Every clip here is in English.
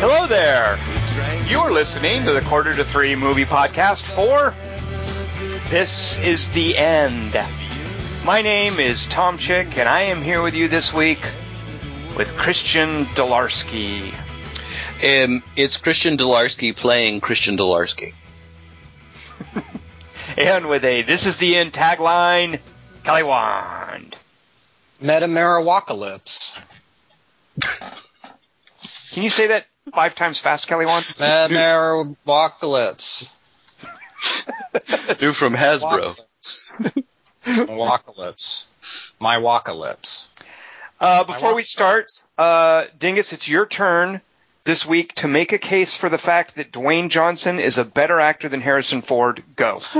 Hello there. You're listening to the Quarter to Three Movie Podcast for This is the End. My name is Tom Chick, and I am here with you this week with Christian Dolarski. Um, it's Christian Dolarski playing Christian Dolarski. And with a This is the End tagline, Kelly Wand. Metamarawacalypse. Can you say that five times fast, Kelly Wand? Metamarawacalypse. You're from Hasbro. Wacalypse. My wacalypse. Uh, before we start, uh, Dingus, it's your turn this week to make a case for the fact that Dwayne Johnson is a better actor than Harrison Ford. Go.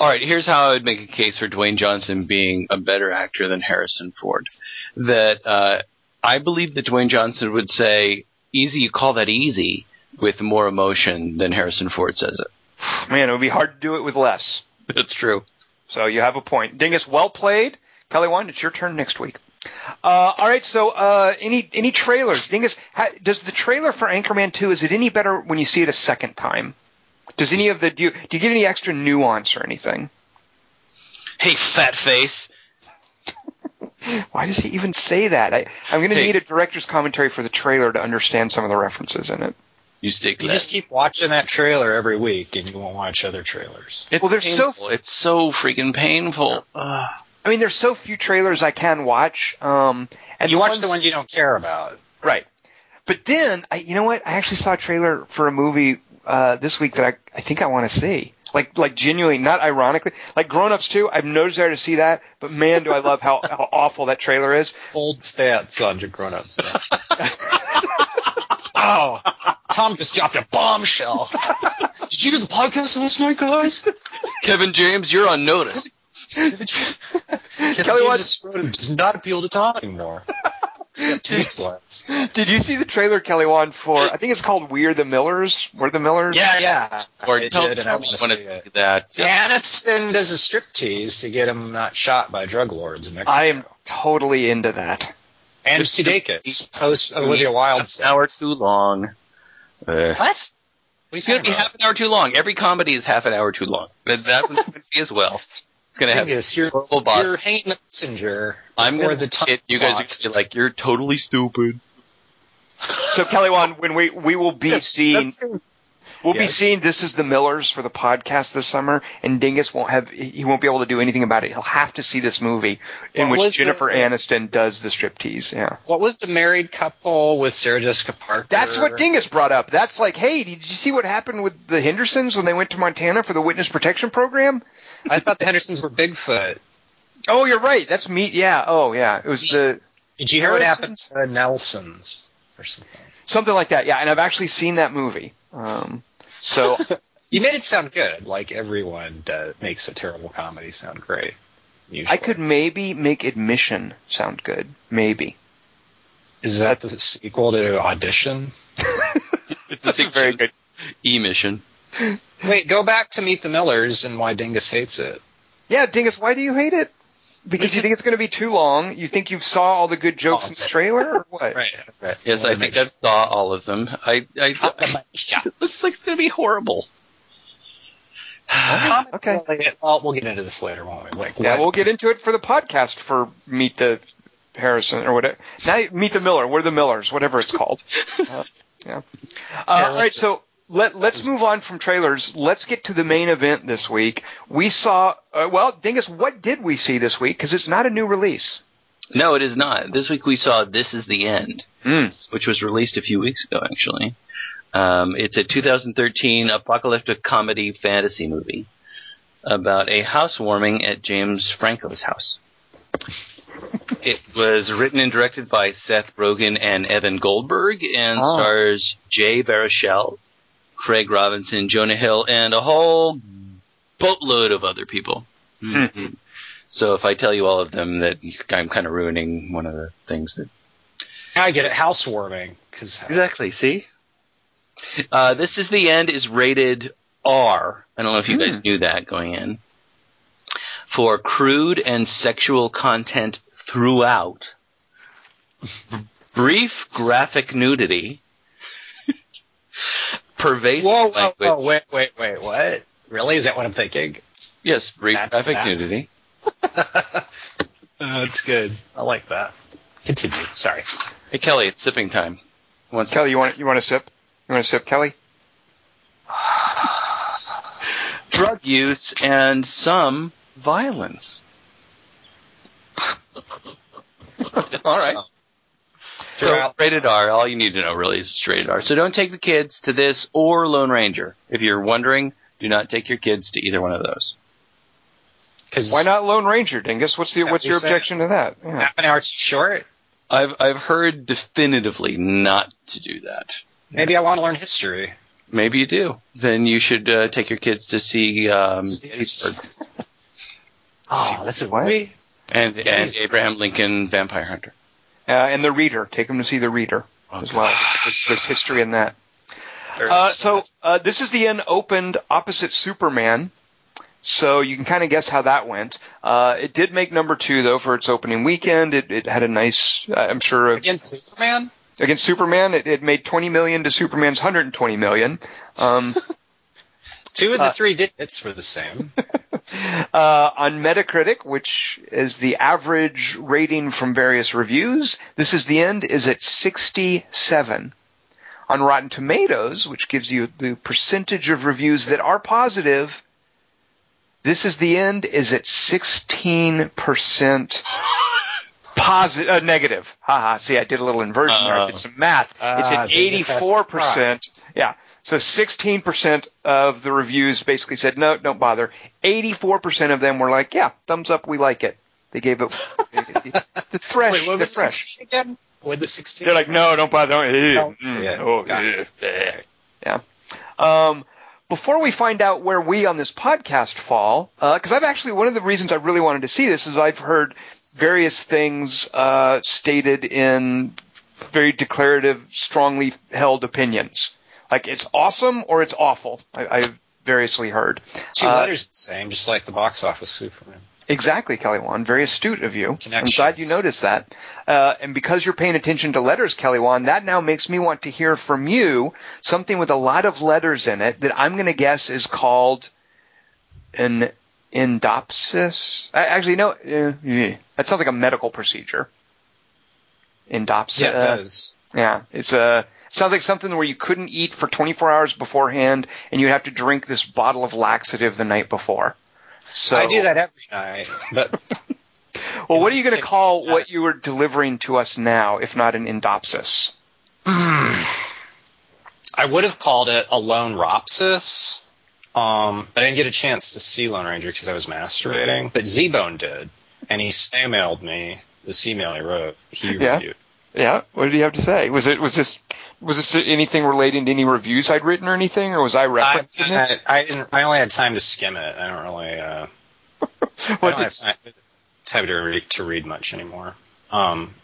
All right, here's how I would make a case for Dwayne Johnson being a better actor than Harrison Ford. That uh, I believe that Dwayne Johnson would say, "Easy, you call that easy," with more emotion than Harrison Ford says it. Man, it would be hard to do it with less. That's true. So you have a point. Dingus, well played. Kelly Wand, it's your turn next week. Uh, all right, so uh, any any trailers? Dingus, ha, does the trailer for Anchorman 2, is it any better when you see it a second time? Does any of the, do you, do you get any extra nuance or anything? Hey, fat face. Why does he even say that? I, I'm going to Hey. need a director's commentary for the trailer to understand some of the references in it. You stick You just keep watching that trailer every week and you won't watch other trailers. It's Well, there's so- It's so freaking painful. Ugh. I mean, there's so few trailers I can watch. Um, and you the watch ones, the ones you don't care about. right? But then, I, you know what? I actually saw a trailer for a movie uh, this week that I, I think I want to see. Like, like genuinely, not ironically, like Grown Ups too. I'm no desire to see that, but man, do I love how, how awful that trailer is. Bold stats on your grown-ups. oh, Tom just dropped a bombshell. Did you do the podcast last night, guys? Kevin James, you're on notice. Kelly Kelly, what- James' scrotum does not appeal to Tom anymore. Except two slaps. Did you see the trailer, Kelly Wand, for I think it's called We're the Millers? We're the Millers. Yeah, yeah. Or I tell, did, and I want to see it. that. Aniston does a striptease to get him not shot by drug lords in Mexico. I am totally into that. And Sudeikis post Olivia Wilde. An hour too long. Uh, What? What are you It's going to be about? half an hour too long. Every comedy is half an hour too long. That, that one's going to be as well. It's going to have Dingus, you're, horrible boss. you're hanging the messenger I'm before going the to time hit you guys are gonna be like, you're totally stupid. So Kelly Wand, when we we will be seeing we'll be seeing This Is the Millers for the podcast this summer, and Dingus won't have he won't be able to do anything about it. He'll have to see this movie in What which Jennifer the- Aniston does the striptease. Yeah. What was the married couple with Sarah Jessica Parker? That's what Dingus brought up. That's like, hey, did you see what happened with the Hendersons when they went to Montana for the witness protection program? I thought the Hendersons were Bigfoot. Oh, you're right. That's me. Yeah. Oh, yeah. It was the Did you hear what happened to the Nelsons or something? something like that. Yeah, and I've actually seen that movie. Um, so You made it sound good. Like everyone does, makes a terrible comedy sound great. Usually. I could maybe make Admission sound good. Maybe. Is that the sequel to Audition? It's a Very good. E-mission. Wait, go back to Meet the Millers and why Dingus hates it. Yeah, Dingus, why do you hate it? Because you think it's going to be too long? You think you saw all the good jokes in the trailer, or what? Right. right. Yes, I think I saw all of them. I, I, it looks like it's going to be horrible. Okay. Well, we'll get into this later, won't we? Like, Yeah, what- we'll get into it for the podcast for Meet the Harrison or whatever. Now, Meet the Miller. We're the Millers, whatever it's called. Uh, yeah. Uh, all right, so let let's move on from trailers. Let's get to the main event this week. We saw. Uh, well, Dingus, what did we see this week? Because it's not a new release. No, it is not. This week we saw This Is the End, Mm. which was released a few weeks ago, actually. Um, it's a 2013 apocalyptic comedy fantasy movie about a housewarming at James Franco's house. It was written and directed by Seth Rogen and Evan Goldberg and Oh. stars Jay Baruchel, Craig Robinson, Jonah Hill, and a whole boatload of other people. Mhm. So if I tell you all of them, that I'm kind of ruining one of the things that. I get it. Housewarming because Exactly. See. Uh, this is the end is rated R. I don't know if you guys knew that going in. For crude and sexual content throughout. Brief graphic nudity. Pervasive Whoa, whoa, language. whoa, wait, wait, wait, what? Really? Is that what I'm thinking? Yes, brief That's graphic bad. nudity. Uh, That's good. I like that. Continue. Sorry. Hey Kelly, it's sipping time. Once Kelly, you want you want a sip? You want a sip, Kelly? drug use and some violence. All right. So, rated R. All you need to know really is it's rated R. So don't take the kids to this or Lone Ranger. If you're wondering, do not take your kids to either one of those. Because Why not Lone Ranger, Dingus? What's the what's your said- objection to that? Yeah. half an hour too short? I've I've heard definitively not to do that. Maybe I want to learn history. Maybe you do. Then you should uh, take your kids to see um, Gettysburg Oh, that's a What? movie. and and Abraham Lincoln Vampire Hunter. Uh, and the Reader. Take them to see the Reader as well. There's, there's, there's history in that. Uh, so uh, this is the end opened opposite Superman. So you can kind of guess how that went. Uh, it did make number two though for its opening weekend. It, it had a nice, uh, I'm sure, against Superman. against Superman. It, it made 20 million to Superman's 120 million. Um, Two of the Uh, three digits were the same. uh, on Metacritic, which is the average rating from various reviews, this is the end is at 67. On Rotten Tomatoes, which gives you the percentage of reviews that are positive, this is the end is at 16% positive, uh, negative. Haha, see, I did a little inversion there. I did some math. it's Ah, at 84%. Yeah. So 16% of the reviews basically said, no, don't bother. 84% of them were like, yeah, thumbs up, we like it. They gave it the fresh, Wait, what the was fresh. 16 again? What the 16? They're like, no, don't bother. Don't, Don't mm, oh, Got eh, eh." yeah. Um, before we find out where we on this podcast fall, because I've actually one of the reasons I really wanted to see this is I've heard various things uh, stated in very declarative, strongly held opinions. Like it's awesome or it's awful. I, I've variously heard. Two Uh, letters the same, just like the box office Superman. Exactly, Kelly Wand. Very astute of you. I'm glad you noticed that. Uh, and because you're paying attention to letters, Kelly Wand, that now makes me want to hear from you something with a lot of letters in it that I'm going to guess is called an endopsis. I, actually, no, uh, that sounds like a medical procedure. Endopsis. Yeah, it does. Yeah, it's a it sounds like something where you couldn't eat for 24 hours beforehand, and you'd have to drink this bottle of laxative the night before. So I do that every night, but Well, what are you going to call uh, what you were delivering to us now, if not an endopsis? I would have called it a lone rhopsis. Um, I didn't get a chance to see Lone Ranger because I was masturbating, but Z-Bone did, and he snail mailed me this email he wrote. He Yeah. reviewed. Yeah, what did he have to say? Was it was this was this anything relating to any reviews I'd written or anything, or was I I, referencing I, it? I, didn't, I only had time to skim it. I don't really. Uh, I What don't did- have time, time to read to read much anymore. Um,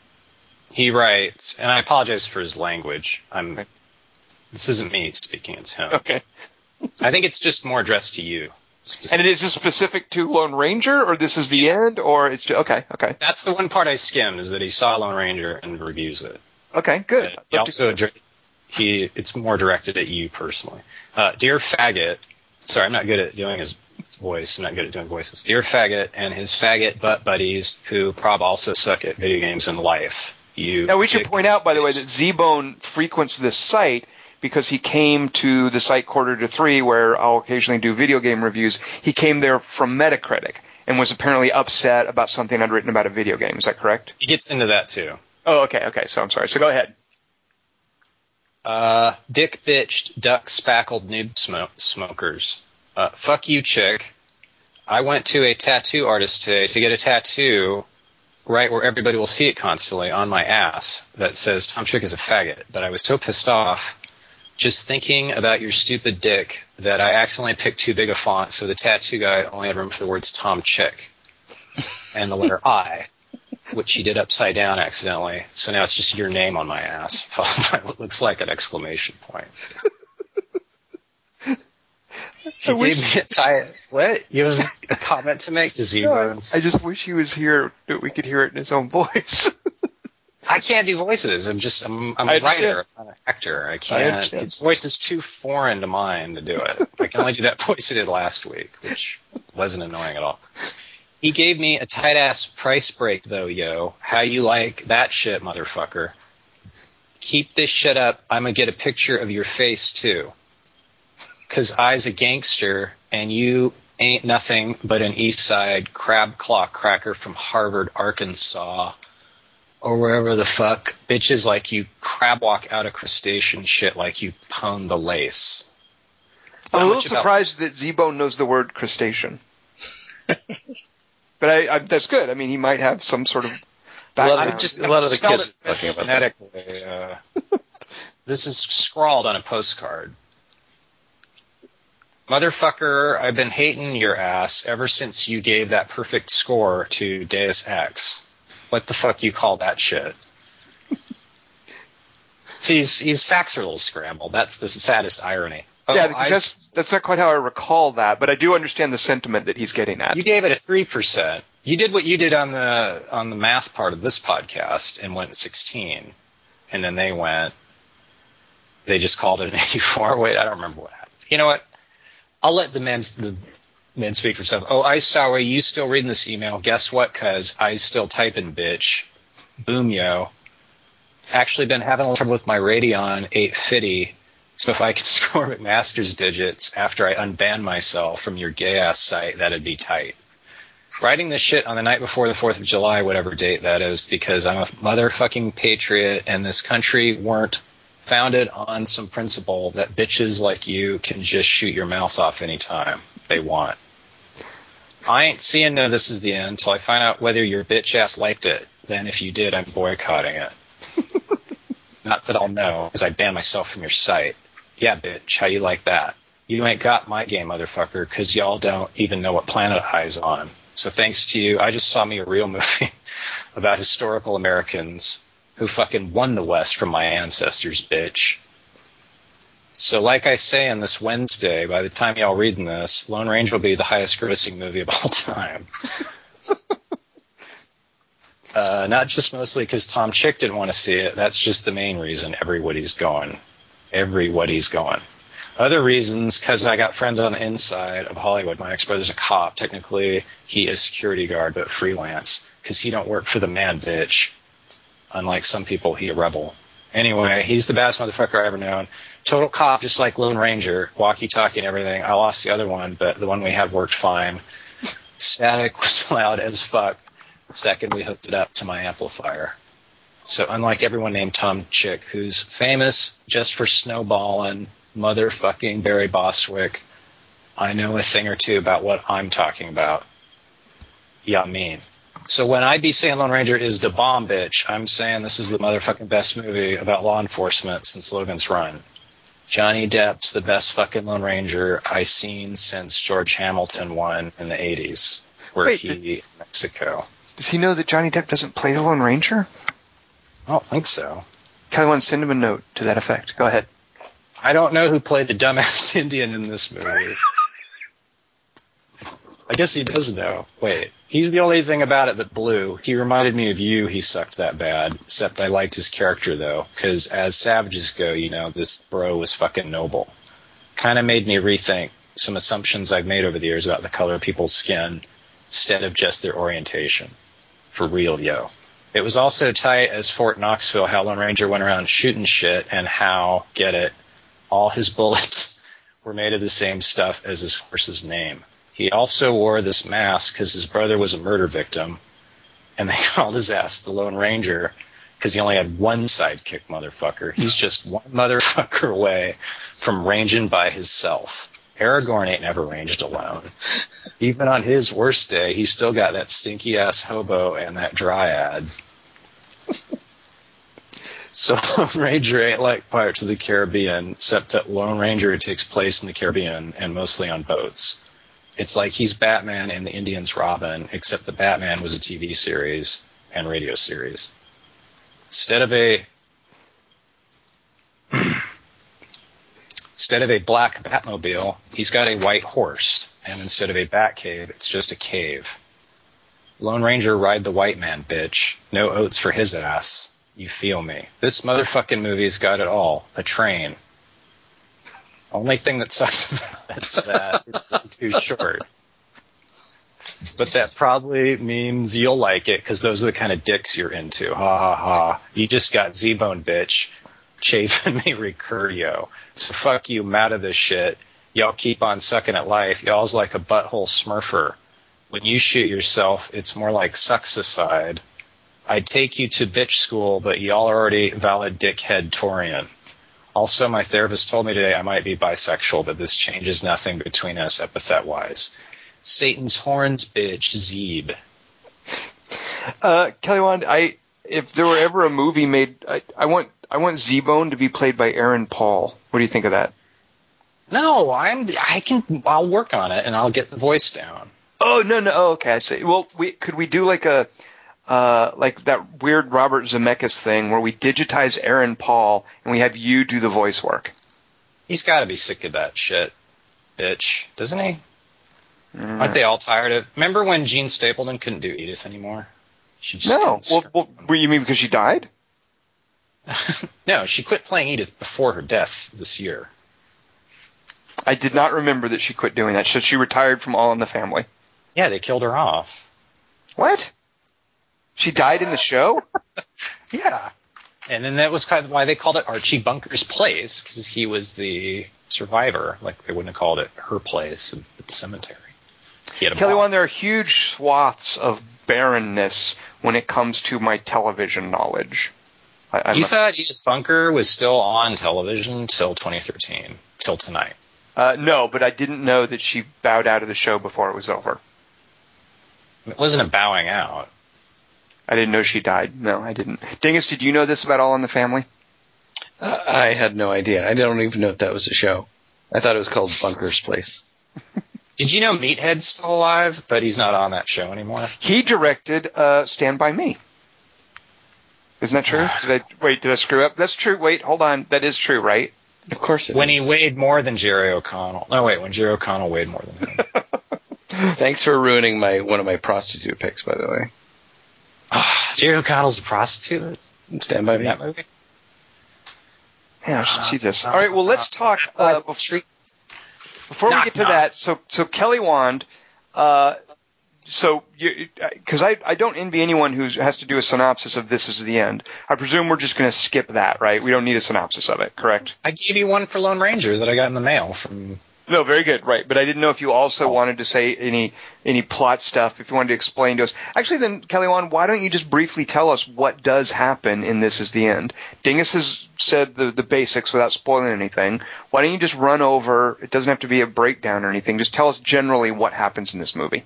he writes, and I apologize for his language. I'm. This isn't me speaking; it's him. okay, I think it's just more addressed to you. And it is just specific to Lone Ranger, or this is the end, or it's just, okay, okay, That's the one part I skimmed is that he saw Lone Ranger and reviews it. okay, good. Uh, he also he it's more directed at you personally. Uh, Dear faggot, sorry, I'm not good at doing his voice. I'm not good at doing voices. Dear faggot and his faggot butt buddies who prob also suck at video games in life. You. Now we should point out, by the way, that. Z-Bone frequents this site because he came to the site quarter to three where I'll occasionally do video game reviews. He came there from Metacritic and was apparently upset about something I'd written about a video game. Is that correct? he gets into that too. Oh, okay, okay. So I'm sorry. So go ahead. Uh, dick bitched, duck spackled noob smoke, smokers. Uh, fuck you, chick. I went to a tattoo artist today to get a tattoo right where everybody will see it constantly on my ass that says Tom Chick is a faggot. But I was so pissed off just thinking about your stupid dick that I accidentally picked too big a font, so the tattoo guy only had room for the words Tom Chick. and the letter I, which he did upside down accidentally. So now it's just your name on my ass, followed by what looks like an exclamation point. She I gave wish- me a tie. What? You have a comment to make to Z Bones? I just wish he was here that we could hear it in his own voice. I can't do voices. I'm just I'm, I'm I a writer, I'm not an actor. I can't. understand. his voice is too foreign to mine to do it. I can only do that voice I did last week, which wasn't annoying at all. He gave me a tight ass price break though, yo. How you like that shit, motherfucker? Keep this shit up. I'm gonna get a picture of your face too. Cause I's a gangster and you ain't nothing but an East Side crab claw cracker from Harvard, Arkansas or wherever the fuck bitches like you crab walk out of crustacean shit like you pwn the lace. I'm a little much about- surprised that Z-Bone knows the word crustacean. but I, I, that's good. I mean, he might have some sort of Well, background. I'm just A lot of the kids it talking about phonetically. Uh, this is scrawled on a postcard. Motherfucker, I've been hating your ass ever since you gave that perfect score to Deus Ex. What the fuck you call that shit? See, his, his facts are a little scrambled. That's the saddest irony. Oh, yeah, because I- that's that's not quite how I recall that, but I do understand the sentiment that he's getting at. You gave it a three percent. You did what you did on the on the math part of this podcast and went sixteen, and then they went. They just called it an eighty-four. Wait, I don't remember what happened. You know what? I'll let the men the men speak for themselves. Oh, I sorry, you still reading this email? Guess what? Cause I still typing, bitch. Boom, yo. Actually, been having a little trouble with my Radeon 850. So if I could score McMaster's digits after I unban myself from your gay ass site, that'd be tight. Writing this shit on the night before the 4th of July, whatever date that is, because I'm a motherfucking patriot and this country weren't founded on some principle that bitches like you can just shoot your mouth off anytime they want. I ain't seeing no this is the end until I find out whether your bitch ass liked it. Then if you did, I'm boycotting it. Not that I'll know, because I ban myself from your site. Yeah, bitch, how you like that? You ain't got my game, motherfucker, because y'all don't even know what planet I I's on. So thanks to you, I just saw me a real movie about historical Americans who fucking won the West from my ancestors, bitch. So like I say on this Wednesday, by the time y'all reading this, Lone Ranger will be the highest grossing movie of all time. Uh, not just mostly because Tom Chick didn't want to see it. That's just the main reason everybody's going. Everybody's going. Other reasons, because I got friends on the inside of Hollywood. My ex-brother's a cop. Technically, he is security guard, but freelance. Because he don't work for the man, bitch. Unlike some people, he a rebel. Anyway, he's the baddest motherfucker I ever known. Total cop, just like Lone Ranger. Walkie-talkie and everything. I lost the other one, but the one we had worked fine. Static was loud as fuck. Second, we hooked it up to my amplifier. So unlike everyone named Tom Chick, who's famous just for snowballing motherfucking Barry Bostwick, I know a thing or two about what I'm talking about. Yeah, I mean. So when I be saying Lone Ranger is the bomb bitch, I'm saying this is the motherfucking best movie about law enforcement since Logan's Run. Johnny Depp's the best fucking Lone Ranger I seen since George Hamilton won in the 80s, where Wait, he Mexico. Does he know that Johnny Depp doesn't play the Lone Ranger? I don't think so. Kelly wants to send him a note to that effect. Go ahead. I don't know who played the dumbass Indian in this movie. I guess he does know. Wait, he's the only thing about it that blew. He reminded me of you. He sucked that bad. Except I liked his character though, because as savages go, you know, this bro was fucking noble. Kind of made me rethink some assumptions I've made over the years about the color of people's skin, instead of just their orientation. For real, yo. It was also tight as Fort Knoxville, how Lone Ranger went around shooting shit, and how, get it, all his bullets were made of the same stuff as his horse's name. He also wore this mask because his brother was a murder victim, and they called his ass the Lone Ranger because he only had one sidekick, motherfucker. He's just one motherfucker away from ranging by himself. Aragorn ain't never ranged alone. Even on his worst day, he's still got that stinky ass hobo and that dryad. So Lone Ranger ain't like Pirates of the Caribbean, except that Lone Ranger takes place in the Caribbean and mostly on boats. It's like he's Batman and the Indians Robin, except the Batman was a TV series and radio series. Instead of a instead of a black Batmobile, he's got a white horse, and instead of a Batcave, it's just a cave. Lone Ranger ride the white man, bitch. No oats for his ass. You feel me? This motherfucking movie's got it all. A train. Only thing that sucks about it's that it's too short. But that probably means you'll like it because those are the kind of dicks you're into. Ha ha ha. You just got Z-Bone bitch chafing me Recurio. So fuck you, mad of this shit. Y'all keep on sucking at life. Y'all's like a butthole smurfer. When you shoot yourself, it's more like succicide. I'd take you to bitch school, but y'all are already valid dickhead Torian. Also, my therapist told me today I might be bisexual, but this changes nothing between us epithet wise. Satan's horns, bitch, Zeeb. Uh, Kelly Wand, I if there were ever a movie made, I, I want I want Z-Bone to be played by Aaron Paul. What do you think of that? No, I'm. I can. I'll work on it and I'll get the voice down. Oh no no oh, okay I see. Well, we could we do like a uh, like that weird Robert Zemeckis thing where we digitize Aaron Paul and we have you do the voice work. He's got to be sick of that shit, bitch, doesn't he? Mm. Aren't they all tired of? Remember when Jean Stapleton couldn't do Edith anymore? She just No, well, well, what, you mean because she died? no, she quit playing Edith before her death this year. I did not remember that she quit doing that. So she retired from All in the Family. Yeah, they killed her off. What? She died in the show? Yeah. And then that was kind of why they called it Archie Bunker's place because he was the survivor. Like they wouldn't have called it her place at the cemetery. He had a Kelly. Wand, there are huge swaths of barrenness when it comes to my television knowledge. I, You a- thought Edith Bunker was still on television till 2013, till tonight. uh, no, but I didn't know that she bowed out of the show before it was over. It wasn't a bowing out. I didn't know she died. No, I didn't. Dingus, did you know this about All in the Family? Uh, I had no idea. I don't even know if that was a show. I thought it was called Bunker's Place. Did you know Meathead's still alive, but he's not on that show anymore? He directed uh, Stand By Me. Isn't that true? Did I wait? Did I screw up? That's true. Wait, hold on. That is true, right? Of course it When is. he weighed more than Jerry O'Connell. No, wait, when Jerry O'Connell weighed more than him. Thanks for ruining my one of my prostitute picks, by the way. Jerry O'Connell's a prostitute Stand by me. that movie? Yeah, I should see this. All right. Well, let's talk uh, before, before we get to that. So, so Kelly Wand. Uh, so, because I, I don't envy anyone who has to do a synopsis of this is the end. I presume we're just going to skip that, right? We don't need a synopsis of it, correct? I gave you one for Lone Ranger that I got in the mail from. No, very good, right. But I didn't know if you also wanted to say any any plot stuff. If you wanted to explain to us, actually, then Kelly Wand, why don't you just briefly tell us what does happen in This Is the End? Dingus has said the the basics without spoiling anything. Why don't you just run over? It doesn't have to be a breakdown or anything. Just tell us generally what happens in this movie.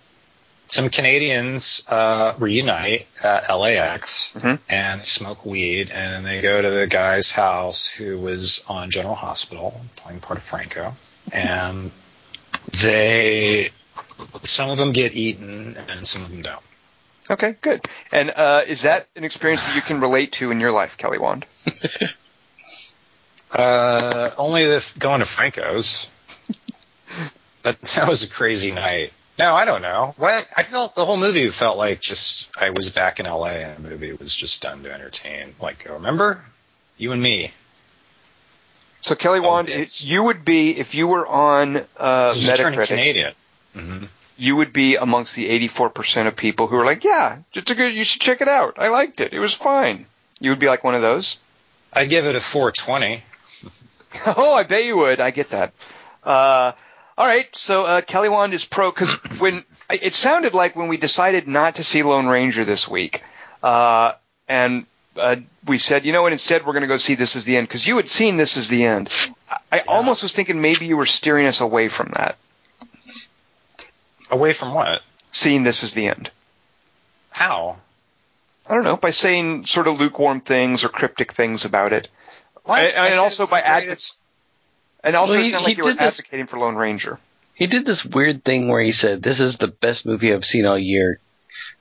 Some Canadians uh, reunite at LAX Mhm. and smoke weed, and then they go to the guy's house who was on General Hospital playing part of Franco, and they some of them get eaten and some of them don't. Okay, good. And uh, is that an experience that you can relate to in your life, Kelly Wand? Uh, only the going to Franco's. But that was a crazy night. No, I don't know. What I felt the whole movie felt like just I was back in LA and the movie was just done to entertain. Like, remember you and me. So Kelly Wand, Oh, yes. it, you would be if you were on uh, turning Metacritic. Canadian. hmm you would be amongst the 84% of people who are like, yeah, it's a good, you should check it out. I liked it. It was fine. You would be like one of those? I'd give it a 420. oh, I bet you would. I get that. Uh, all right. So, uh, Kelly Wand is pro, cause when, it sounded like when we decided not to see Lone Ranger this week, uh, and, uh, we said, you know what, instead we're going to go see This Is the End, cause you had seen This Is the End. I, I almost was thinking maybe you were steering us away from that, Away from what? seeing This Is the End. How? I don't know, by saying sort of lukewarm things or cryptic things about it. What? And- and also by the advo- And also, Well, it he- sounded like you were did this- advocating for Lone Ranger. he did this weird thing where he said, "This is the best movie I've seen all year.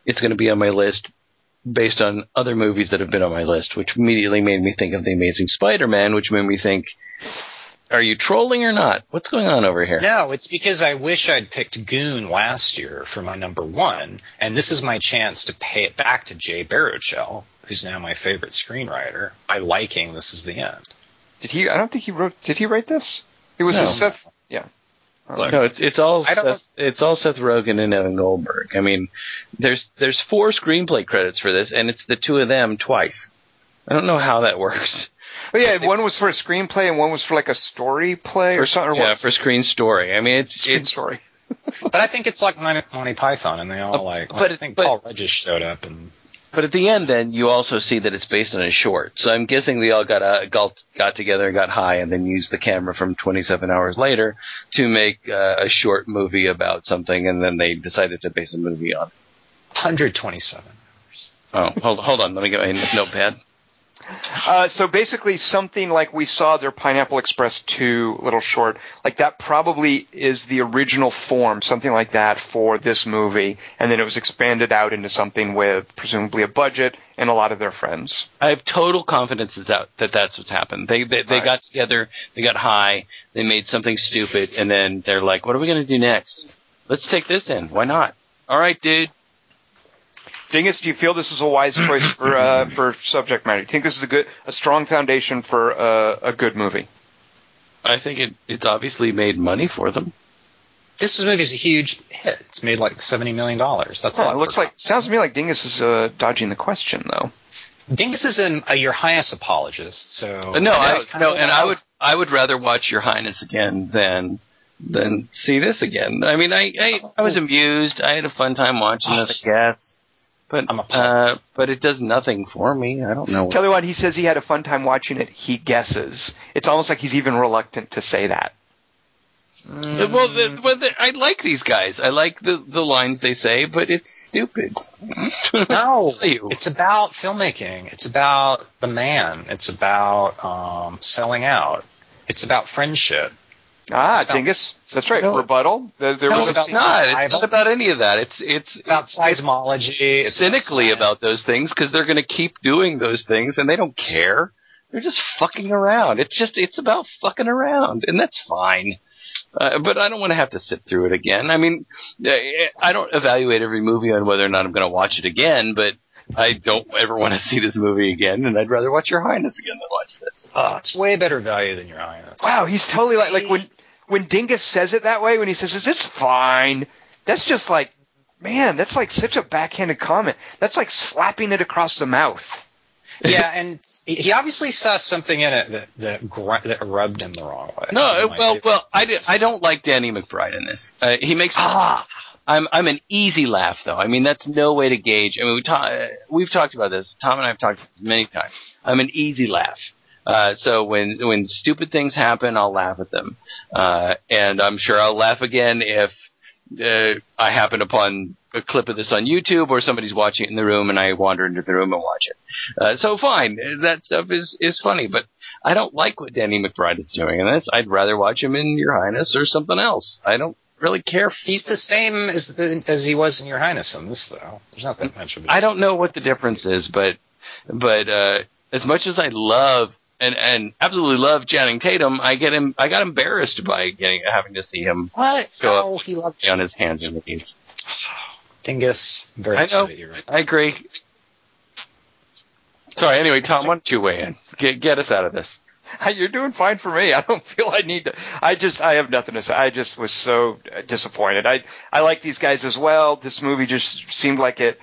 It's going to be on my list." Based on other movies that have been on my list, which immediately made me think of The Amazing Spider Man, which made me think, are you trolling or not? What's going on over here? No, it's because I wish I'd picked Goon last year for my number one, and this is my chance to pay it back to Jay Baruchel, who's now my favorite screenwriter, by liking This Is the End. Did he? I don't think he wrote. Did he write this? It was No. a Seth. Yeah. No, it's it's all Seth, it's all Seth Rogen and Evan Goldberg. I mean, there's there's four screenplay credits for this, and it's the two of them twice. I don't know how that works. But yeah, one was for a screenplay and one was for like a story play or something. Or yeah, what? for screen story. I mean, it's Screen it's story. But I think it's like Monty, Monty Python, and they all like. but I think but- Paul Regis showed up, and But at the end, then you also see that it's based on a short. So I'm guessing they all got uh, got, got together and got high, and then used the camera from 27 hours later to make uh, a short movie about something, and then they decided to base a movie on. it. 127. Oh, hold hold on, let me get my notepad. Uh, so basically, something like we saw their Pineapple Express 2 little short, like that probably is the original form, something like that for this movie, and then it was expanded out into something with presumably a budget and a lot of their friends. I have total confidence that, that, that that's what's happened. They they, they Right. got together, they got high, they made something stupid, and then they're like, "What are we going to do next? Let's take this in. Why not? All right, dude. Dingus, do you feel this is a wise choice for uh, for subject matter? Do you think this is a good, a strong foundation for uh, a good movie? I think it it's obviously made money for them. This movie is a huge hit. It's made like $70 million. That's Oh, all it looks like sounds to me like Dingus is uh, dodging the question though. Dingus is an, uh, your highest apologist, so. Uh, no, I, no, and I would I would rather watch Your Highness again than than see this again. I mean, I I, I was amused. I had a fun time watching it, I guess. But I'm a uh, but it does nothing for me. I don't know. What, Tell you what, he says he had a fun time watching it. He guesses. It's almost like he's even reluctant to say that. Uh, well, the, well the, I like these guys. I like the the lines they say, but it's stupid. No, it's about filmmaking. It's about the man. It's about um, selling out. It's about friendship. Ah, It's about- Dingus. That's right. No. Rebuttal. There, there no, was it's about not. It's not about any of that. It's it's It's about seismology. It's cynically about, about those things because they're going to keep doing those things and they don't care. They're just fucking around. It's just it's about fucking around, and that's fine. Uh, but I don't want to have to sit through it again. I mean, uh, I don't evaluate every movie on whether or not I'm going to watch it again, but I don't ever want to see this movie again, and I'd rather watch Your Highness again than watch this. Oh, it's way better value than your Highness. wow, he's totally like like when when Dingus says it that way. When he says it's fine, that's just like man, that's like such a backhanded comment. That's like slapping it across the mouth. yeah, and he obviously saw something in it that that, gr- that rubbed him the wrong way. No, That was my well, favorite. well, I, di- I don't like Danny McBride in this. Uh, he makes me ah, I'm I'm an easy laugh though. I mean that's no way to gauge. I mean we ta- uh, we've talked about this. Tom and I have talked many times. I'm an easy laugh. Uh, so when when stupid things happen, I'll laugh at them, uh, and I'm sure I'll laugh again if uh, I happen upon a clip of this on YouTube or somebody's watching it in the room and I wander into the room and watch it. Uh, so fine, that stuff is is funny, but I don't like what Danny McBride is doing in this. I'd rather watch him in Your Highness or something else. I don't really care he's the same as the, as he was in your Highness in this though. There's not that much of a I don't know what the difference is, but but uh, as much as I love and and absolutely love Channing Tatum, I get him. I got embarrassed by getting having to see him What? Show up. No, he loves on his hands and knees. Dingus. Very I know. upset at you right I agree. Sorry. Anyway, Tom, why don't you weigh in? Get get us out of this. You're doing fine for me. I don't feel I need to. I just, I have nothing to say. I just was so disappointed. I, I like these guys as well. This movie just seemed like it.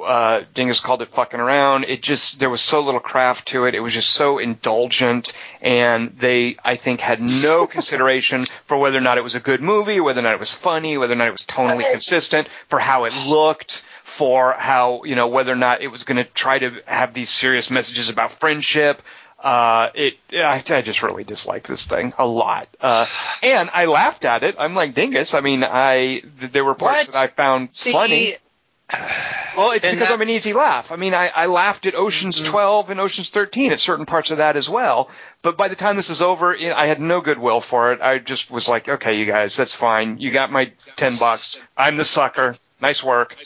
Uh, Dingus called it fucking around. It just, there was so little craft to it. It was just so indulgent, and they, I think, had no consideration for whether or not it was a good movie, whether or not it was funny, whether or not it was tonally consistent, for how it looked, for how, you know, whether or not it was going to try to have these serious messages about friendship. Uh, it, I, I just really disliked this thing a lot. Uh, and I laughed at it. I'm like Dingus. I mean, I, th- there were parts What? that I found See, funny. Well, it's And because I'm an easy laugh. I mean, I, I laughed at Ocean's 12 and Ocean's 13 at certain parts of that as well. But by the time this is over, you know, I had no goodwill for it. I just was like, okay, you guys, that's fine. You got my 10 bucks. I'm the sucker. Nice work.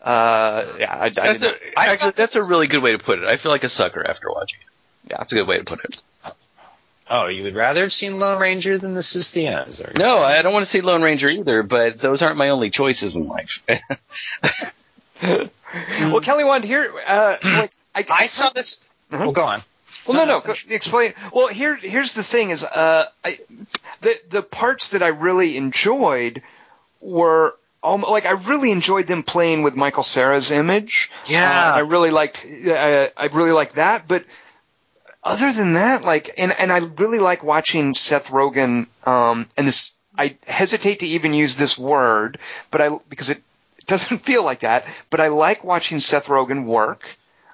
Uh, yeah, I, I That's didn't. a, I actually, that's a really good way to put it. I feel like a sucker after watching it. Yeah. That's a good way to put it. Oh, you would rather have seen Lone Ranger than This Is the End? Is that what you're No. I don't want to see Lone Ranger either, but those aren't my only choices in life. Well, Kelly wanted here, uh, like, I, I saw this. Mhm. Well, go on. Well, no, No, no. explain. Well, here, here's the thing: is uh, I, the the parts that I really enjoyed were um, like I really enjoyed them playing with Michael Cera's image. Yeah. Uh, I really liked. Uh, I really liked that, but other than that, like, and and I really like watching Seth Rogen. Um, and this, I hesitate to even use this word, but I because it doesn't feel like that. But I like watching Seth Rogen work.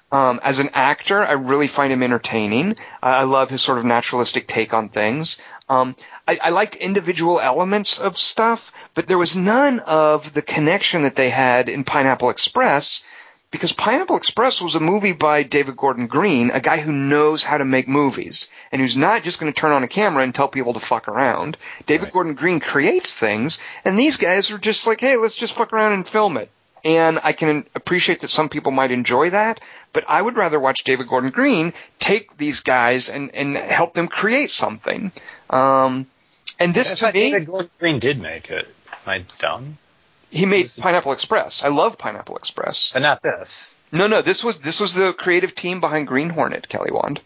Um, as an actor, I really find him entertaining. I I love his sort of naturalistic take on things. Um, I, I liked individual elements of stuff, but there was none of the connection that they had in Pineapple Express, because Pineapple Express was a movie by David Gordon Green, a guy who knows how to make movies, and who's not just going to turn on a camera and tell people to fuck around. David Right. Gordon Green creates things, and these guys are just like, hey, let's just fuck around and film it. And I can appreciate that some people might enjoy that, but I would rather watch David Gordon Green take these guys and, and help them create something. Um, and this to me, David Gordon Green did make it. Am I dumb? he made Pineapple Express. I love Pineapple Express. But not this. No, no, this was this was the creative team behind Green Hornet, Kelly Wand.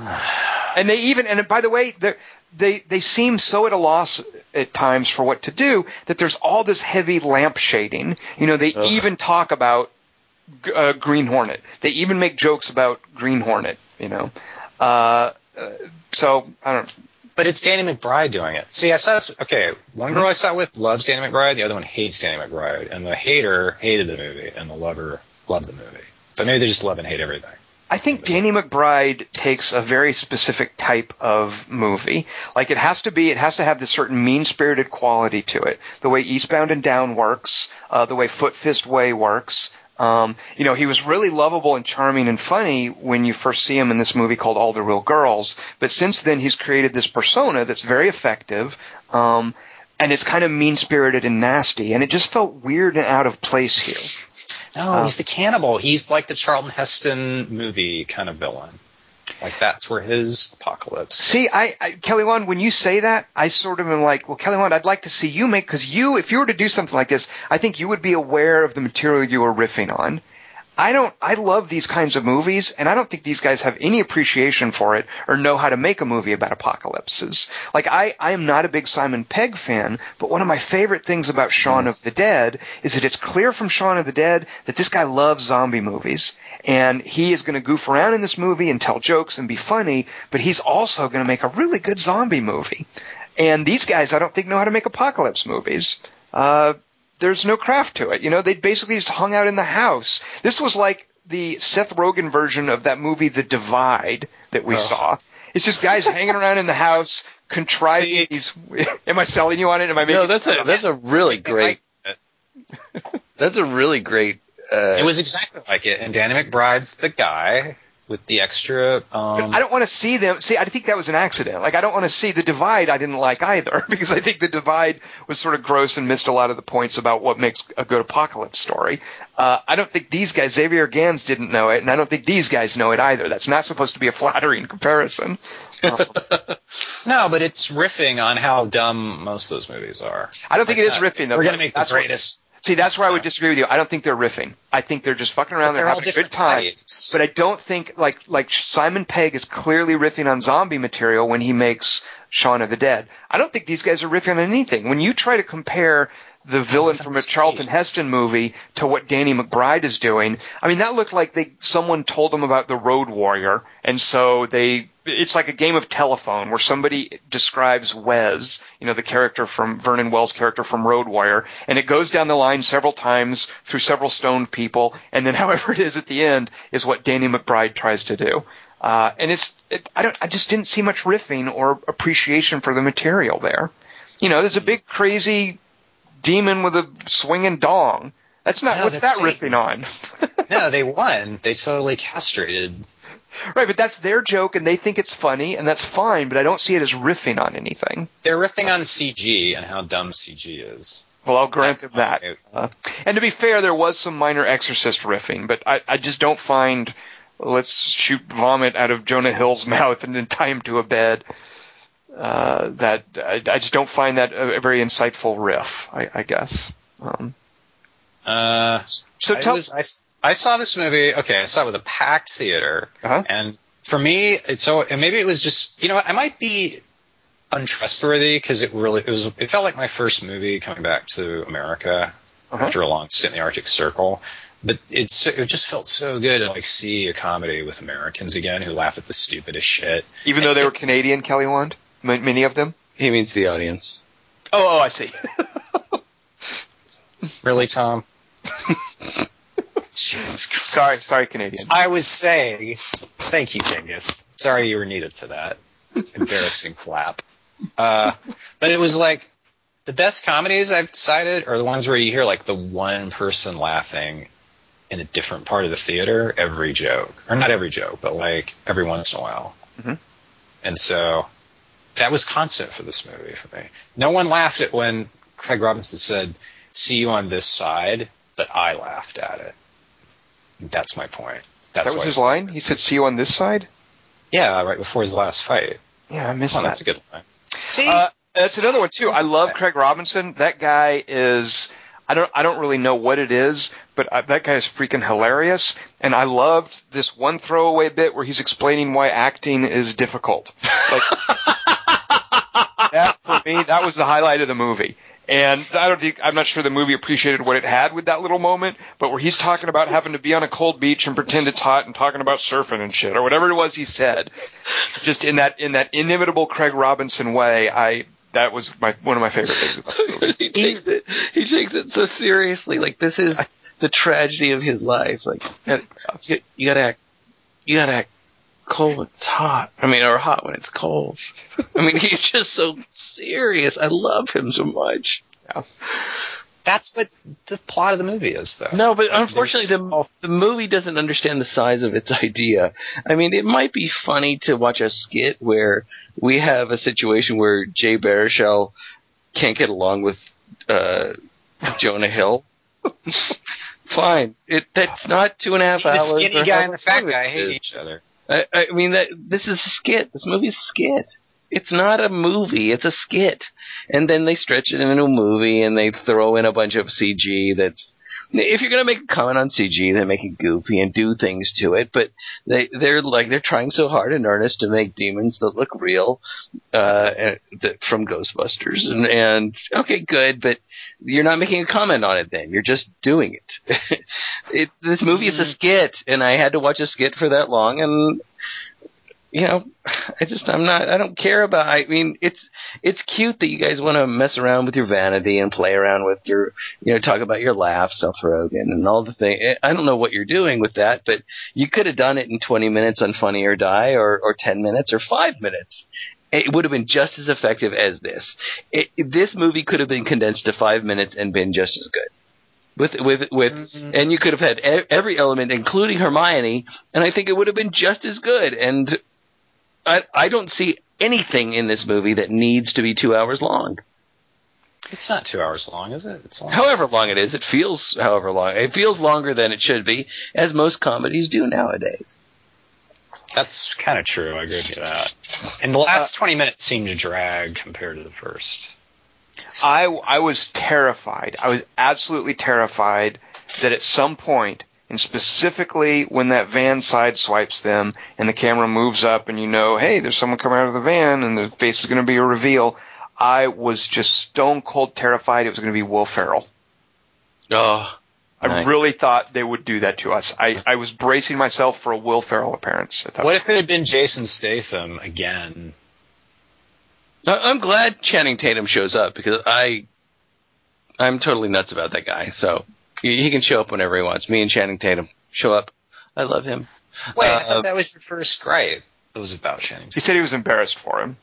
and they even and by the way, they they they seem so at a loss at times for what to do that there's all this heavy lamp shading. You know, they Ugh. even talk about uh, Green Hornet. They even make jokes about Green Hornet. You know, uh, uh, so I don't. But it's Danny McBride doing it. See, I saw this. Okay, one girl I saw with loves Danny McBride. The other one hates Danny McBride. And the hater hated the movie, and the lover loved the movie. So maybe they just love and hate everything. I think Danny McBride takes a very specific type of movie. Like it has to be, it has to have this certain mean-spirited quality to it. The way Eastbound and Down works, uh, the way Foot Fist Way works. Um, you know, he was really lovable and charming and funny when you first see him in this movie called All the Real Girls. But since then, he's created this persona that's very effective. Um, and it's kind of mean-spirited and nasty, and it just felt weird and out of place here. No, Oh. he's the um, cannibal. He's like the Charlton Heston movie kind of villain. Like that's where his apocalypse. See, I, I Kelly Wand, when you say that, I sort of am like, well, Kelly Wand, I'd like to see you make because you, if you were to do something like this, I think you would be aware of the material you were riffing on. I don't. I love these kinds of movies, and I don't think these guys have any appreciation for it or know how to make a movie about apocalypses. Like I, I am not a big Simon Pegg fan, but one of my favorite things about Shaun of the Dead is that it's clear from Shaun of the Dead that this guy loves zombie movies, and he is going to goof around in this movie and tell jokes and be funny, but he's also going to make a really good zombie movie. And these guys, I don't think know how to make apocalypse movies. Uh, there's no craft to it. You know, they basically just hung out in the house. This was like the Seth Rogen version of that movie, The Divide, that we Oh. saw. It's just guys hanging around in the house, contriving See- these. Am I selling you on it? Am I making? No, that's a that's a really great. That's a really great. Uh, It was exactly like it, and Danny McBride's the guy with the extra. Um, I don't want to see them. See, I think that was an accident. Like, I don't want to see the divide. I didn't like either because I think the divide was sort of gross and missed a lot of the points about what makes a good apocalypse story. Uh, I don't think these guys, Xavier Gens, didn't know it, and I don't think these guys know it either. That's not supposed to be a flattering comparison. Um, no, but it's riffing on how dumb most of those movies are. I don't think it is That's not- riffing. Though. We're gonna make the That's what- greatest. See, that's where I would disagree with you. I don't think they're riffing. I think they're just fucking around. They're they're having a good time. types. But I don't think like like Simon Pegg is clearly riffing on zombie material when he makes Shaun of the Dead. I don't think these guys are riffing on anything. When you try to compare the villain from a Charlton cheap. Heston movie to what Danny McBride is doing, I mean that looked like they someone told them about the Road Warrior, and so they it's like a game of telephone where somebody describes Wes, you know, the character from Vernon Wells' character from Road Warrior, and it goes down the line several times through several stoned people, and then however it is at the end is what Danny McBride tries to do. Uh, and it's, it, I don't, I just didn't see much riffing or appreciation for the material there. You know, there's a big crazy demon with a swinging dong. That's not No, what's that's that riffing on. no, they won. They totally castrated. right, but that's their joke, and they think it's funny, and that's fine. But I don't see it as riffing on anything. They're riffing on CG and how dumb CG is. Well, I'll grant them that. Uh, and to be fair, there was some minor Exorcist riffing, but I, I just don't find let's shoot vomit out of Jonah Hill's mouth and then tie him to a bed. Uh, that I, I just don't find that a, a very insightful riff. I, I guess. Um, Uh, so I, tell was, I saw this movie. Okay, I saw it with a packed theater, Uh-huh. and for me, it's so. And maybe it was just you know I might be untrustworthy because it really it was it felt like my first movie coming back to America Uh-huh. after a long stint in the Arctic Circle. But it's it just felt so good to like see a comedy with Americans again who laugh at the stupidest shit. even though they were Canadian, Kelly Wand, M- many of them. He means the audience. Oh, oh, I see. Really, Tom? Jesus Christ. sorry, sorry, Canadian. I was saying, thank you, Dingus. Sorry you were needed for that. Embarrassing flap. Uh, but it was like the best comedies I've decided are the ones where you hear like the one person laughing in a different part of the theater every joke, or not every joke, but like every once in a while. Mhm. And so that was constant for this movie for me. No one laughed at when Craig Robinson said, "See you on this side," but I laughed at it. That's my point. That's that was his line. He said, "See you on this side." Yeah, right before his last fight. Yeah, I missed Oh, that. that's a good line. See, Uh, that's another one too. I love Craig Robinson. That guy is. I don't. I don't really know what it is, but I, that guy is freaking hilarious. And I loved this one throwaway bit where he's explaining why acting is difficult. Like that for me, that was the highlight of the movie. And I don't think I'm not sure the movie appreciated what it had with that little moment, but where he's talking about having to be on a cold beach and pretend it's hot and talking about surfing and shit or whatever it was he said, just in that in that inimitable Craig Robinson way, I that was my one of my favorite things about the movie. he takes it. He takes it so seriously. Like this is the tragedy of his life. Like you, you gotta act. You gotta act cold when it's hot. I mean, or hot when it's cold. I mean, he's just so serious. I love him so much. That's what the plot of the movie is, though. No, but Like, unfortunately, the the movie doesn't understand the size of its idea. I mean, it might be funny to watch a skit where we have a situation where Jay Baruchel can't get along with uh, Jonah Hill. Fine, it that's not two and a half See, the hours. skinny or guy and the fat guy hate each other. I, I mean, that this is a skit. This movie's a skit. It's not a movie. It's a skit. And then they stretch it into a movie and they throw in a bunch of CG that's. If you're gonna make a comment on CG, they make it goofy and do things to it, but they they're like they're trying so hard in earnest to make demons that look real, uh, that from Ghostbusters, and, and okay, good, but you're not making a comment on it. Then you're just doing it. it this movie is a mm-hmm. skit, and I had to watch a skit for that long, and you know, I just I'm not I don't care about I mean it's it's cute that you guys want to mess around with your vanity and play around with your you know talk about your laughs Seth Rogen and all the thing eh, I don't know what you're doing with that but you could have done it in 20 minutes on Funny or Die or or 10 minutes or 5 minutes it would have been just as effective as this. It, this movie could have been condensed to 5 minutes and been just as good. With with with mm-hmm. and you could have had every element including Hermione and I think it would have been just as good. And I I don't see anything in this movie that needs to be 2 hours long. It's not two hours long, is it? It's long. however long it is it feels however long it feels longer than it should be as most comedies do nowadays That's kind of true. I agree with you that. And the uh, last 20 minutes seemed to drag compared to the first. I I was terrified. I was absolutely terrified that at some point, and specifically when that van sideswipes them and the camera moves up and you know, hey, there's someone coming out of the van and the face is going to be a reveal. I was just stone cold terrified it was going to be Will Ferrell. oh I Nice. really thought they would do that to us. I, I was bracing myself for a Will Ferrell appearance. At that What if it had been Jason Statham again? I- I'm glad Channing Tatum shows up because I I'm totally nuts about that guy so he he can show up whenever he wants me and Channing Tatum show up I love him Wait, I Uh, thought that was your first gripe. It was about Channing. He said he was embarrassed for him.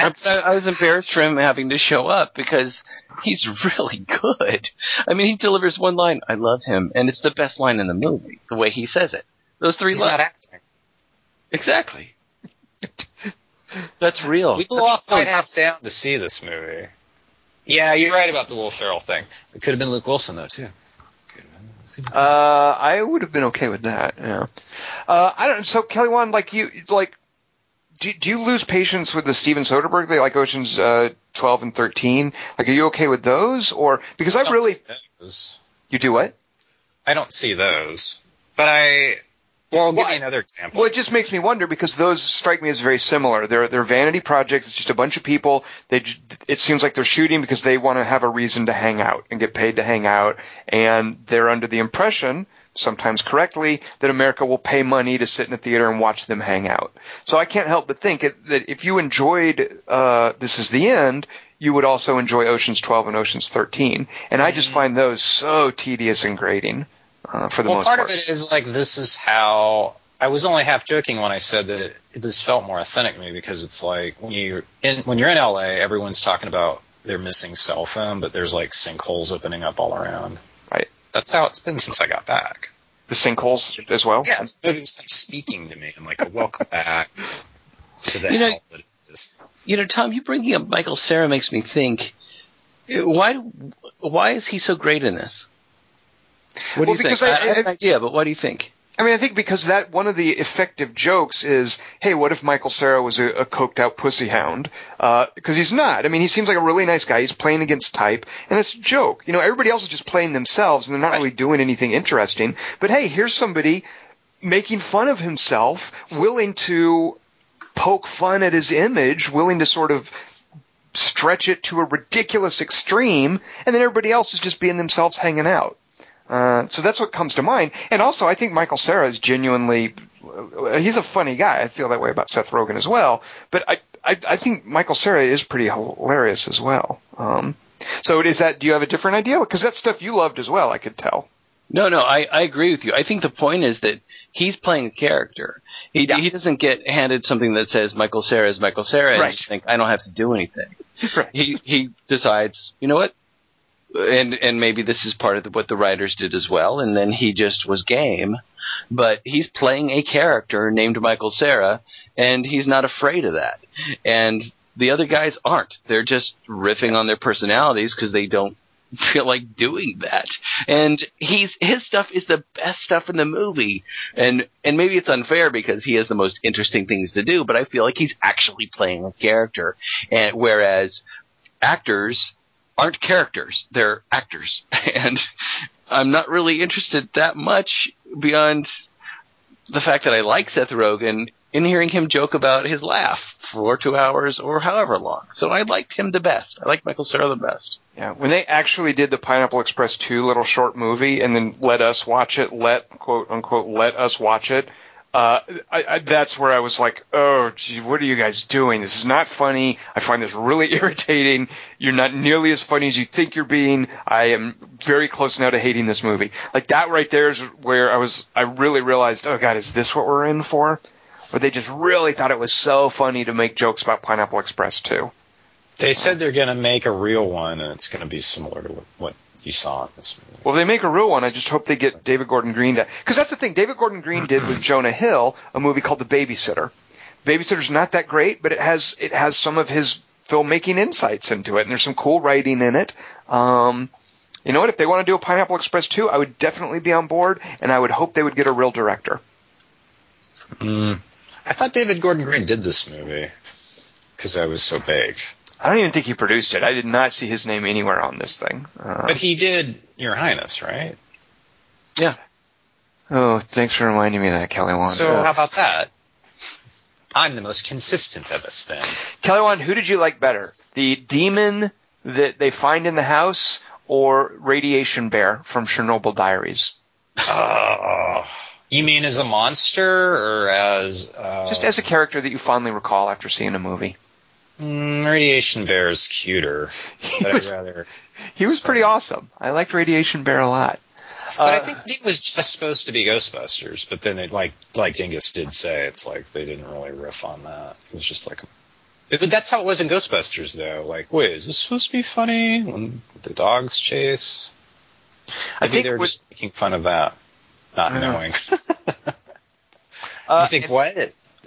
I, That's- I was embarrassed for him having to show up because he's really good. I mean, he delivers one line, "I love him," and it's the best line in the movie. The way he says it, those three He's lines, not acting. exactly. That's real. We blew off White House down to see this movie. Yeah, you're right about the Will Ferrell thing. It could have been Luke Wilson though too. Could have been. Uh, I would have been okay with that. Yeah. Uh, I don't. So Kelly Wand, like you, like, do, do you lose patience with the Steven Soderbergh? They like Ocean's uh, twelve and thirteen. Like, are you okay with those, or because I don't really you do what? I don't see those, but I. Well, give Well, me I- another example. Well, it just makes me wonder because those strike me as very similar. They're they're vanity projects. It's just a bunch of people. They it seems like they're shooting because they want to have a reason to hang out and get paid to hang out, and they're under the impression, sometimes correctly, that America will pay money to sit in a theater and watch them hang out. So I can't help but think that if you enjoyed uh, This Is the End, you would also enjoy Ocean's 12 and Ocean's 13, and I just find those so tedious and grating. Uh, for the well, most part Well, part, of it is like this is how I was only half joking when I said that it, this felt more authentic to me because it's like when you in when you're in LA, everyone's talking about their missing cell phone, but there's like sinkholes opening up all around. Right. That's how it's been since I got back. the sinkholes as well. Yeah, it's like speaking to me and like a welcome back to the You know- hell that is this. You know, Tom, you bringing up Michael Cera makes me think. Why? Why is he so great in this? What do you because think? I- I, have an idea, but what do you think? I mean, I think because that one of the effective jokes is, hey, what if Michael Cera was a, a coked out pussy hound? Uh, because he's not. I mean, he seems like a really nice guy. He's playing against type, and it's a joke. You know, everybody else is just playing themselves, and they're not really doing anything interesting. But hey, here's somebody making fun of himself, willing to poke fun at his image, willing to sort of stretch it to a ridiculous extreme, and then everybody else is just being themselves hanging out. Uh, so that's what comes to mind. And also, I think Michael Cera is genuinely, uh, he's a funny guy. I feel that way about Seth Rogen as well. But I, I, I think Michael Cera is pretty hilarious as well. Um, so is that, do you have a different idea? Because that's stuff you loved as well, I could tell. No, no, I, I agree with you. I think the point is that he's playing a character. He Yeah. he doesn't get handed something that says Michael Cera is Michael Cera and Right. just think I don't have to do anything. Right. He he decides, you know what? And and maybe this is part of the, what the writers did as well. And then he just was game, but he's playing a character named Michael Cera, and he's not afraid of that. And the other guys aren't. They're just riffing on their personalities because they don't feel like doing that. And he's his stuff is the best stuff in the movie. And and maybe it's unfair because he has the most interesting things to do, but I feel like he's actually playing a character. And whereas actors aren't characters, they're actors. And I'm not really interested that much beyond the fact that I like Seth Rogen in hearing him joke about his laugh for two hours or however long. So I liked him the best. I like Michael Cera the best. Yeah, when they actually did the Pineapple Express 2 little short movie and then let us watch it, let quote unquote let us watch it, uh, I, I, that's where I was like, oh, gee, what are you guys doing? This is not funny. I find this really irritating. You're not nearly as funny as you think you're being. I am very close now to hating this movie. Like that right there is where I was, I really realized, oh god, is this what we're in for? Where they just really thought it was so funny to make jokes about Pineapple Express too. They said they're going to make a real one, and it's going to be similar to what, what you saw it in this movie. Well, if they make a real one, I just hope they get David Gordon Green to. Because that's the thing. David Gordon Green did with Jonah Hill a movie called The Babysitter. Babysitter's not that great, but it has it has some of his filmmaking insights into it, and there's some cool writing in it. Um, you know what? If they want to do a Pineapple Express 2, I would definitely be on board, and I would hope they would get a real director. Mm. I thought David Gordon Green did this movie because I was so baked. I don't even think he produced it. I did not see his name anywhere on this thing. Uh, But he did Your Highness, right? Yeah. Oh, thanks for reminding me of that, Kelly Wand. So Uh, how about that? I'm the most consistent of us then. Kelly Wand, who did you like better? The demon that they find in the house or Radiation Bear from Chernobyl Diaries? Oh, you mean as a monster or as uh, Just as a character that you fondly recall after seeing a movie. Mm, Radiation Bear is cuter, He but was, I'd rather. he was pretty awesome. I liked Radiation Bear a lot. But I Uh, think it was just supposed to be Ghostbusters, but then it like like Dingus did say, it's like they didn't really riff on that. It was just like But that's how it was in Ghostbusters, though. Like, wait, is this supposed to be funny when the dogs chase? I Maybe think they were what- just making fun of that, not I know. knowing. Uh, you think what?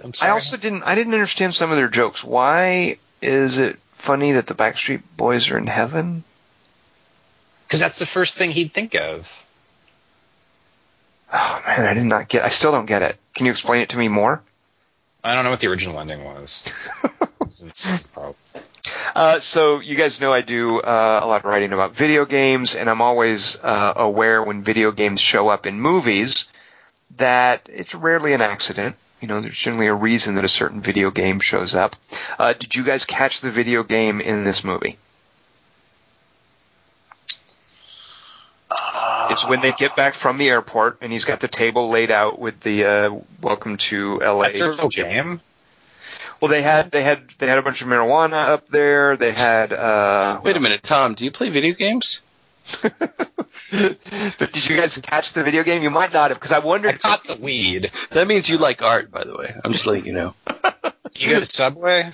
I'm I also didn't. I didn't understand some of their jokes. Why is it funny that the Backstreet Boys are in heaven? because that's the first thing he'd think of. Oh man, I did not get. I still don't get it. Can you explain it to me more? I don't know what the original ending was. Uh, so you guys know I do uh, a lot of writing about video games, and I'm always uh, aware when video games show up in movies that it's rarely an accident. You know, there's generally a reason that a certain video game shows up. Uh, did you guys catch the video game in this movie? It's when they get back from the airport, and he's got the table laid out with the uh, "Welcome to L.A." That's whole game. Well, they had they had they had a bunch of marijuana up there. They had. Uh, Wait a minute, Tom. Do you play video games? but did you guys catch the video game? You might not have, because I I wondered. caught the weed. That means you like art, by the way. I'm just letting you know. You go to Subway?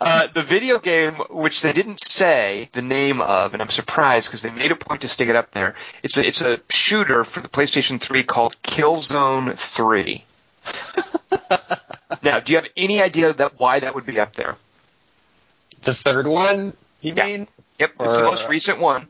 Uh, the video game, which they didn't say the name of, and I'm surprised because they made a point to stick it up there. It's a it's a shooter for the PlayStation 3 called Killzone 3. now, do you have any idea that why that would be up there? The third one? You Yeah. mean? Yep, it's the most recent one.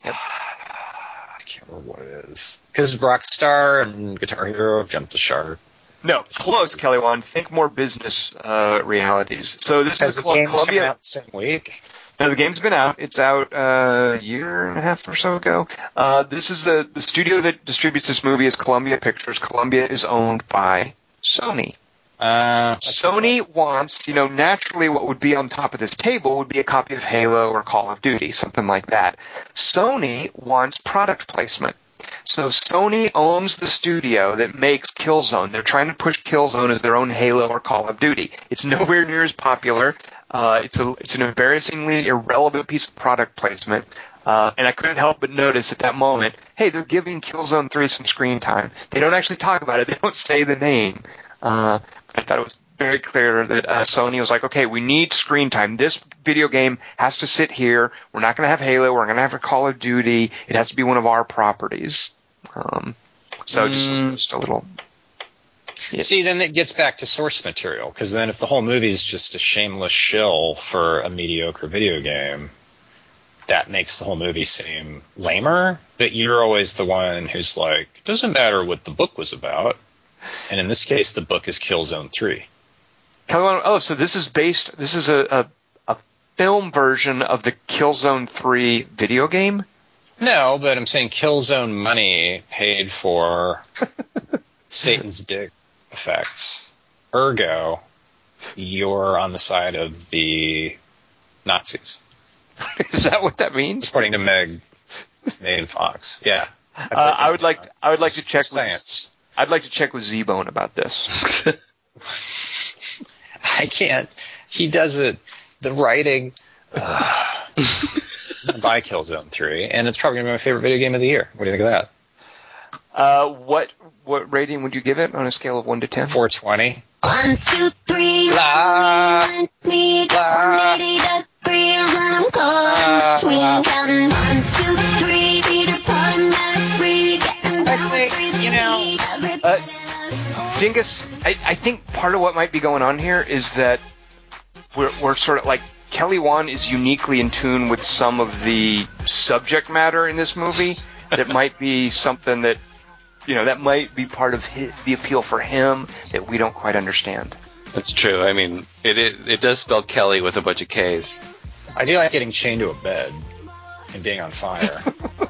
I can't remember what it is. Because Rockstar and Guitar Hero have jumped the shark. No, close, Kelly Wand. Think more business uh, realities. So this Has is the called Columbia. out the same week? No, the game's been out. It's out uh, a year and a half or so ago. Uh, this is the the studio that distributes this movie is Columbia Pictures. Columbia is owned by Sony. Uh, Sony wants, you know, naturally what would be on top of this table would be a copy of Halo or Call of Duty, something like that. Sony wants product placement. So Sony owns the studio that makes Killzone. They're trying to push Killzone as their own Halo or Call of Duty. It's nowhere near as popular. Uh, it's a it's an embarrassingly irrelevant piece of product placement. Uh, and I couldn't help but notice at that moment, hey, they're giving Killzone 3 some screen time. They don't actually talk about it. They don't say the name. Uh, I thought it was very clear that uh, Sony was like, okay, we need screen time. This video game has to sit here. We're not going to have Halo. We're going to have a Call of Duty. It has to be one of our properties. Um, so just, Mm. just a little. Yeah. See, then it gets back to source material, because then if the whole movie is just a shameless shill for a mediocre video game, that makes the whole movie seem lamer. But you're always the one who's like, doesn't matter what the book was about. And in this case, the book is Killzone 3. Kelly, oh, so this is based. This is a, a a film version of the Killzone 3 video game. No, but I'm saying Killzone money paid for Satan's dick effects. Ergo, you're on the side of the Nazis, is that what that means? according to Meg, Megan Fox. Yeah. Uh, I would like to, I would like to check with, science. I'd like to check with Z-Bone about this. I can't. He does it. The writing. Uh, buy Killzone 3, and it's probably going to be my favorite video game of the year. What do you think of that? Uh, what what rating would you give it on a scale of one to ten? 420. One, two, three, La. one, me, La. 180 degrees, and I'm caught La. in between counting one, two, three, feet apart, and then free, getting uh, Dingus, I, I think part of what might be going on here is that we're, we're sort of like Kelly Wand is uniquely in tune with some of the subject matter in this movie that might be something that you know that might be part of hi the appeal for him that we don't quite understand. That's true. I mean, it, it it does spell Kelly with a bunch of K's. I do like getting chained to a bed and being on fire. but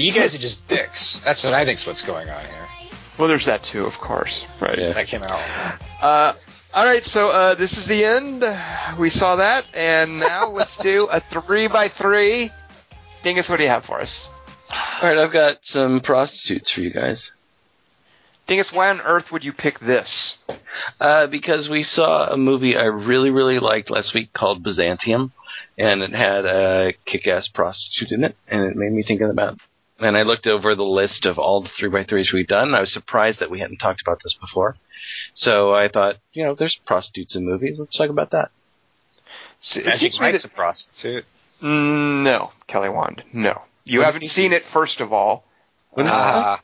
you guys are just dicks. That's what I think's what's going on here. Well, there's that too, of course. Right. Yeah. That came out. Uh, all right, so uh, this is the end. We saw that, and now let's do a three by three. Dingus, what do you have for us? All right, I've got some prostitutes for you guys. Dingus, why on earth would you pick this? Uh, because we saw a movie I really, really liked last week called Byzantium, and it had a kick-ass prostitute in it, and it made me think about. And I looked over the list of all the three by threes we've done. And I was surprised that we hadn't talked about this before. So I thought, you know, there's prostitutes in movies. Let's talk about that. S- Magic seems to me Mike's that- a prostitute. Mm, no, Kelly Wand, no. You What haven't seen it, first of all. Ah,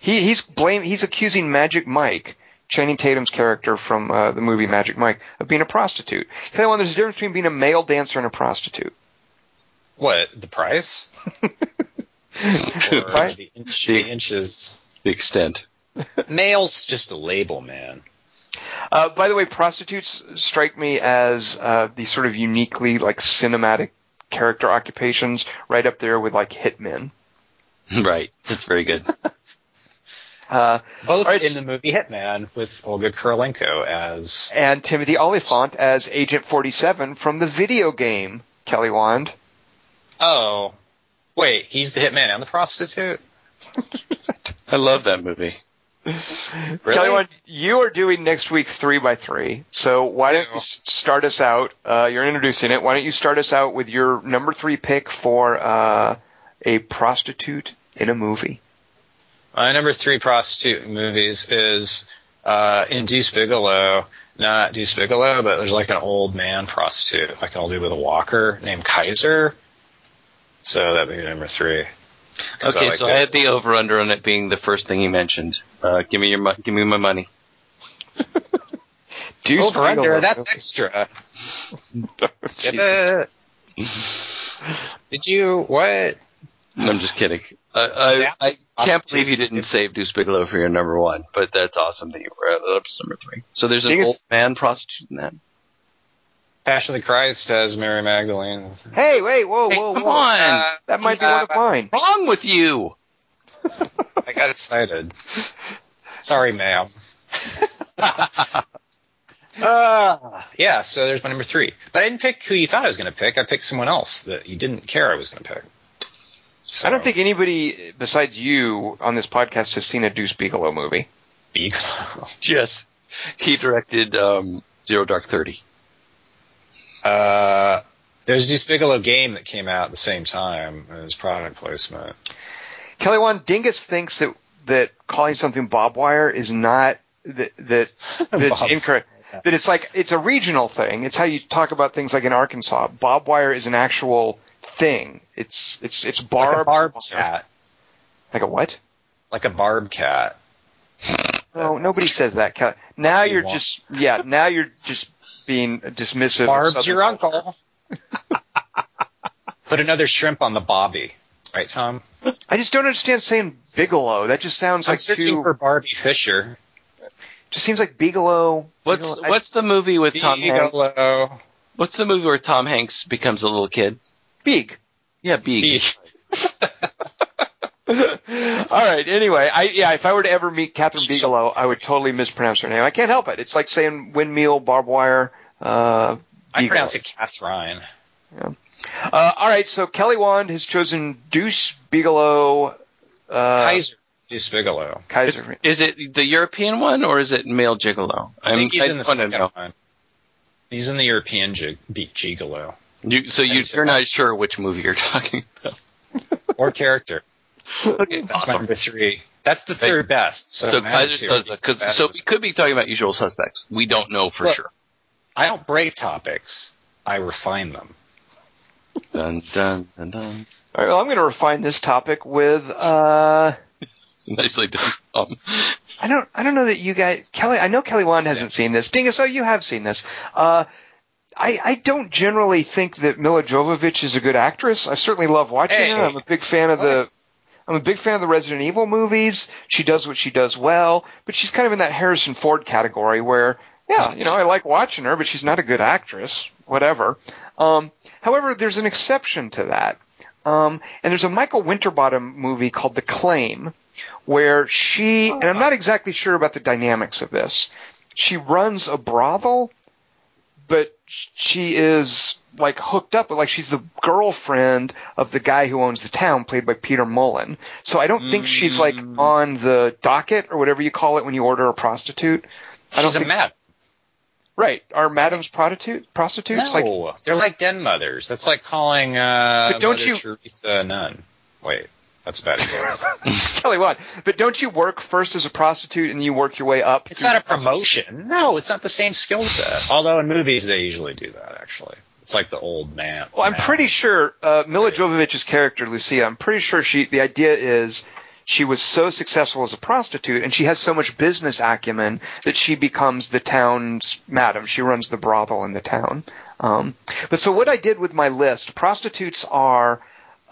He he's blame he's accusing Magic Mike, Channing Tatum's character from uh, the movie Magic Mike, of being a prostitute. Kelly Wand, there's a difference between being a male dancer and a prostitute. what? The price? Or Right? the, inch, the inches? the extent. Male's just a label, man. Uh, by the way, prostitutes strike me as uh, these sort of uniquely like cinematic character occupations, right up there with like hitmen. Right. That's very good. Uh, Both All right, in the movie Hitman with Olga Kurylenko as and Timothy Olyphant as Agent 47 from the video game Kelly Wand. oh, wait, he's the hitman and the prostitute. I love that movie. Kelly Wand, you what, you are doing next week's three by three. So why don't you start us out? Uh, you're introducing it. Why don't you start us out with your number three pick for uh, a prostitute in a movie? My number three prostitute movies is uh, in Deuce Bigalow. Not Deuce Bigalow, but there's like an old man prostitute, like I'll do with a walker named Kaiser. So that'd be number three. Okay, like so it. I had the over under on it being the first thing you mentioned. Uh, give me your mo- give me my money. Deuce over under. That's extra. Get Did you what? I'm just kidding. I, I, I can't believe you didn't save Deuce Bigalow for your number one, but that's awesome that you were at up to number three. So there's an Thing is- old man prostitute in that. Passion of the Christ says Mary Magdalene. Hey, wait, whoa, Hey, whoa, come whoa. on. Uh, That might be uh, one of mine. What's Wrong with you? I got excited. Sorry, ma'am. uh, yeah, so there's my number three. But I didn't pick who you thought I was going to pick. I picked someone else that you didn't care I was going to pick. So, I don't think anybody besides you on this podcast has seen a Deuce Bigalow movie. Bigelow. Yes. He directed um, Zero Dark Thirty. Uh, there's a Deuce Bigalow game that came out at the same time as product placement. Kelly Wand Dingus thinks that that calling something bob wire is not that that, that it's Bob- incorrect. That it's like it's a regional thing. It's how you talk about things like in Arkansas. Bob wire is an actual thing. It's it's it's Like barb barb cat. Like a what? Like a barb cat. No, nobody says that. Now You you're just yeah. Now you're just being dismissive. of Barb's Southern your culture. uncle. Put another shrimp on the bobby. Right, Tom? I just don't understand saying Bigelow. That just sounds I'm like searching too. for Barbie Fisher. Just seems like Bigelow. What's Bigelow- I- the movie with Tom Hanks? Bigelow. What's the movie where Tom Hanks becomes a little kid? Beeg. Yeah, Beeg. All right. Anyway, I yeah, if I were to ever meet Kathryn Bigelow, I would totally mispronounce her name. I can't help it. It's like saying windmill, barbed wire. Uh, I pronounce it Catherine. uh, all right. So Kelly Wand has chosen Deuce Bigalow. Uh, Kaiser Deuce Bigalow. Kaiser. Is it the European one or is it male gigolo? I think he's in the just wanna second know. one. He's in the European gig- beat Gigolo. You, so you, you're not sure which movie you're talking about. Or character. Okay, That's my awesome. number three. That's the third best. So, So Kaiser here. does that, 'cause- so we could be talking about usual suspects. We don't know for Look. sure. I don't break topics. I refine them. Dun dun dun dun. All right. Well, I'm going to refine this topic with. Uh, Nicely done. Um, I don't. I don't know that you guys, Kelly. I know Kelly Wand hasn't seen this. Dingus, oh, you have seen this. Uh, I, I don't generally think that Milla Jovovich is a good actress. I certainly love watching Hey. her. I'm a big fan of the. I'm a big fan of the Resident Evil movies. She does what she does well, but she's kind of in that Harrison Ford category where, yeah, you know, I like watching her, but she's not a good actress. Whatever. Um, however, there's an exception to that. Um, and there's a Michael Winterbottom movie called The Claim, where she, and I'm not exactly sure about the dynamics of this. She runs a brothel, but she is like hooked up, with like she's the girlfriend of the guy who owns the town, played by Peter Mullan. So I don't think she's like on the docket or whatever you call it when you order a prostitute. I don't a think, mad. Right. Are madams prostitute prostitutes? No, Like they're like den mothers. That's like calling uh, But don't Mother you- Teresa a nun. Wait, That's a bad example. Kelly Wand. But don't you work first as a prostitute and you work your way up? It's not a promotion. No, it's not the same skill set. Although in movies they usually do that. Actually, it's like the old man. Well, I'm man. pretty sure uh, Milla Jovovich's character Lucia. I'm pretty sure she. The idea is she was so successful as a prostitute, and she has so much business acumen that she becomes the town's madam. She runs the brothel in the town. Um, but so what I did with my list, prostitutes are.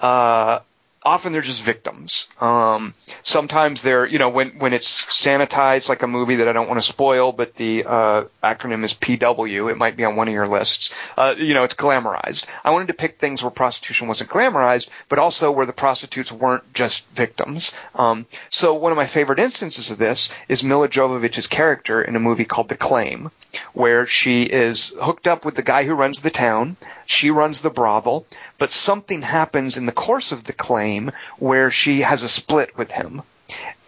Uh, Often they're just victims. Um, sometimes they're, you know, when when it's sanitized like a movie that I don't want to spoil, but the uh, acronym is PW. It might be on one of your lists. Uh, you know, it's glamorized. I wanted to pick things where prostitution wasn't glamorized, but also where the prostitutes weren't just victims. Um, so one of my favorite instances of this is Milla Jovovich's character in a movie called The Claim, where she is hooked up with the guy who runs the town. She runs the brothel, but something happens in the course of the claim where she has a split with him.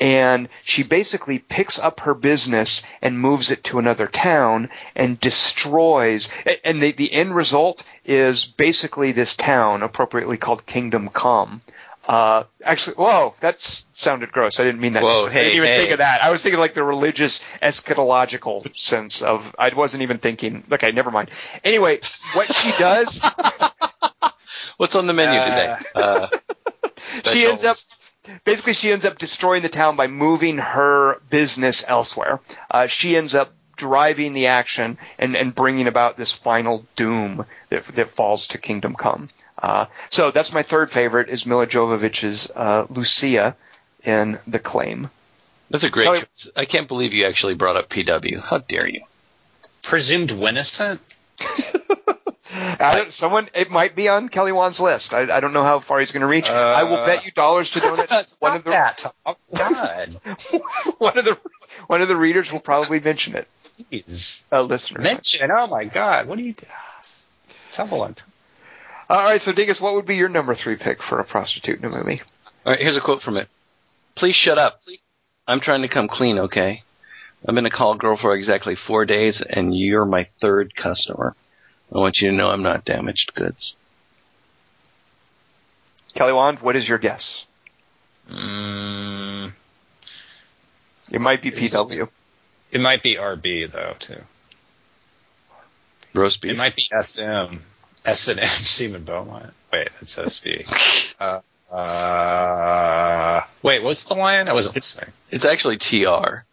And she basically picks up her business and moves it to another town and destroys. And the, the end result is basically this town, appropriately called Kingdom Come. Uh, actually, whoa, that sounded gross. I didn't mean that. Whoa, I hey, didn't even hey. think of that. I was thinking like the religious eschatological sense of. I wasn't even thinking. Okay, never mind. Anyway, what she does, What's on the menu today? Uh, she ends up basically she ends up destroying the town by moving her business elsewhere. Uh, she ends up driving the action and, and bringing about this final doom that, that falls to Kingdom Come. Uh, so that's my third favorite is Milla Jovovich's uh, Lucia in The Claim. That's a great Kelly- choice. I can't believe you actually brought up PW. How dare you? presumed innocent. I don't, someone, it might be on Kelly Wand's list. I, I don't know how far he's going to reach. I will bet you dollars to donate. one Stop of the that! Oh God, one of the one of the readers will probably mention it. Jeez. Uh, listeners. mention. Oh my God, what do you do? Tumbling. All right, so Dingus, what would be your number three pick for a prostitute in a movie? All right, here's a quote from it. Please shut up. I'm trying to come clean, okay? I've been a call girl for exactly four days, and you're my third customer. I want you to know I'm not damaged goods. Kelly Wand, what is your guess? Mm, It might be PW. it might be RB though too. Roast beef. It might be SM. S and M Seaman Beaumont. Wait, that's SB. uh, uh, wait, what's the line? I wasn't listening. It's actually TR.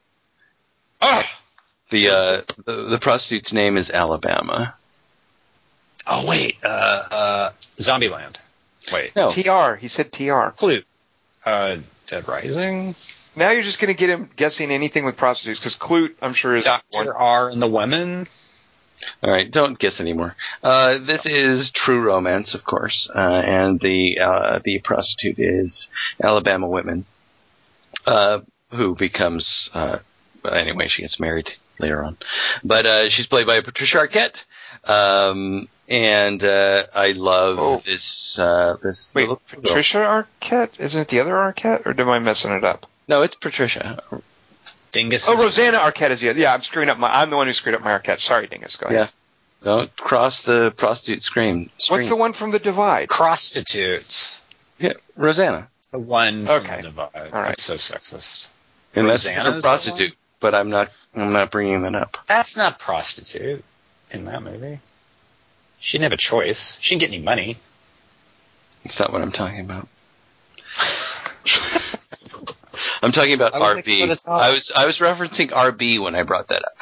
Oh, The uh, the, the prostitute's name is Alabama. Oh wait, uh, uh, Zombieland. Wait, No, TR. He said TR. Clue. Uh, Dead Rising. Now you're just going to get him guessing anything with prostitutes because Klute, I'm sure, is one. Doctor R and the Women. All right, don't guess anymore. Uh, this is True Romance, of course, uh, and the uh, the prostitute is Alabama Whitman, uh, who becomes uh, well, anyway. She gets married later on, but uh, she's played by Patricia Arquette, um, and uh, I love Oh. this uh, this. Wait, little girl. Patricia Arquette? Isn't it the other Arquette, or am I messing it up? No, it's Patricia. Dingus. Oh, Rosanna Arquette is the other. Yeah, I'm screwing up my. I'm the one who screwed up my Arquette. Sorry, Dingus. Go ahead. Yeah. Don't cross the prostitute screen. What's the one from the Divide? Prostitutes. Yeah, Rosanna. The one from Okay. the Divide. All right. That's so sexist. And that's Rosanna's a prostitute, but I'm not. I'm not bringing that up. That's not prostitute in that movie. She didn't have a choice. She didn't get any money. It's not what I'm talking about. I'm talking about I RB. of the top. I was I was referencing RB when I brought that up.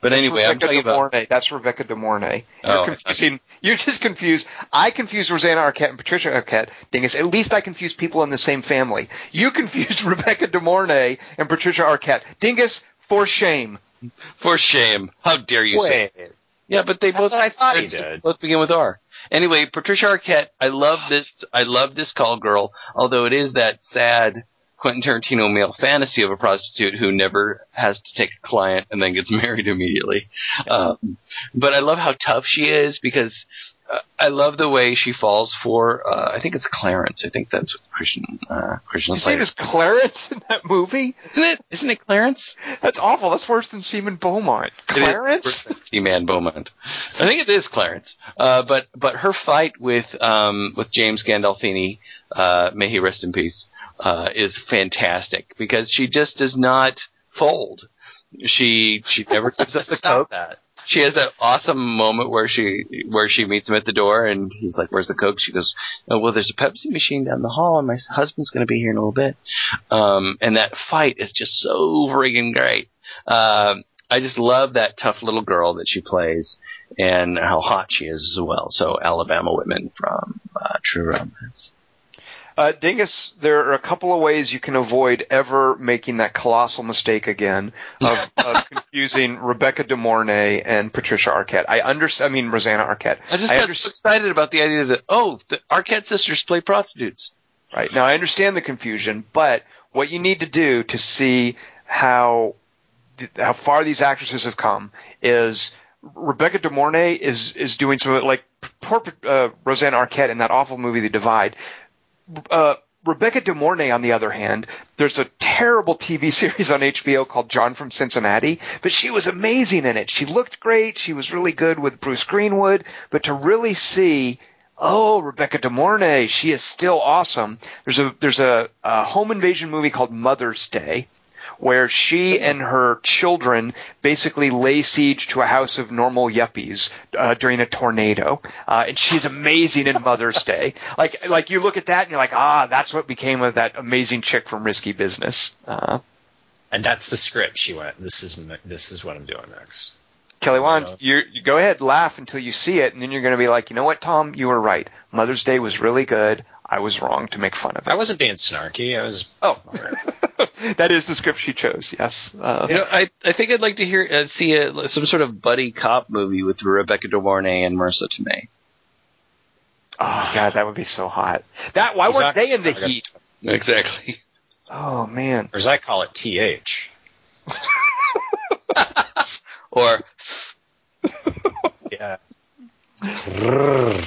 But anyway, I'm talking De about That's Rebecca De Mornay. You're Oh, confusing. You're just confused. I confuse Rosanna Arquette and Patricia Arquette. Dingus. At least I confuse people in the same family. You confused Rebecca De Mornay and Patricia Arquette. Dingus, for shame. for shame. How dare you say? Wait. Yeah, but they That's both what I thought he they did. both begin with R. Anyway, Patricia Arquette, I love this. I love this call girl. Although it is that sad Quentin Tarantino male fantasy of a prostitute who never has to take a client and then gets married immediately. Um, but I love how tough she is because I love the way she falls for. Uh, I think it's Clarence. I think that's what Christian uh, Christian. You say this Clarence in that movie? Isn't it? Isn't it Clarence? That's awful. That's worse than Seaman Beaumont. Clarence? T-Man Beaumont. I think it is Clarence. Uh, but but her fight with um, with James Gandolfini, uh, may he rest in peace, uh, is fantastic because she just does not fold. She she never gives up the Stop coke. that. She has that awesome moment where she where she meets him at the door and he's like, "Where's the coke?" She goes, oh, "Well, there's a Pepsi machine down the hall and my husband's going to be here in a little bit." Um, and that fight is just so friggin' great. Um, I just love that tough little girl that she plays and how hot she is as well. So Alabama Whitman from uh, True Romance. Uh, Dingus, there are a couple of ways you can avoid ever making that colossal mistake again of, of confusing Rebecca De Mornay and Patricia Arquette. I understand. I mean Rosanna Arquette. I just I got understand. so excited about the idea that oh, the Arquette sisters play prostitutes. Right. Now I understand the confusion, but what you need to do to see how how far these actresses have come is Rebecca De Mornay is is doing some like poor uh, Rosanna Arquette in that awful movie The Divide. Uh, Rebecca De Mornay, on the other hand, there's a terrible TV series on HBO called John from Cincinnati, but she was amazing in it. She looked great. She was really good with Bruce Greenwood, but to really see Oh, Rebecca De Mornay, she is still awesome. There's a there's a, a home invasion movie called Mother's Day, where she and her children basically lay siege to a house of normal yuppies uh, during a tornado, uh, and she's amazing in Mother's Day. Like like you look at that and you're like, ah, that's what became of that amazing chick from Risky Business. Uh, And that's the script she went. This is this is what I'm doing next. Kelly Wand, Uh, you you go ahead, laugh until you see it, and then you're going to be like, you know what, Tom, you were right. Mother's Day was really good. I was wrong to make fun of it. I wasn't being snarky. I was. Oh, that is the script she chose. Yes. Uh, You know, I I think I'd like to hear uh, see a, some sort of buddy cop movie with Rebecca De Mornay and Marisa Tomei. oh God, that would be so hot. That why weren't they in the heat? Exactly. Oh man. Or as I call it, th. Or Yeah.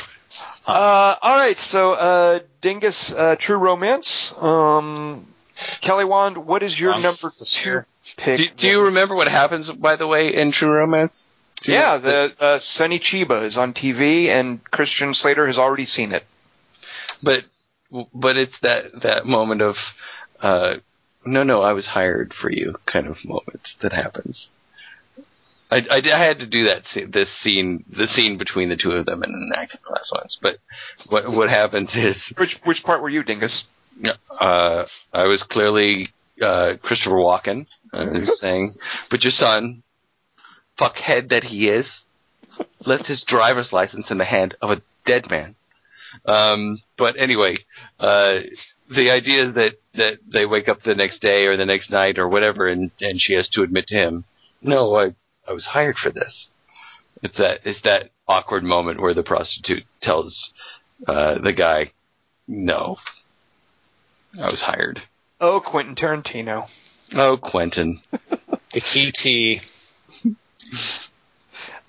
Uh, all right. So, uh, Dingus, uh, True Romance. Um, Kelly Wand, what is your Um, number two pick? do, do you remember what happens by the way in True Romance? Do you- Yeah, the uh, Sonny Chiba is on TV, and Christian Slater has already seen it. but but it's that that moment of uh no no I was hired for you kind of moment that happens. I, I, I had to do that scene, this scene the scene between the two of them in an acting class once. But what what happens is Which which part were you, Dingus? uh I was clearly uh Christopher Walken. Was saying, but your son, fuckhead that he is, left his driver's license in the hand of a dead man. Um, but anyway, uh, the idea is that, that they wake up the next day or the next night or whatever and, and she has to admit to him, no, I, I was hired for this. It's that, it's that awkward moment where the prostitute tells, uh, the guy, no, I was hired. Oh, Quentin Tarantino. Oh, Quentin. The QT.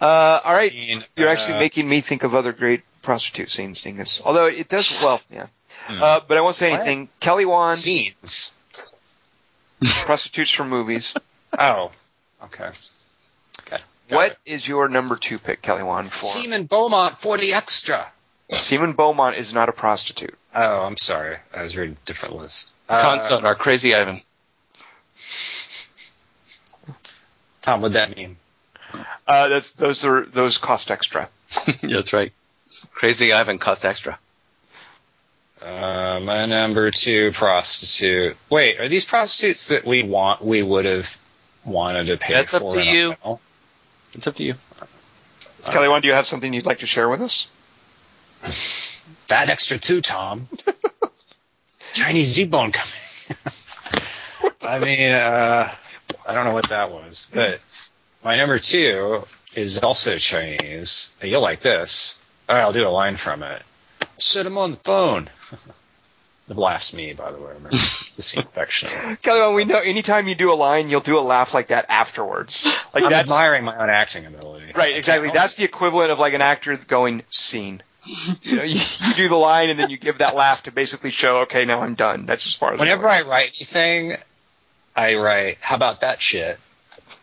Uh, all right. Scene, You're actually uh, making me think of other great prostitute scenes, Dingus. Although it does well, yeah. Hmm. Uh, but I won't say What? anything. Kelly Wand, scenes. prostitutes from movies. Oh. Okay. Okay. Got What it. is your number two pick, Kelly Wand, for? Seaman Beaumont for the extra. Seaman Beaumont is not a prostitute. Oh, I'm sorry. I was reading a different list. Uh, Constant, our crazy Ivan. Tom, what'd that mean? Uh, that's those are those cost extra. That's right. Crazy Ivan cost extra. Uh, my number two prostitute. Wait, are these prostitutes that we want? We would have wanted to pay That's up for. to in a you. rental? It's up to you. Kelly Wand, do you have something you'd like to share with us? That extra too, Tom. Chinese Z-bone coming. I mean, uh, I don't know what that was, but my number two is also Chinese. You'll like this. All right, I'll do a line from it. Sit him on the phone. The laughs me, by the way. Remember the scene affectionately. Kelly Wand, we know anytime you do a line, you'll do a laugh like that afterwards. Like I'm admiring my own acting ability. right, exactly. That's the equivalent of like an actor going scene. You know, you, you do the line and then you give that laugh to basically show, okay, now I'm done. That's as far as. Whenever I write anything, I write, "How about that shit?"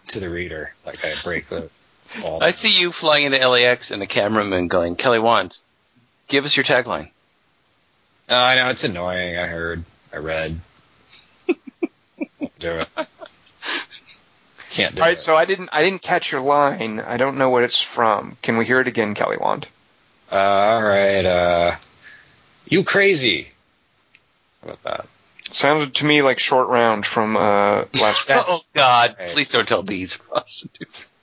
to the reader. Like I break the. All I see you flying into LAX and the cameraman going, Kelly Wand, give us your tagline. Uh, I know it's annoying. I heard. I read. Won't do it. Can't do All right, it. so I didn't I didn't catch your line. I don't know what it's from. Can we hear it again, Kelly Wand? Uh, all right. Uh, you crazy? How about that? Sounded to me like short round from uh, last. That's- oh God! Right. Please don't tell these prostitutes.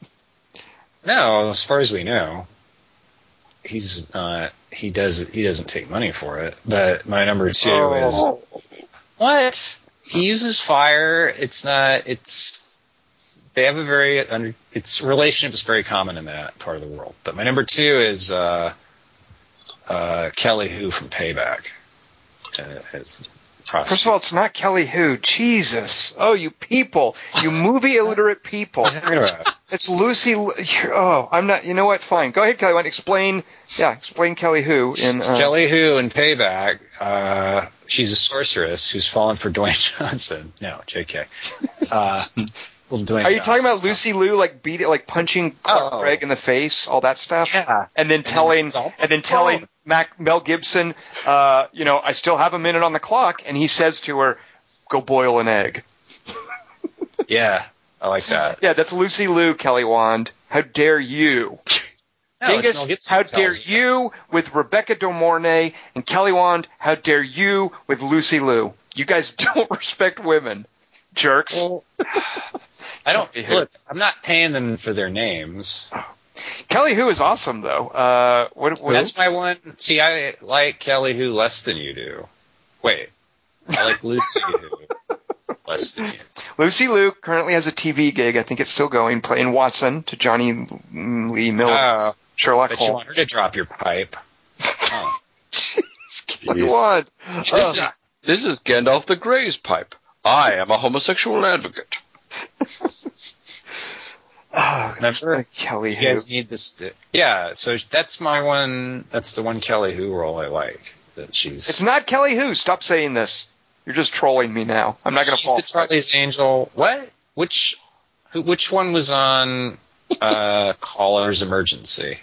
No, as far as we know, he's not. He does. He doesn't take money for it. But my number two is Oh. what he uses fire. It's not. It's they have a very under. Its relationship is very common in that part of the world. But my number two is uh, uh, Kelly Hu from Payback. Uh, as prostitute. First of all, it's not Kelly Hu. Jesus. Oh, you people. You movie illiterate people. What are you talking about? It's Lucy. Oh, I'm not. You know what? Fine. Go ahead, Kelly. Wand. Explain. Yeah, explain Kelly Hu in. Uh, Kelly Hu in Payback, uh, she's a sorceress who's fallen for Dwayne Johnson. No, JK. Uh, little Dwayne Are you talking about Lucy Liu like beat it, like punching Clark Oh. Gregg in the face, all that stuff? Yeah. And then telling, all- and then telling Mac, Mel Gibson, uh, you know, I still have a minute on the clock, and he says to her, "Go boil an egg." Yeah, I like that. Yeah, that's Lucy Liu, Kelly Wand. How dare you? No, it's Dingus, how dare it. you with Rebecca De Mornay and Kelly Wand? How dare you with Lucy Liu? You guys don't respect women, jerks. Well, I don't look. I'm not paying them for their names. Kelly Hu is awesome though. Uh, what? what That's my one. See, I like Kelly Hu less than you do. Wait, I like Lucy Who less than you. Lucy Liu currently has a TV gig. I think it's still going, playing Watson to Jonny mm, Lee Miller, Oh, Sherlock but you want her to drop your pipe. Oh. Kelly This, Oh. is, this is Gandalf the Grey's pipe. I am a homosexual advocate. Oh, Remember? Kelly You Who. guys need this. Yeah, so that's my one. That's the one Kelly Hu role I like. That she's. It's not Kelly Hu. Stop saying this. You're just trolling me now. I'm not going to she's fall. the Charlie's Angel. What? Which? Who, which one was on uh, Caller's Emergency?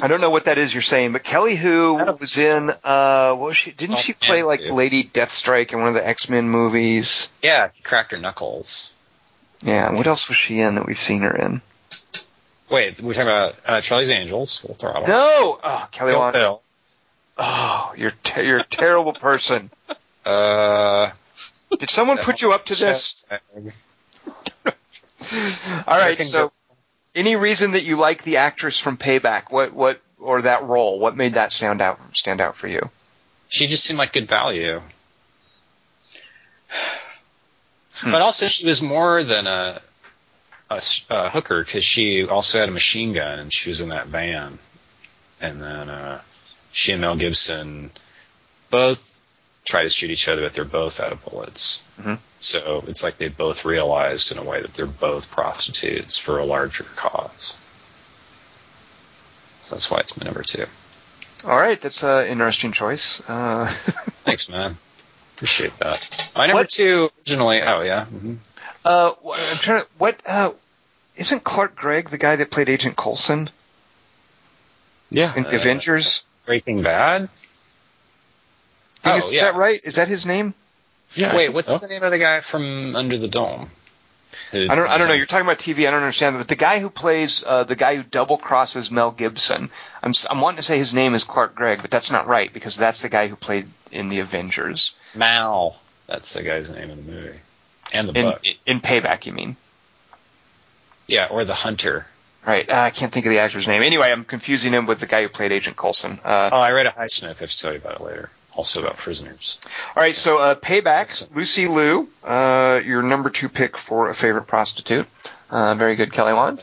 I don't know what that is you're saying, but Kelly Hu was in. Uh, what was she? Didn't she play like. Lady Deathstrike in one of the X Men movies? Yeah, she cracked her knuckles. Yeah. What else was she in that we've seen her in? Wait, we're talking about uh, Charlie's Angels, Full Throttle. No. Oh, Kelly Bill. Oh, you're te- you're a terrible person. Uh, Did someone put you up to this? All right. So, Girl. any reason that you like the actress from Payback? What what or that role? What made that stand out stand out for you? She just seemed like good value. Hmm. But also, she was more than a a hooker because she also had a machine gun and she was in that van. And then uh, she and Mel Gibson both try to shoot each other, but they're both out of bullets. Mhm. So it's like they both realized in a way that they're both prostitutes for a larger cause. So that's why it's my number two. All right, that's an interesting choice. Uh, Thanks, man. Appreciate that. My number What- two originally. Oh yeah. hmm uh, I'm trying to. What? Uh, isn't Clark Gregg the guy that played Agent Coulson Yeah. in the Uh, Avengers? Breaking Bad. Think oh, is, is yeah. that right? Is that his name? yeah. Wait, what's Oh. the name of the guy from Under the Dome? Who- I don't. I don't know. You're talking about TV. I don't understand. But the guy who plays uh, the guy who double crosses Mel Gibson. I'm. s- I'm wanting to say his name is Clark Gregg, but that's not right because that's the guy who played in the Avengers Mal. That's the guy's name in the movie and the in book. in Payback. You mean? Yeah, or the Hunter. Right. Uh, I can't think of the actor's name. Anyway, I'm confusing him with the guy who played Agent Coulson. Uh, Oh, I read a Highsmith. I have to tell you about it later. Also about prisoners. all right. So uh, Payback. Lucy Liu, uh, your number two pick for a favorite prostitute. Uh, very good, Kelly Wand.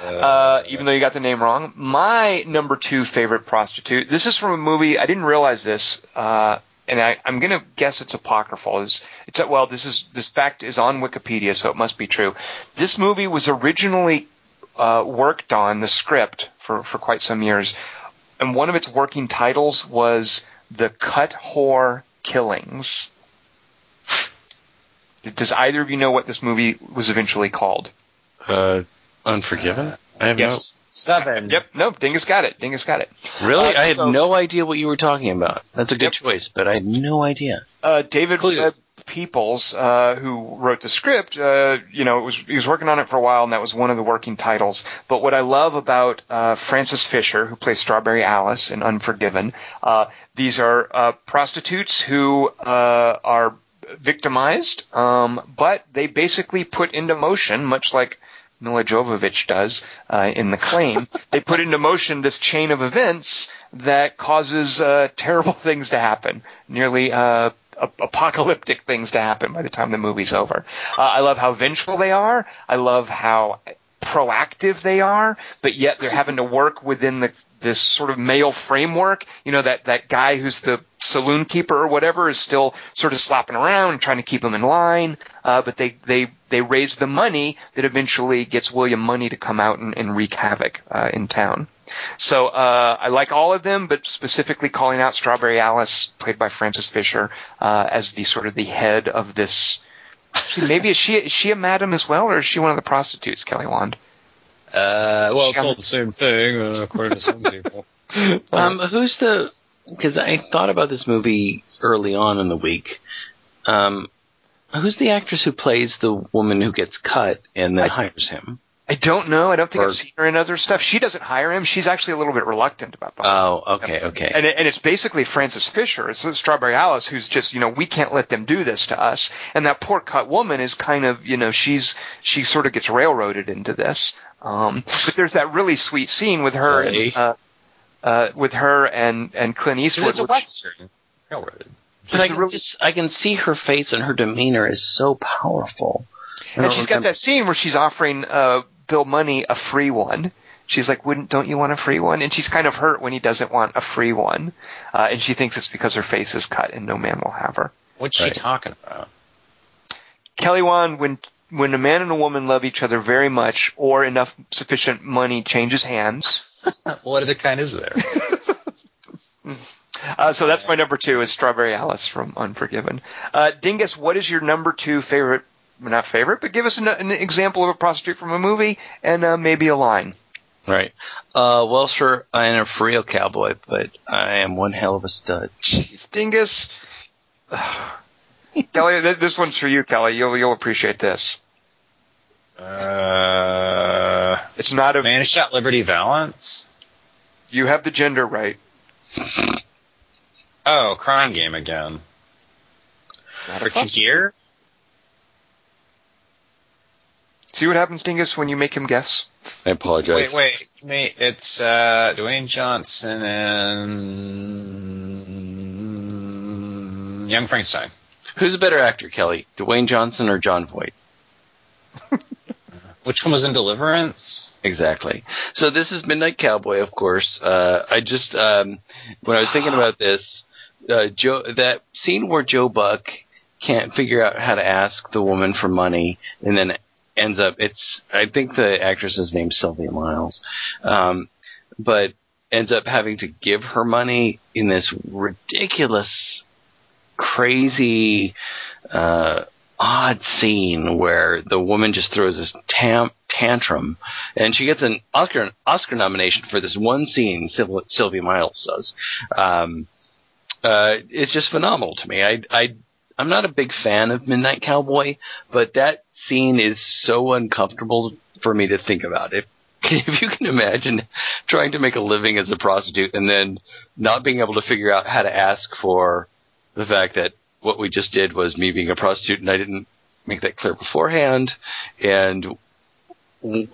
Uh, even though you got the name wrong. My number two favorite prostitute. This is from a movie. I didn't realize this, uh, and I, I'm gonna guess it's apocryphal. Is it's well, this is this fact is on Wikipedia, so it must be true. This movie was originally uh, worked on the script for for quite some years, and one of its working titles was "The Cut Whore Killings." Does either of you know what this movie was eventually called? Uh, Unforgiven? I have Yes. Seven. Yep. No, Dingus got it. Dingus got it. Really? Uh, I had so- no idea what you were talking about. That's a good Yep. choice, but I had no idea. Uh, David Clue. Webb Peoples, uh, who wrote the script, uh, you know, it was he was working on it for a while, and that was one of the working titles. But what I love about uh, Frances Fisher, who plays Strawberry Alice in Unforgiven, uh, these are uh, prostitutes who uh, are victimized, um, but they basically put into motion, much like Milla Jovovich does uh, in The Claim, they put into motion this chain of events that causes uh, terrible things to happen, nearly uh, ap- apocalyptic things to happen by the time the movie's over. Uh, I love how vengeful they are. I love how proactive they are, but yet they're having to work within the this sort of male framework. You know that that guy who's the saloon keeper or whatever is still sort of slopping around trying to keep him in line. Uh, but they they they raise the money that eventually gets William Munny to come out and, and wreak havoc uh, in town. So uh, I like all of them, but specifically calling out Strawberry Alice, played by Frances Fisher, uh, as the sort of the head of this. Actually, Maybe is she is she a madam as well, or is she one of the prostitutes, Kelly Wand? Uh, well, it's all up. the same thing, uh, according to some people. Um, who's the? Because I thought about this movie early on in the week. Um, who's the actress who plays the woman who gets cut and then I- hires him? I don't know. I don't think Or- I've seen her in other stuff. She doesn't hire him. She's actually a little bit reluctant about that. Oh, okay, okay. And, it, and it's basically Frances Fisher, it's Strawberry Alice, who's just, you know, we can't let them do this to us. And that poor cut woman is kind of, you know, she's, she sort of gets railroaded into this. Um, but there's that really sweet scene with her, Hey. and, uh, uh, with her and, and Clint Eastwood. It's a western. Railroad. But I can, really- just, I can see her face and her demeanor is so powerful. And she's got that scene where she's offering, uh, Bill Munny a free one. She's like, "Wouldn't don't you want a free one?" And she's kind of hurt when he doesn't want a free one, uh, and she thinks it's because her face is cut and no man will have her. What's she talking about? Kelly Wand, when when a man and a woman love each other very much, or enough sufficient money changes hands. What other kind is there? Uh, so that's my number two is Strawberry Alice from Unforgiven. Uh, Dingus, what is your number two favorite? Well, Not favorite, but give us an, an example of a prostitute from a movie and uh, maybe a line. Right. Uh, well, sir, I am a real cowboy, but I am one hell of a stud. Jeez, Dingus. Kelly, this one's for you, Kelly. You'll you'll appreciate this. Uh, It's not a. Man Who Shot Liberty Valance? You have the gender right. Oh, crime Game again. Not a Richard. Gere? See what happens, Dingus, when you make him guess. I apologize. Wait, wait. Mate, it's uh, Dwayne Johnson and Young Frankenstein. Who's a better actor, Kelly? Dwayne Johnson or Jon Voight? Which one was in Deliverance? Exactly. So this is Midnight Cowboy, of course. Uh, I just um, when I was thinking about this, uh, Joe, that scene where Joe Buck can't figure out how to ask the woman for money, and then ends up. It's I think the actress's name's Sylvia Miles, um, but ends up having to give her money in this ridiculous, crazy. Uh, odd scene where the woman just throws this tam- tantrum, and she gets an Oscar Oscar nomination for this one scene. Syl- Sylvia Miles does. Um, uh, it's just phenomenal to me. I, I I'm not a big fan of Midnight Cowboy, but that scene is so uncomfortable for me to think about. If if you can imagine trying to make a living as a prostitute and then not being able to figure out how to ask for the fact that what we just did was me being a prostitute and I didn't make that clear beforehand and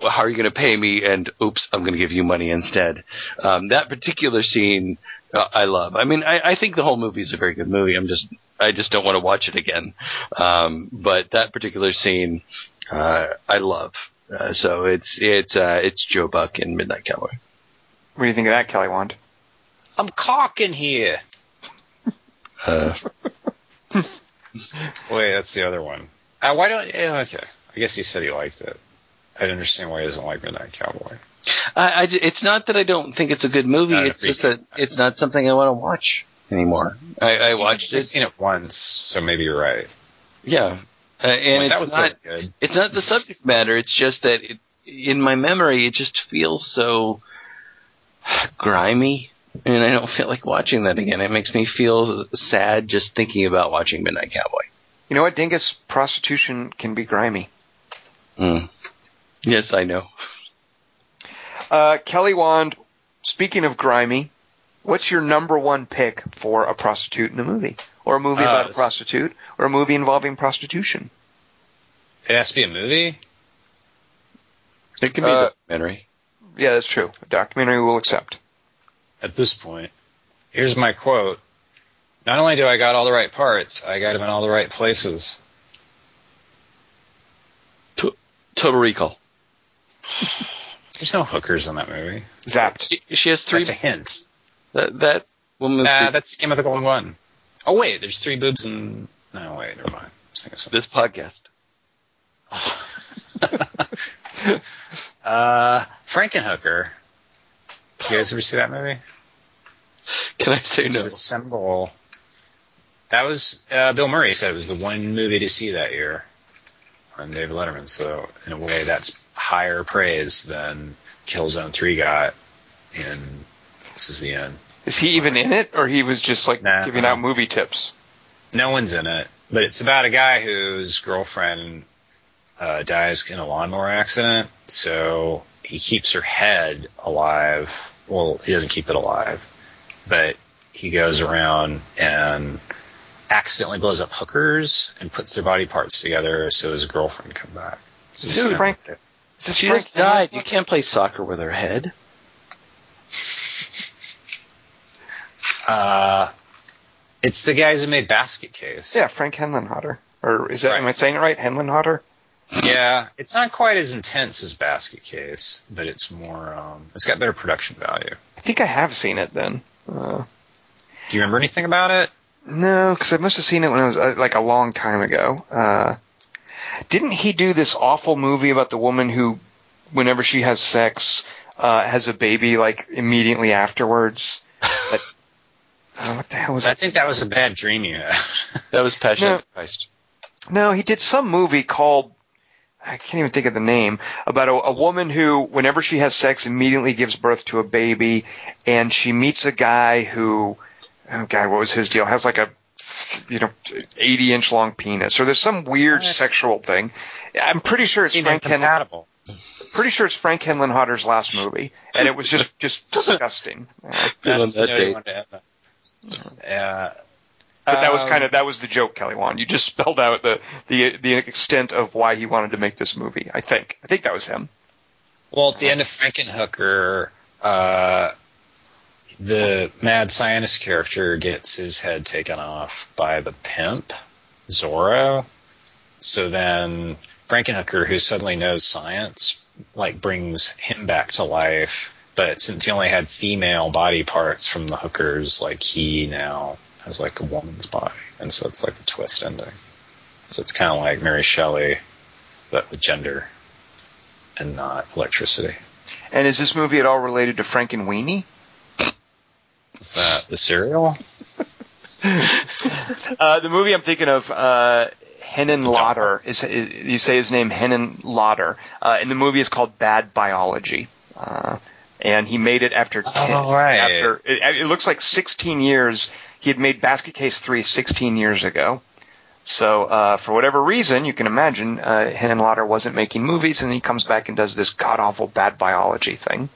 how are you going to pay me and oops i'm going to give you money instead um, that particular scene i love i mean I, I think the whole movie is a very good movie i'm just i just don't want to watch it again um, but that particular scene uh, i love uh, so it's it's uh, it's joe buck in midnight cowboy What do you think of that, Kelly Wand? I'm cocking here. uh, Wait, that's the other one. Uh, why don't? Yeah, okay. I guess he said he liked it. I didn't understand why he doesn't like Midnight Cowboy. I, I ju- it's not that i don't think it's a good movie Not it's just that it's not something i want to watch anymore i, I watched I've it seen it once, so maybe you're right. yeah uh, and Wait, it's not good. It's not the subject matter. It's just that it, in my memory, it just feels so grimy, and I don't feel like watching that again. It makes me feel sad just thinking about watching Midnight Cowboy. You know what, Dingus? Prostitution can be grimy. Mm. Yes, I know. Uh, Kelly Wand, speaking of grimy, what's your number one pick for a prostitute in a movie? Or a movie Uh, about a prostitute? Or a movie involving prostitution? It has to be a movie. It can be Uh, a documentary. Yeah, that's true. A documentary will accept. At this point, here's my quote. Not only do I got all the right parts, I got them in all the right places. Total Recall. There's no hookers in that movie. Zapped. She, she has three. That's a hint. That that woman. Nah, that's Game of the Golden One. Oh wait, there's three boobs and no wait, never mind. I was this podcast. Uh, Frankenhooker. Did you guys ever see that movie? Can I say It's no? symbol. That was uh, Bill Murray said it was the one movie to see that year on David Letterman. So in a way, that's higher praise than Killzone Three got in This Is the End. Is he even in it, or he was just like Nah. giving out movie tips? No one's in it, but it's about a guy whose girlfriend uh, dies in a lawnmower accident. So he keeps her head alive. Well, he doesn't keep it alive, but he goes around and accidentally blows up hookers and puts their body parts together so his girlfriend can come back. So kinda Frank- like She Frank just died. Henlon? You can't play soccer with her head. a- Uh, it's the guys who made Basket Case. Yeah, Frank Henlenhotter. Or is that, Right. am I saying it right? Henlenhotter? Yeah, it's not quite as intense as Basket Case, but it's more. Um, it's got better production value. I think I have seen it then. Uh, Do you remember anything about it? no, because I must have seen it when I was uh, like a long time ago. Uh, didn't he do this awful movie about the woman who, whenever she has sex, uh, has a baby like immediately afterwards? But, uh, what the hell was I that? think that was a bad dream you had. That was Passion No. of Christ. No, he did some movie called I can't even think of the name about a, a woman who, whenever she has sex, immediately gives birth to a baby, and she meets a guy who, oh god, what was his deal? Has like a you know, 80 inch long penis, or there's some weird Nice. sexual thing. I'm pretty sure it's Seemed Frank Henlon. incompatible. Pretty sure it's Frank Henlenhotter's last movie, and it was just just disgusting. That's that the note you date. wanted to end. Yeah. but that was Um, kind of that was the joke, Kelly Wand. You just spelled out the the the extent of why he wanted to make this movie. I think I think that was him. Well, at the end of Frankenhooker, uh, the mad scientist character gets his head taken off by the pimp, Zorro. So then Frankenhooker, who suddenly knows science, like brings him back to life. But since he only had female body parts from the hookers, like he now has like a woman's body, and so it's like the twist ending. So it's kind of like Mary Shelley, but with gender and not electricity. And is this movie at all related to Frankenweenie? Is that the cereal? Uh, the movie I'm thinking of, uh, Hennen Lauder, is, is you say his name Hennen Lauder, uh, and the movie is called Bad Biology. Uh, and he made it after 10, Oh, right. after it, it looks like 16 years. He had made Basket Case 3 16 years ago. So uh, for whatever reason, you can imagine uh, Hennen Lauder wasn't making movies, and he comes back and does this god awful bad biology thing.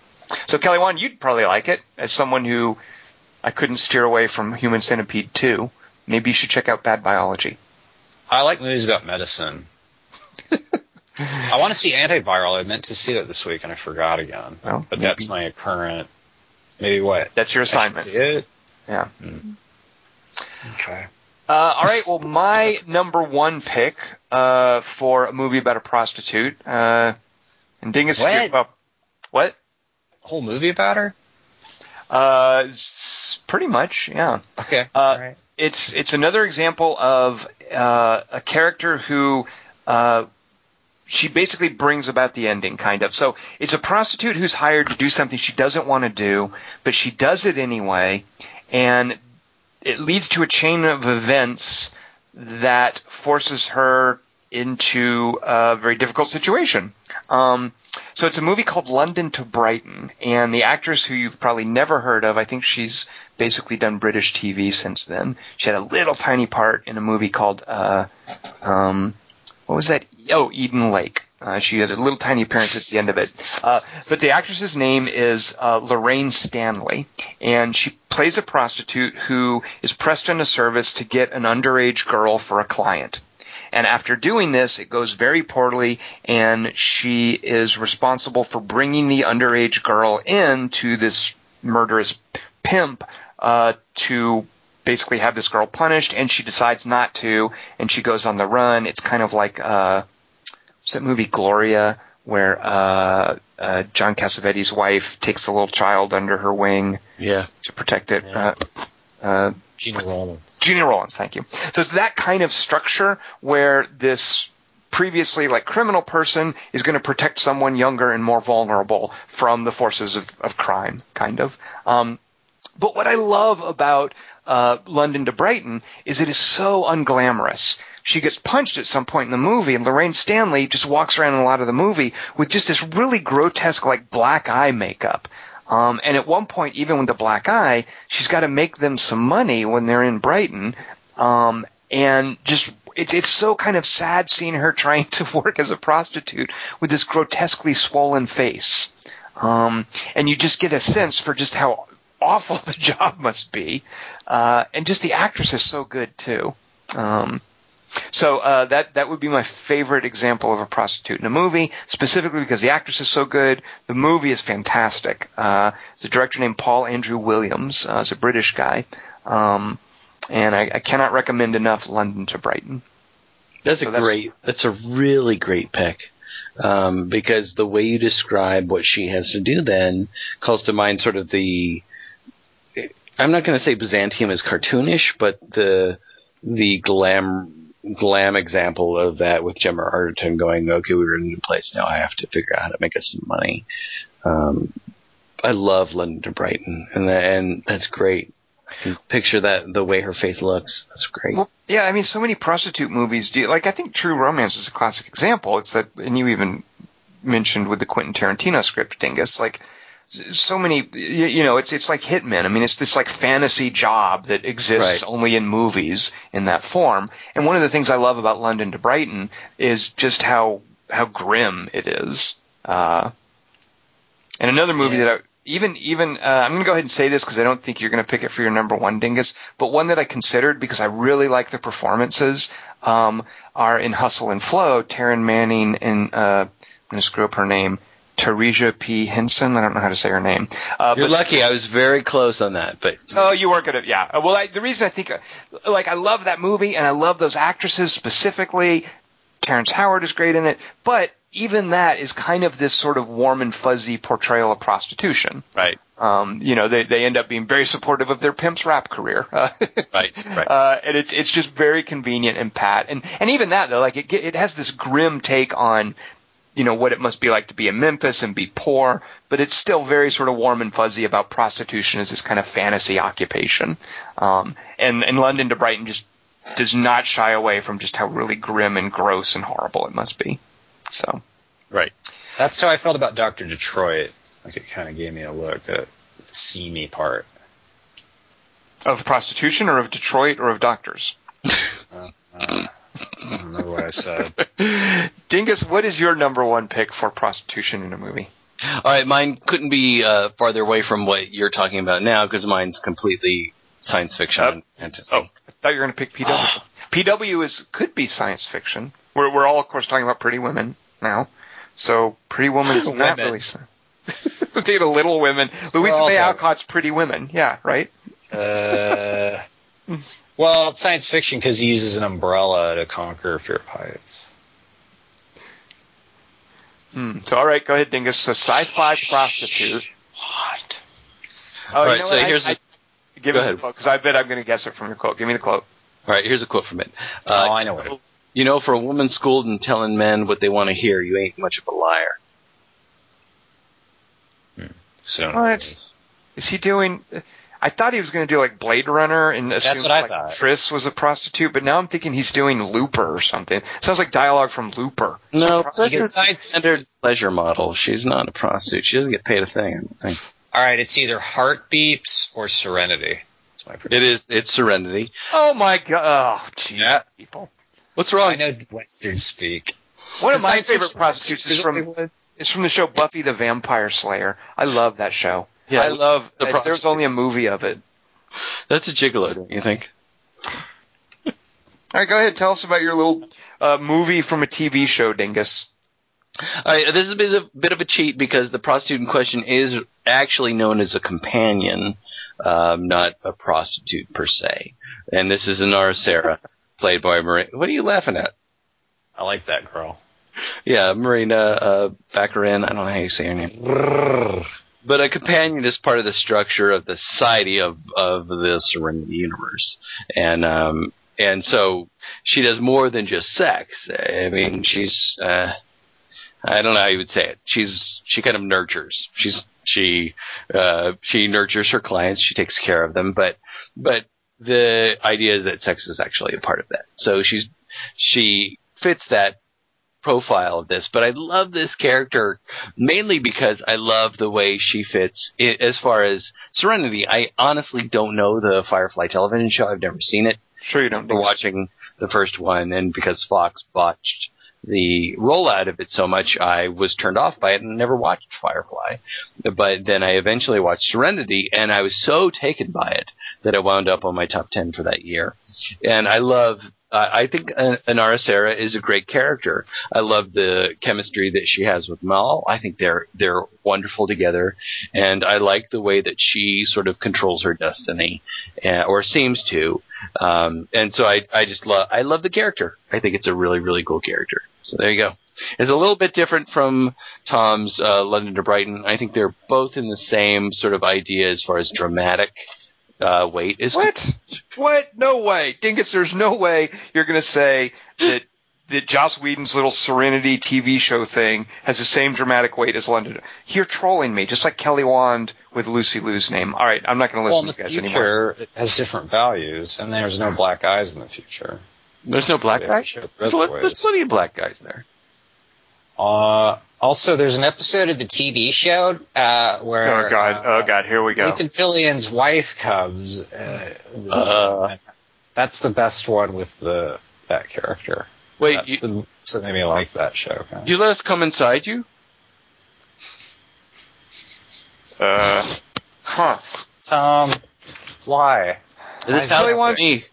So Kelly Wand, you'd probably like it as someone who I couldn't steer away from Human Centipede 2. Maybe you should check out Bad Biology. I like movies about medicine. I want to see antiviral. I meant to see that this week and I forgot again. Well, but that's my current. Maybe what? That's your I assignment. see it. Yeah. Okay. Uh, all right. Well, my number one pick uh, for a movie about a prostitute. Uh, and Dingus, What? well, what? Whole movie about her? Uh, pretty much, yeah. Okay. Uh, right. It's it's another example of uh, a character who uh, she basically brings about the ending, kind of. So it's a prostitute who's hired to do something she doesn't want to do, but she does it anyway, and it leads to a chain of events that forces her into a very difficult situation. Um, So it's a movie called London to Brighton, and the actress who you've probably never heard of, I think she's basically done British TV since then. She had a little tiny part in a movie called, uh, um, what was that? Oh, Eden Lake. Uh, she had a little tiny appearance at the end of it. Uh, but the actress's name is uh, Lorraine Stanley, and she plays a prostitute who is pressed into service to get an underage girl for a client. And after doing this, it goes very poorly, and she is responsible for bringing the underage girl in to this murderous pimp uh, to basically have this girl punished, and she decides not to, and she goes on the run. It's kind of like uh, what's that movie Gloria, where uh, uh, John Cassavetes' wife takes a little child under her wing Yeah. to protect it. Yeah. Uh, uh, Gena Rowlands. Gena Rowlands, thank you. So it's that kind of structure where this previously like criminal person is going to protect someone younger and more vulnerable from the forces of, of crime, kind of. Um, but what I love about uh, London to Brighton is it is so unglamorous. She gets punched at some point in the movie, and Lorraine Stanley just walks around in a lot of the movie with just this really grotesque, like black eye makeup. Um, and at one point, even with the black eye, she's got to make them some money when they're in Brighton. Um, and just it's it's so kind of sad seeing her trying to work as a prostitute with this grotesquely swollen face. Um, and you just get a sense for just how awful the job must be. Uh, and just the actress is so good too. Um, so uh, that that would be my favorite example of a prostitute in a movie, specifically because the actress is so good. The movie is fantastic. Uh, there's a director named Paul Andrew Williams. Uh, is a British guy, um, and I, I cannot recommend enough London to Brighton. That's So a that's- great. That's a really great pick. Um, because the way you describe what she has to do then calls to mind sort of the. I'm not going to say Byzantium is cartoonish, but the the glam glam example of that with Gemma Arterton going, okay, we're in a new place now. I have to figure out how to make us some money. Um, I love London to Brighton, and that, and that's great. Picture that the way her face looks. That's great. Well, yeah, I mean, so many prostitute movies do. Like, I think True Romance is a classic example. It's that, and you even mentioned with the Quentin Tarantino script, Dingus. Like, so many, you, you know, it's it's like Hitman. I mean, it's this like fantasy job that exists Right. only in movies in that form. And one of the things I love about London to Brighton is just how how grim it is. Uh, and another movie Yeah. that I, even even uh, I'm going to go ahead and say this because I don't think you're going to pick it for your number one dingus, but one that I considered because I really like the performances um, are in Hustle and Flow. Taryn Manning and uh, I'm going to screw up her name. Teresia P. Henson. I don't know how to say her name. Uh, You're but- lucky. I was very close on that, but Oh, you weren't gonna, yeah. Uh, Well, I, the reason I think, uh, like, I love that movie and I love those actresses specifically. Terrence Howard is great in it, but even that is kind of this sort of warm and fuzzy portrayal of prostitution. right, Um, you know, they, they end up being very supportive of their pimp's rap career. Uh, Right, right. Uh, and it's, it's just very convenient and pat. And, and even that though, like it, it has this grim take on, you know, what it must be like to be in Memphis and be poor, but it's still very sort of warm and fuzzy about prostitution as this kind of fantasy occupation. Um, and, and London to Brighton just does not shy away from just how really grim and gross and horrible it must be. So. right. That's how I felt about Doctor Detroit. Like it kind of gave me a look, at the seamy part. Of prostitution or of Detroit or of doctors? Uh, I don't remember what I said. Dingus, what is your number one pick for prostitution in a movie? All right, mine couldn't be uh, farther away from what you're talking about now because mine's completely science fiction Uh, and fantasy. Oh, I thought you were going to pick PW. PW is could be science fiction. We're we're all of course talking about Pretty Women now, so Pretty Woman is not Women. really. sci- Take the Little Women. Louisa May Alcott's Pretty Women. Yeah, right. Uh, well, it's science fiction because he uses an umbrella to conquer fear of heights. Hmm. So all right, go ahead, Dingus. So sci-fi prostitute. What? Oh, All you know so what? I- here's I, the- give go us a ahead. quote because I bet I'm going to guess it from your quote. Give me the quote. All right, here's a quote from it. oh, Uh, I know what. It, you know, for a woman schooled in telling men what they want to hear, you ain't much of a liar. so What? Is he doing? I thought he was going to do like Blade Runner and assumed, what I like, thought. Pris was a prostitute, but now I'm thinking he's doing Looper or something. Sounds like dialogue from Looper. No, prostitute. that's a standard pleasure model. She's not a prostitute. She doesn't get paid a thing. I think. All right, it's either Heart Beeps or Serenity. That's my. It is. It's Serenity. Oh my god! Oh, jeez, Yeah. people. What's wrong? I wrong? know Western speak. One of my favorite prostitutes is from is from the show Buffy the Vampire Slayer. I love that show. Yeah, I love. the if there's only a movie of it. That's a gigolo, don't you think? All right, go ahead. Tell us about your little uh, movie from a TV show, Dingus. All right, this is a bit of, bit of a cheat because the prostitute in question is actually known as a companion, um, not a prostitute per se. And this is Inara Serra, played by Morena. What are you laughing at? I like that girl. Yeah, Morena uh, Baccarin. I don't know how you say her name. But a companion is part of the structure of the society of of the Serenity universe, and um, and so she does more than just sex. I mean, she's uh, I don't know how you would say it. She's she kind of nurtures. She's she uh, she nurtures her clients. She takes care of them, but but the idea is that sex is actually a part of that. So she's she fits that profile of this, but I love this character mainly because I love the way she fits i as far as Serenity. I honestly don't know the Firefly television show. I've never seen it. Sure, you don't. For watching the first one, and because Fox botched the rollout of it so much, I was turned off by it and never watched Firefly. But then I eventually watched Serenity, and I was so taken by it that it wound up on my top ten for that year. And I love. Uh, I think uh, Inara Serra is a great character. I love the chemistry that she has with Mal. I think they're they're wonderful together, and I like the way that she sort of controls her destiny, uh, or seems to. Um, and so I I just love I love the character. I think it's a really really cool character. So there you go. It's a little bit different from Tom's uh, London to Brighton. I think they're both in the same sort of idea as far as dramatic uh, weight is What? What? No way, Dingus. There's no way you're going to say that that Joss Whedon's little Serenity TV show thing has the same dramatic weight as London. You're trolling me, just like Kelly Wand with Lucy Liu's name. All right, I'm not going to listen the to you guys anymore. future, it has different values, and there's no black eyes in the future. There's no black So, guys. There's, there's plenty of black guys there. Uh, also, there's an episode of the TV show uh, where Oh god, uh, oh god, here we go. Nathan Fillion's wife comes. Uh, Uh. that's the best one with the that character. Wait, That's you, the so made me like that show. Kind of. you let us come inside you? Uh, huh. Tom, why? This Kelly sounds wants- to me.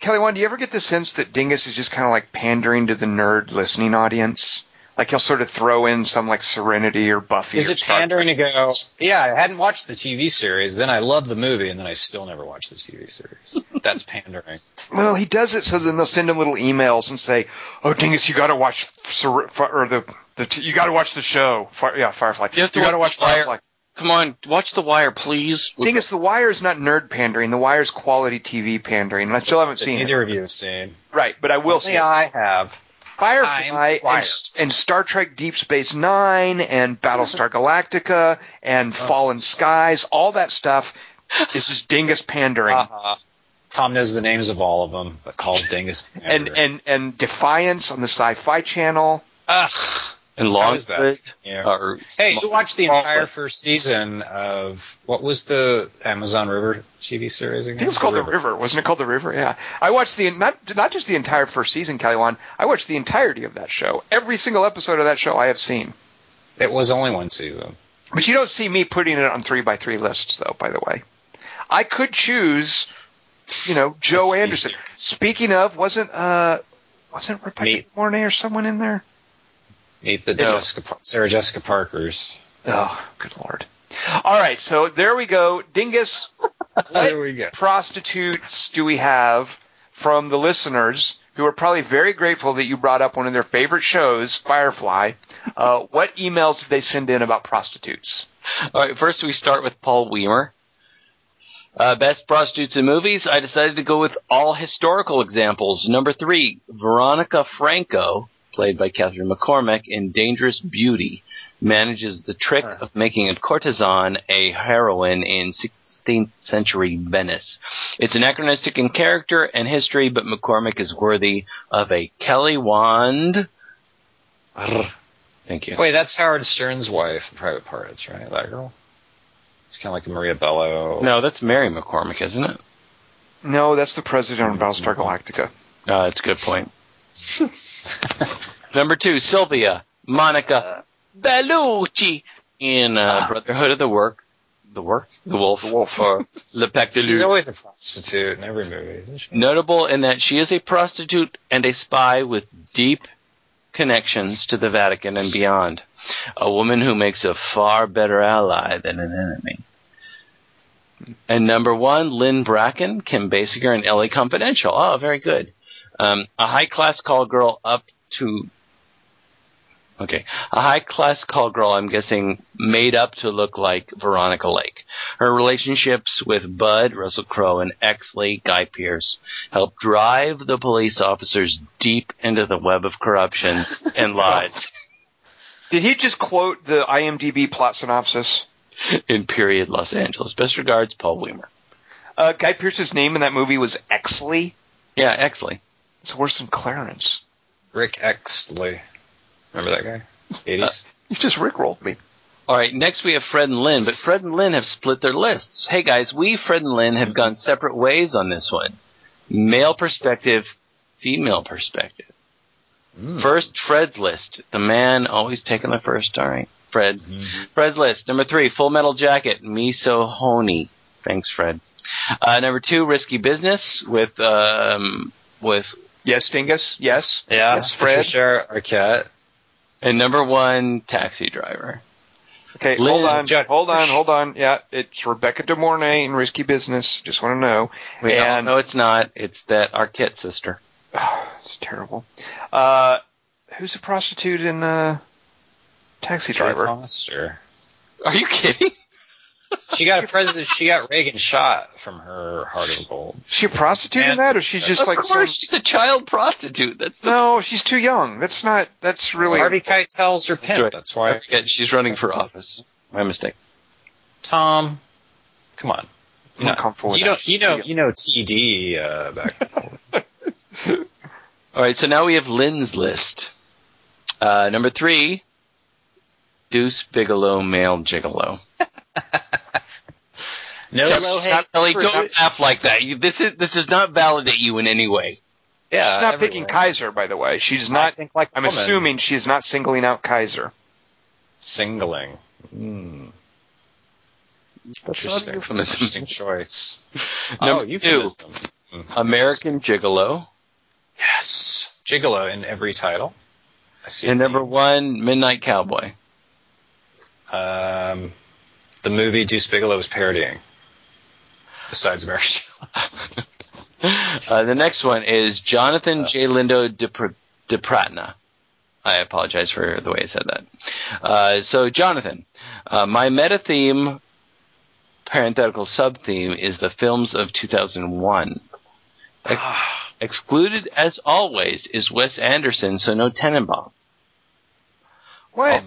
Kelly Wand, do you ever get the sense that Dingus is just kind of like pandering to the nerd listening audience? Like he'll sort of throw in some like Serenity or Buffy. Is or it Star pandering to go? Yeah, I hadn't watched the TV series. Then I loved the movie, and then I still never watched the TV series. That's pandering. Well, he does it so then they'll send him little emails and say, "Oh, Dingus, you got to watch Ser- or the the t- you got to watch the show. Fire, yeah, Firefly. You have to got to watch watch The Wire. Firefly." Come on, watch The Wire, please. Dingus, The Wire is not nerd pandering. The Wire is quality TV pandering, and I still haven't That seen it. neither of you have seen. Right, but I will see. Only it. I have. Firefly and, and Star Trek Deep Space Nine and Battlestar Galactica and Falling Skies, all that stuff is just dingus pandering. Uh-huh. Tom knows the names of all of them, but calls Dingus. and, and, and Defiance on the Sci-Fi Channel. Ugh. And long How is that? Longford. Yeah. Or, Hey, you watched the entire first season of what was the Amazon River TV series again? I think it was called The River, wasn't it called The River? Yeah. I watched the not not just the entire first season, Kelly Wand. I watched the entirety of that show. Every single episode of that show I have seen. It was only one season. But you don't see me putting it on three by three lists, though. By the way, I could choose, you know, Joe That's Anderson. easier. Speaking of, wasn't uh, wasn't Rebecca Me. Mornay or someone in there? Meet the No. Jessica, Sarah Jessica Parkers. Oh, good lord! All right, so there we go, Dingus. There we go. prostitutes do we have from the listeners who are probably very grateful that you brought up one of their favorite shows, Firefly? Uh, what emails did they send in about prostitutes? All right, first we start with Paul Weimer. Uh, best prostitutes in movies. I decided to go with all historical examples. Number three, Veronica Franco, played by Catherine McCormack in Dangerous Beauty, manages the trick of making a courtesan a heroine in 16th century Venice. It's anachronistic in character and history, but McCormack is worthy of a Kelly Wand. Thank you. Wait, that's Howard Stern's wife in Private Parts, right? That girl. It's kind of like a Maria Bello. No, that's Mary McCormack, isn't it? No, that's the president of Battlestar Galactica. Uh, that's a good point. Number two, Sylvia Monica Bellucci in uh, Brotherhood of the Work, the Work, the Wolf, the Wolf, or Le Pecte de She's always a prostitute in every movie, isn't she? Notable in that she is a prostitute and a spy with deep connections to the Vatican and beyond. A woman who makes a far better ally than an enemy. And number one, Lynn Bracken, Kim Basinger, and L.A. Confidential. Oh, very good. Um, a high class call girl up to. Okay, a high class call girl. I'm guessing made up to look like Veronica Lake. Her relationships with Bud, Russell Crowe, and Exley, Guy Pearce, help drive the police officers deep into the web of corruption and lies Did he just quote the IMDb plot synopsis? in period Los Angeles. Best regards, Paul Weimer. Uh, Guy Pearce's name in that movie was Exley. Yeah, Exley. It's worse than Clarence. Rick Exley. Remember that guy? 80s? You just rickrolled me. All right, next we have Fred and Lynn, but Fred and Lynn have split their lists. Hey guys, we, Fred and Lynn, have gone separate ways on this one. Male perspective, female perspective. First, Fred's list. The man always taking the first. All right, Fred. Fred's list. Number three, Full Metal Jacket, Miso Honey. Thanks, Fred. Uh, number two, Risky Business with um, with Yes, Dingus. Yes. yeah, Yes, Fred. Patricia Arquette. and number one, Taxi Driver. Okay, Lynn hold on, Judd- hold on, hold on. Yeah, it's Rebecca De Mornay in Risky Business. Just want to know. We and know it's not. It's that Arquette sister. it's terrible. Uh, who's a prostitute in uh, Taxi Jodie Driver? Foster. Are you kidding? She got a president. She got Reagan shot from her heart of gold. She a prostitute in And- that, or she's just of like course, some? she's a child prostitute. That's the No, she's too young. That's not. That's really. Harvey Keitel's her pimp. Right. That's I why. forget she's running for office. My mistake. Tom, come on. I'm not comfortable with You that. know, you know, you know TD uh, back. All right, so now we have Lynn's list. Uh, number three, Deuce Bigalow, male gigolo. no low Stop, Ellie, don't laugh like that. You, this is this does not validate you in any way. Yeah, she's not picking. Kaiser, by the way. She's I not. think like I'm woman. assuming she's not singling out Kaiser. singling. Hmm. That's Interesting. not a euphemism. Interesting choice. Number oh, two, euphemism. American Gigolo. Yes, Gigolo in every title. I see. And number one, Midnight Cowboy. Um, the movie Deuce Bigalow was parodying. Besides Mary Uh, the next one is Jonathan J. Lindo de, Pr- de I apologize for the way I said that. Uh, so, Jonathan, uh, my meta theme, parenthetical sub theme, is the films of 2001. Ex- excluded, as always, is Wes Anderson, so no Tenenbaum. What?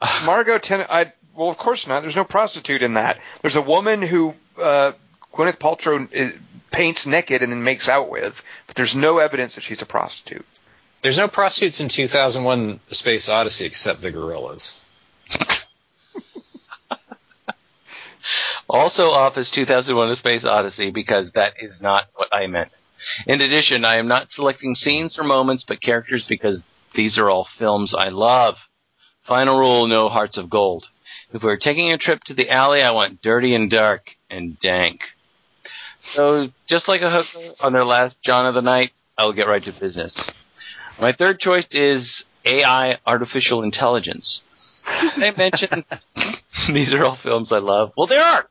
Margot Ten. I well, of course not. There's no prostitute in that. There's a woman who uh, Gwyneth Paltrow uh, paints naked and then makes out with, but there's no evidence that she's a prostitute. There's no prostitutes in 2001: The Space Odyssey except the gorillas. Also Office 2001 A Space Odyssey because that is not what I meant. In addition, I am not selecting scenes or moments but characters because these are all films I love. Final rule, no hearts of gold. If we're taking a trip to the alley, I want dirty and dark and dank. So, just like a hooker on their last John of the Night, I will get right to business. My third choice is AI, artificial intelligence. I mentioned these are all films I love. Well, they are.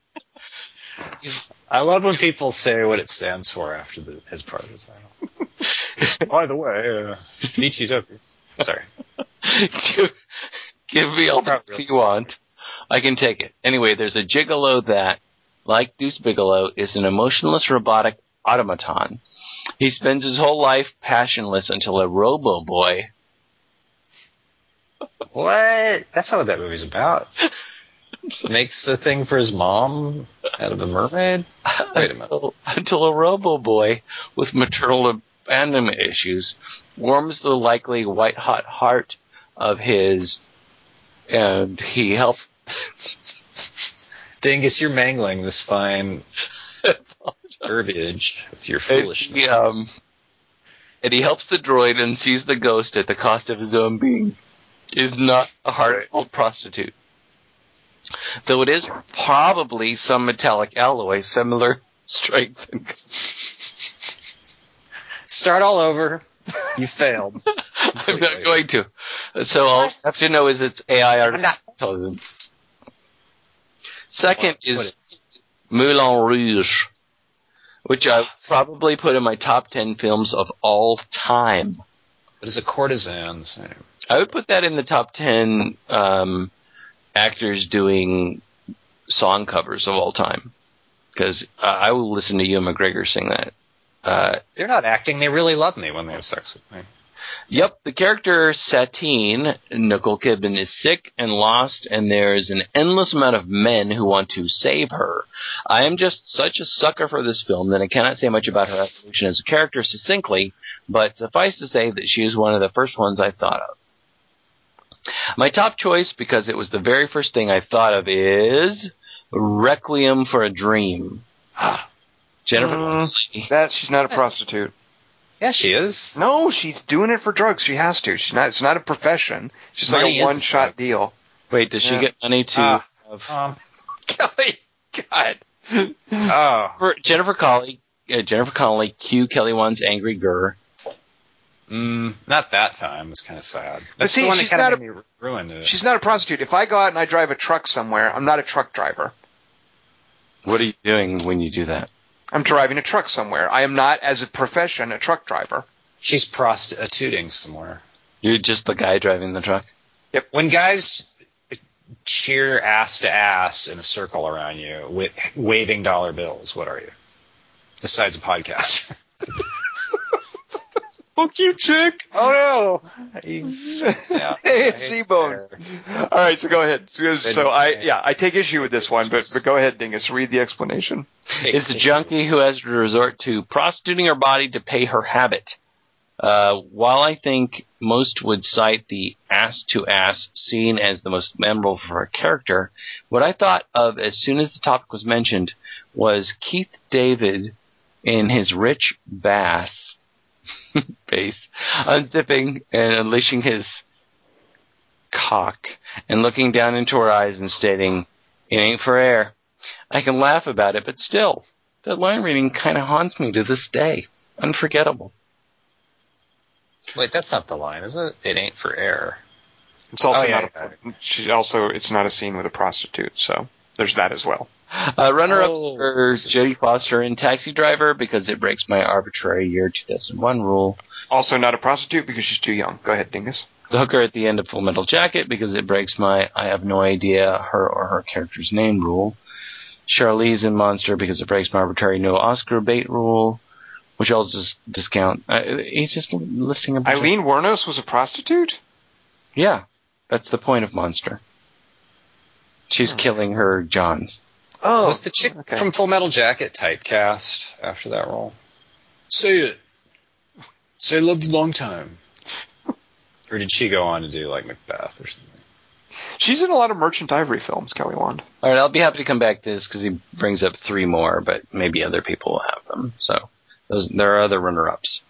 I love when people say what it stands for after the as part of the title. By the way, uh, BTW. Sorry. give, give me all the you want. I can take it. Anyway, there's a gigolo that, like Deuce Bigalow, is an emotionless robotic automaton. He spends his whole life passionless until a robo boy What? That's not what that movie's about. Makes a thing for his mom Out of the mermaid? Wait a minute. until, until a robo boy with maternal abandonment issues warms the likely white hot heart of his, and he helps. Dingus, you're mangling this fine verbiage with your foolishness. he, um, and he helps the droid and sees the ghost at the cost of his own being. Is not a heartfelt prostitute. Though it is probably some metallic alloy, similar strength and Start all over. You failed. I'm not going to. So all I have to know is it's AI I'm not. artificial. Second That's what is Moulin Rouge, which I probably put in my top ten films of all time. What is a courtesan saying? I would put that in the top ten um, actors doing song covers of all time, because uh, I will listen to Ewan McGregor sing that. Uh, They're not acting. They really love me when they have sex with me. Yep, the character Satine, Nicole Kidman, is sick and lost, and there's an endless amount of men who want to save her. I am just such a sucker for this film that I cannot say much about her evolution as a character succinctly, but suffice to say that she is one of the first ones I thought of. My top choice, because it was the very first thing I thought of, is Requiem for a Dream. Jennifer Mm. That she's not a prostitute. Yeah, she is. No, she's doing it for drugs. She has to. She's not. It's not a profession. It's just Money like a is a one shot drug. deal. Wait, does she get money to Ah, um, Kelly, God. oh, For Jennifer Connelly, uh, Jennifer Connelly, Q Kelly One's angry Gur. mm, not that time. It's kind of sad. But That's see, the one that she's kind not of a- made me ruined it. She's not a prostitute. If I go out and I drive a truck somewhere, I'm not a truck driver. What are you doing when you do that? I'm driving a truck somewhere. I am not, as a profession, a truck driver. She's prostituting somewhere. You're just the guy driving the truck. Yep. When guys cheer ass to ass in a circle around you, with waving dollar bills, what are you? Besides a podcast. Fuck you, chick. Oh no! He's yeah, Hey, I it's hate C-Bone. All right, so go ahead. So, so I, yeah, I take issue with this one, but but go ahead, Dingus. Read the explanation. It's a junkie who has to resort to prostituting her body to pay her habit. Uh, while I think most would cite the ass to ass scene as the most memorable for her character, what I thought of as soon as the topic was mentioned was Keith David in his rich bass face, unzipping and unleashing his cock and looking down into her eyes and stating, It ain't for air. I can laugh about it, but still, that line reading kind of haunts me to this day. Unforgettable. Wait, that's not the line, is it? It ain't for air. It's also Oh, yeah, not. A, she also it's not a scene with a prostitute, so there's that as well. Uh, runner up Oh. for Jodie Foster in Taxi Driver because it breaks my arbitrary year 2001 rule. Also not a prostitute because she's too young. Go ahead, Dingus. The hooker at the end of Full Metal Jacket because it breaks my I have no idea her or her character's name rule. Charlize in Monster because it breaks my arbitrary no Oscar bait rule, which I'll just discount. Uh, he's just listing a bunch of- Aileen Wuornos was a prostitute. Yeah, that's the point of Monster. She's killing her Johns. Oh, Was the chick okay. from Full Metal Jacket typecast after that role? Say it. Say I loved you long time. or did she go on to do like Macbeth or something? She's in a lot of Merchant Ivory films, Kelly Wand. All right, I'll be happy to come back to this because he brings up three more, but maybe other people will have them. So those, there are other runner-ups.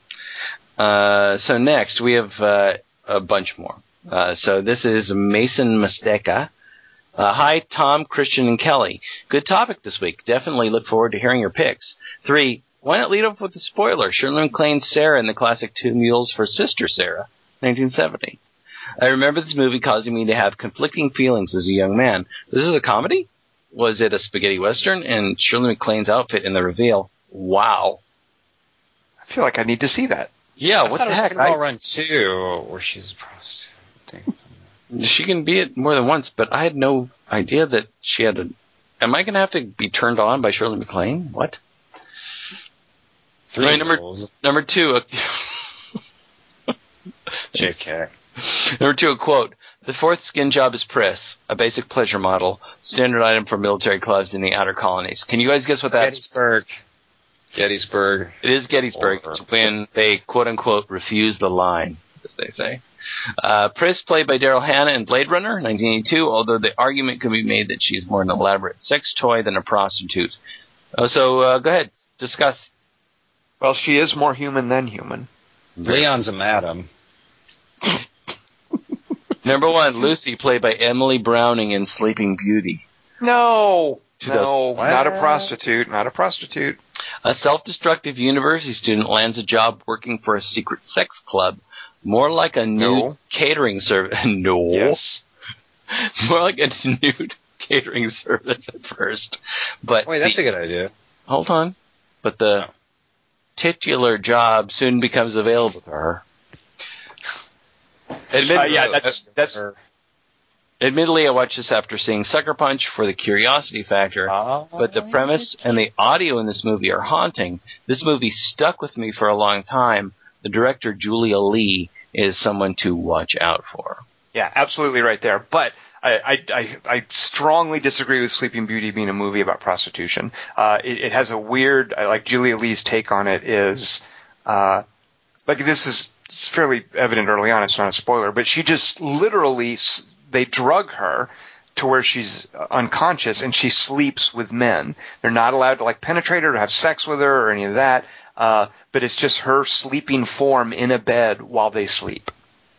Uh, so next we have uh, a bunch more. Uh, so this is Mason Masteka. Uh, hi, Tom, Christian, and Kelly. Good topic this week. Definitely look forward to hearing your picks. Three, why not lead off with a spoiler? Shirley MacLaine's Sarah in the classic Two Mules for Sister Sarah, 1970. I remember this movie causing me to have conflicting feelings as a young man. This is a comedy? Was it a spaghetti western? And Shirley MacLaine's outfit in the reveal. Wow. I feel like I need to see that. Yeah, I what thought the it was heck? Pinball I- Run 2, where she's a prostitute. She can be it more than once, but I had no idea that she had a. Am I going to have to be turned on by Shirley MacLaine? What? Three Right, number- Number two, a, JK. number two, a quote. The fourth skin job is Pris, a basic pleasure model, standard item for military clubs in the outer colonies. Can you guys guess what that's? Gettysburg. Gettysburg. It is Gettysburg. Or- It's when they quote unquote refuse the line, as they say. Uh, Pris, played by Daryl Hannah in Blade Runner, 1982, although the argument could be made that she's more an elaborate sex toy than a prostitute. Oh, so uh, go ahead, discuss. Well, she is more human than human. Leon's a madam. Number one, Lucy, played by Emily Browning in Sleeping Beauty. No, no, What? not a prostitute, not a prostitute. A self-destructive university student lands a job working for a secret sex club, more like a nude No. catering service. no, Yes. more like a nude catering service at first. But Wait, that's the- a good idea. hold on. But the titular job soon becomes available to her. Admit- Uh, yeah, that's that's Or- admittedly, I watched this after seeing Sucker Punch for the curiosity factor. but the premise and the audio in this movie are haunting. This movie stuck with me for a long time. The director Julia Leigh is someone to watch out for. yeah, absolutely right there. But I, I, I, strongly disagree with Sleeping Beauty being a movie about prostitution. Uh, it, it has a weird, like Julia Leigh's take on it is, uh, like this is fairly evident early on. It's not a spoiler, but she just literally they drug her to where she's unconscious and she sleeps with men. They're not allowed to like penetrate her or have sex with her or any of that. Uh, but it's just her sleeping form in a bed while they sleep.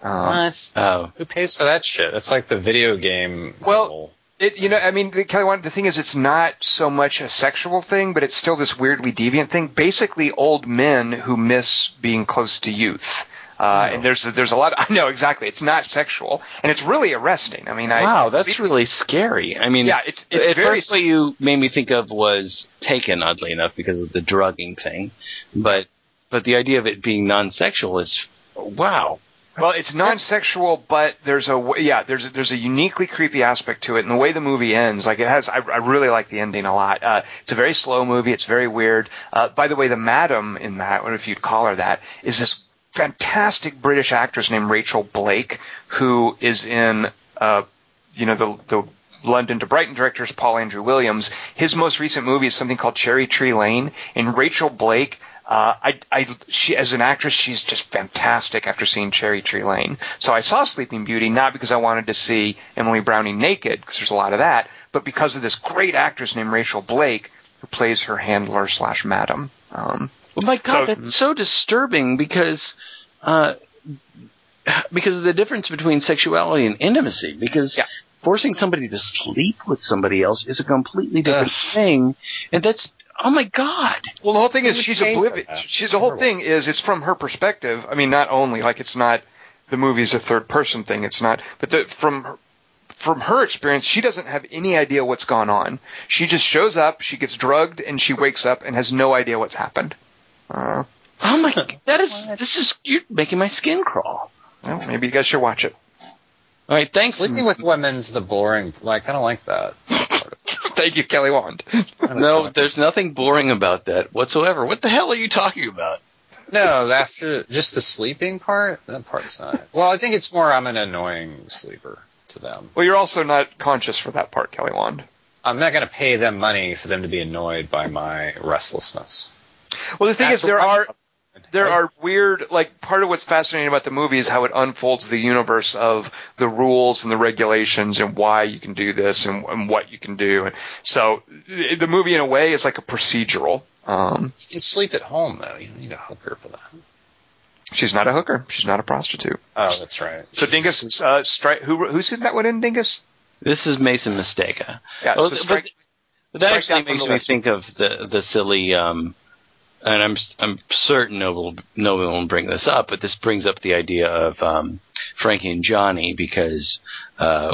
Um, What? Oh, Who pays for that shit? That's like the video game. Well, level. It, you know, I mean, the, Kelly, one, the thing is, it's not so much a sexual thing, but it's still this weirdly deviant thing. Basically, old men who miss being close to youth. Uh, Oh. and there's there's a lot. I know exactly. It's not sexual, and it's really arresting. I mean, I wow, that's really scary. I mean, yeah. It's it's at very first what you made me think of was Taken, oddly enough, because of the drugging thing. But but the idea of it being non-sexual is wow. Well, it's non-sexual, but there's a yeah, there's a, there's a uniquely creepy aspect to it, and the way the movie ends, like it has, I, I really like the ending a lot. Uh, it's a very slow movie. It's very weird. Uh, by the way, the madam in that, or if you'd call her that, is this fantastic British actress named Rachel Blake, who is in, uh, you know, the the London to Brighton directors Paul Andrew Williams. His most recent movie is something called Cherry Tree Lane, and Rachel Blake. Uh, I, I, she, as an actress, she's just fantastic after seeing Cherry Tree Lane. So I saw Sleeping Beauty not because I wanted to see Emily Browning naked, because there's a lot of that, but because of this great actress named Rachel Blake, who plays her handler slash madam. Um, Well, my God, So- that's so disturbing because uh, because of the difference between sexuality and intimacy. Because Yeah. forcing somebody to sleep with somebody else is a completely different Ugh. thing, and that's oh my God. Well, the whole thing is would she's oblivious. that? She's It's the whole horrible. thing is it's from her perspective. I mean, not only like it's not the movie's a third person thing. It's not, but the, from her, from her experience, she doesn't have any idea what's gone on. She just shows up, she gets drugged, and she wakes up and has no idea what's happened. Uh, Oh my, god, that is this is you're making my skin crawl. well, maybe you guys should watch it. All right, thanks. Sleeping with women's the boring. Like, I kind of like that. Thank you, Kelly Wand. No, there's nothing boring about that whatsoever. What the hell are you talking about? No, after just the sleeping part, that part's not. Well, I think it's more I'm an annoying sleeper to them. Well, you're also not conscious for that part, Kelly Wand. I'm not going to pay them money for them to be annoyed by my restlessness. Well, the thing That's is, there are there are weird like part of what's fascinating about the movie is how it unfolds the universe of the rules and the regulations and why you can do this and, and what you can do and so the movie in a way is like a procedural um You can sleep at home though. You don't need a hooker for that. she's not a hooker she's not a prostitute Oh, that's right. so dingus uh strike who who sent that one in dingus This is Mason Mistaka. yeah Well, so but- strike But that Strike actually makes me list. think of the the silly, um, and I'm I'm certain no one will, no one will bring this up, but this brings up the idea of um, Frankie and Johnny because uh,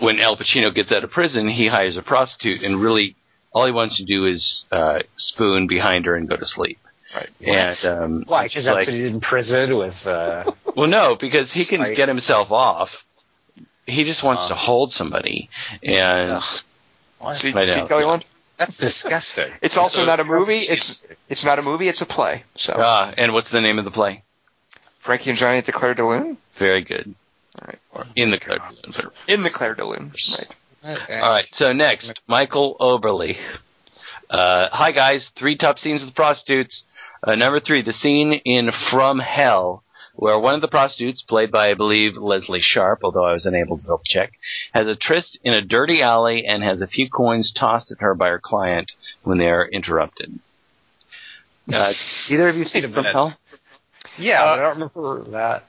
when when Al Pacino gets out of prison, he hires a prostitute, and really all he wants to do is uh, spoon behind her and go to sleep. Right. And um, Why? she's Because that's like, what he did in prison with. Uh, well, no, because he can Spite. get himself off. He just wants Uh. to hold somebody, and ugh, what? see, I see Kelly yeah. Wand That's disgusting. it's also So not a movie it's it's not a movie it's a play so uh, and what's the name of the play? Frankie and Johnny at the Clair de Lune Very good. All right. in the Clair de Lune. In the Clair de Lune. Right. Okay. All right. So next, Michael Oberly. Uh, hi guys. Three top scenes with prostitutes. Uh, number three, the scene in From Hell, where one of the prostitutes, played by I believe Lesley Sharp, although I was unable to double check, has a tryst in a dirty alley and has a few coins tossed at her by her client when they are interrupted. Uh, either of you seen a From. Hell? Yeah, Uh, I don't remember that.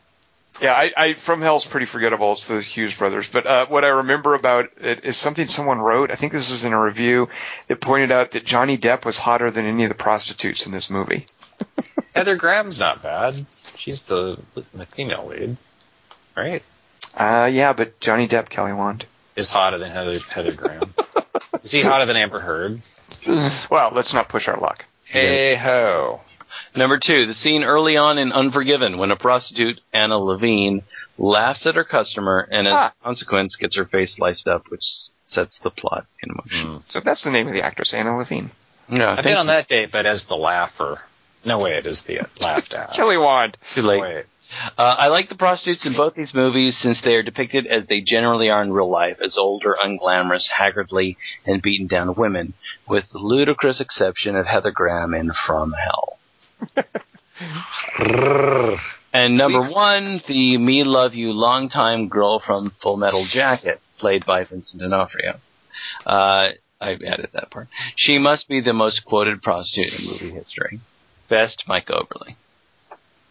Yeah, I, I From Hell's pretty forgettable. It's the Hughes brothers. But uh, what I remember about it is something someone wrote. I think this is in a review that pointed out that Johnny Depp was hotter than any of the prostitutes in this movie. Heather Graham's not bad. She's the, the female lead, right? Uh, yeah, but Johnny Depp, Kelly Wand. Is hotter than Heather, Heather Graham. Is he hotter than Amber Heard? Well, let's not push our luck. Hey ho. Number two, the scene early on in Unforgiven when a prostitute, Anna Levine, laughs at her customer and as Ah. a consequence gets her face sliced up, which sets the plot in motion. So that's the name of the actress, Anna Levine. Yeah, I've been on that date, but as the laugher. No way, it is the laughed at. Kelly Wand. Too late. Wait. Uh, I like the prostitutes in both these movies since they are depicted as they generally are in real life, as older, unglamorous, haggardly, and beaten down women, with the ludicrous exception of Heather Graham in From Hell. And number one, the Me Love You longtime girl from Full Metal Jacket, played by Vincent D'Onofrio. Uh, I added that part. She must be the most quoted prostitute in movie history. Best Mike Oberly.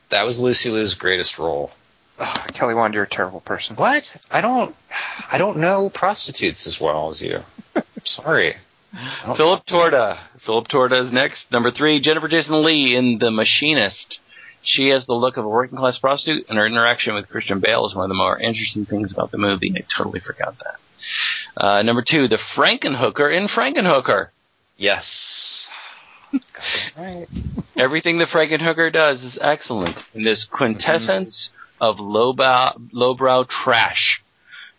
That was Lucy Liu's greatest role. Ugh, Kelly Wand, you're a terrible person. What? I don't. I don't know prostitutes as well as you. Sorry. Philip Torda. Philip Torda is next. Number three, Jennifer Jason Lee in The Machinist. She has the look of a working class prostitute, and her interaction with Christian Bale is one of the more interesting things about the movie. I totally forgot that. Uh, number two, the Frankenhooker in Frankenhooker. Yes. Got right. Everything the Frankenhooker does is excellent in this quintessence of lowbrow, lowbrow trash.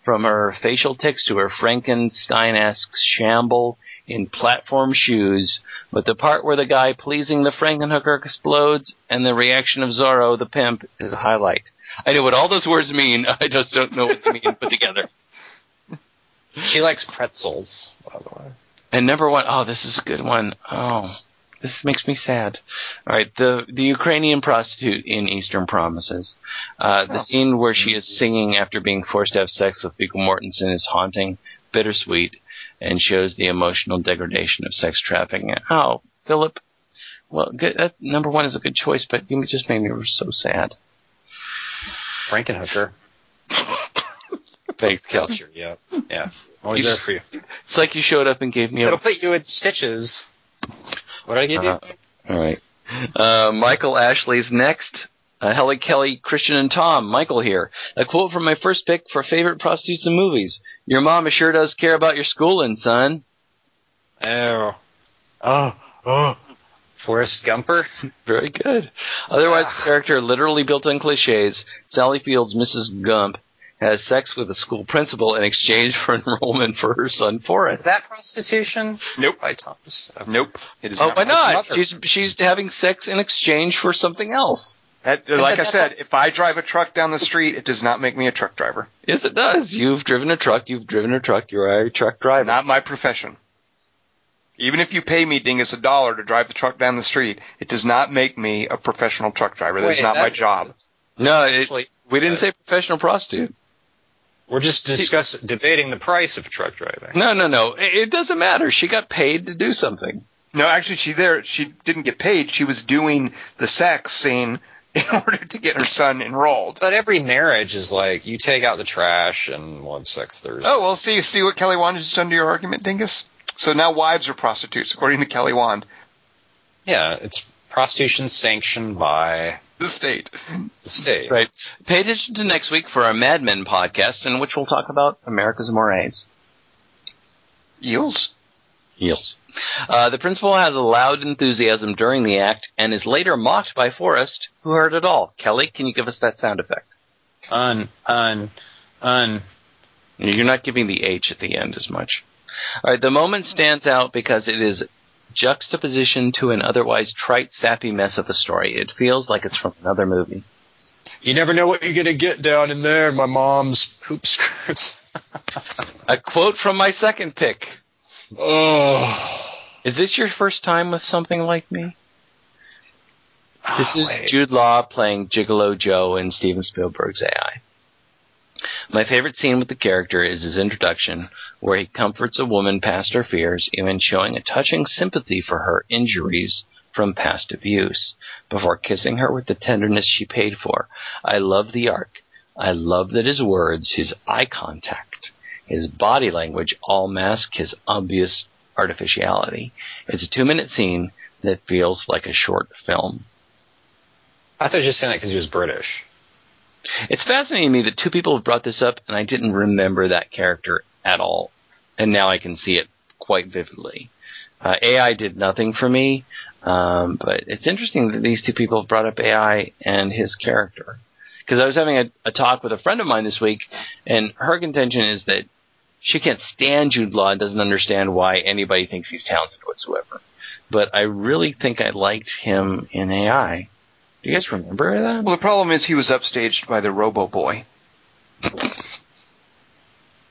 From her facial tics to her Frankenstein-esque shamble in platform shoes, but the part where the guy pleasing the Frankenhooker explodes and the reaction of Zorro the pimp is a highlight. I know what all those words mean, I just don't know what they mean put together. She likes pretzels, by the way. And number one, oh, this is a good one. Oh, this makes me sad. All right, the the Ukrainian prostitute in Eastern Promises. Uh, the scene where she is singing after being forced to have sex with Viggo Mortensen is haunting, bittersweet, and shows the emotional degradation of sex trafficking. Oh, Philip. Well, good, that, number one is a good choice, but you just made me so sad. Frankenhooker. Thanks, Kel. Culture, yeah. Yeah. Always there for you. It's like you showed up and gave me a It'll put you in stitches. What did I give you? Uh, all right. Uh, Michael Ashley's next. Uh, Helly Kelly, Christian, and Tom. Michael here. A quote from my first pick for favorite prostitutes in movies. Your mama sure does care about your schooling, son. Oh. Oh. Oh. Forrest Gumper? Very good. Otherwise, the character literally built on cliches. Sally Fields, Mrs. Gump, has sex with a school principal in exchange for enrollment for her son Forrest. Is that prostitution? Nope. By Thomas. Nope. It is Oh, not. why not? She's she's having sex in exchange for something else. That, but like I said, not- if I drive a truck down the street, it does not make me a truck driver. Yes, it does. You've driven a truck. You've driven a truck. You're a truck driver. Not my profession. Even if you pay me, dingus, a dollar to drive the truck down the street, it does not make me a professional truck driver. That is Wait, not my job. No, it, Actually, we didn't say professional prostitute. We're just discuss debating the price of truck driving. No, no, no. It, it doesn't matter. She got paid to do something. No, actually, she there. She didn't get paid. She was doing the sex scene in order to get her son enrolled. But every marriage is like you take out the trash and we'll have sex Thursday. Oh well, see, see what Kelly Wand just done to your argument, dingus. So now wives are prostitutes, according to Kelly Wand, Yeah, it's prostitution sanctioned by the state. the state. Right. Pay attention to next week for our Mad Men podcast, in which we'll talk about America's mores. Eels. Eels. Uh, the principal has a loud enthusiasm during the act and is later mocked by Forrest, who heard it all. Kelly, can you give us that sound effect? Un, un, un. You're not giving the H at the end as much. All right, the moment stands out because it is juxtaposition to an otherwise trite, sappy mess of a story. It feels like it's from another movie. You never know what you're gonna get down in there in my mom's hoop skirts. A quote from my second pick. oh. Is this your first time with something like me? Ah, this is. Jude Law playing Gigolo Joe in Steven Spielberg's AI. My favorite scene with the character is his introduction, where he comforts a woman past her fears, even showing a touching sympathy for her injuries from past abuse, before kissing her with the tenderness she paid for. I love the arc. I love that his words, his eye contact, his body language all mask his obvious artificiality. It's a two minute scene that feels like a short film. I thought you were just saying that because he was British. It's fascinating to me that two people have brought this up and I didn't remember that character at all. And now I can see it quite vividly. Uh, AI did nothing for me, um, but it's interesting that these two people have brought up AI and his character. Because I was having a, a talk with a friend of mine this week, and her contention is that she can't stand Jude Law and doesn't understand why anybody thinks he's talented whatsoever. But I really think I liked him in AI. Do you guys remember that? Well, the problem is he was upstaged by the Robo Boy.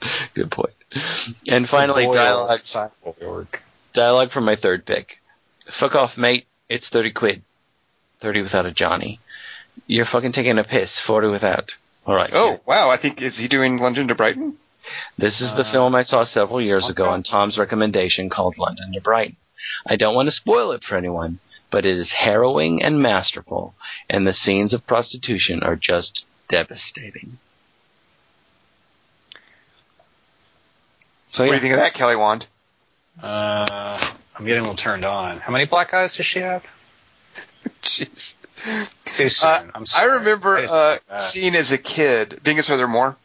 Good point. And finally, dialogue Cyborg. dialogue from my third pick. Fuck off, mate. It's 30 quid. 30 without a Johnny. You're fucking taking a piss. 40 without. Alright. Oh, wow. I think, is he doing London to Brighton? This is the Uh, film I saw several years ago on Tom's recommendation called London to Brighton. I don't want to spoil it for anyone, but it is harrowing and masterful, and the scenes of prostitution are just devastating. So What do you think of that, Kelly Wand? Uh, I'm getting a little turned on. How many black eyes does she have? Jeez. Too soon. Uh, I'm I remember I uh, seeing as a kid. Dingus, are there more?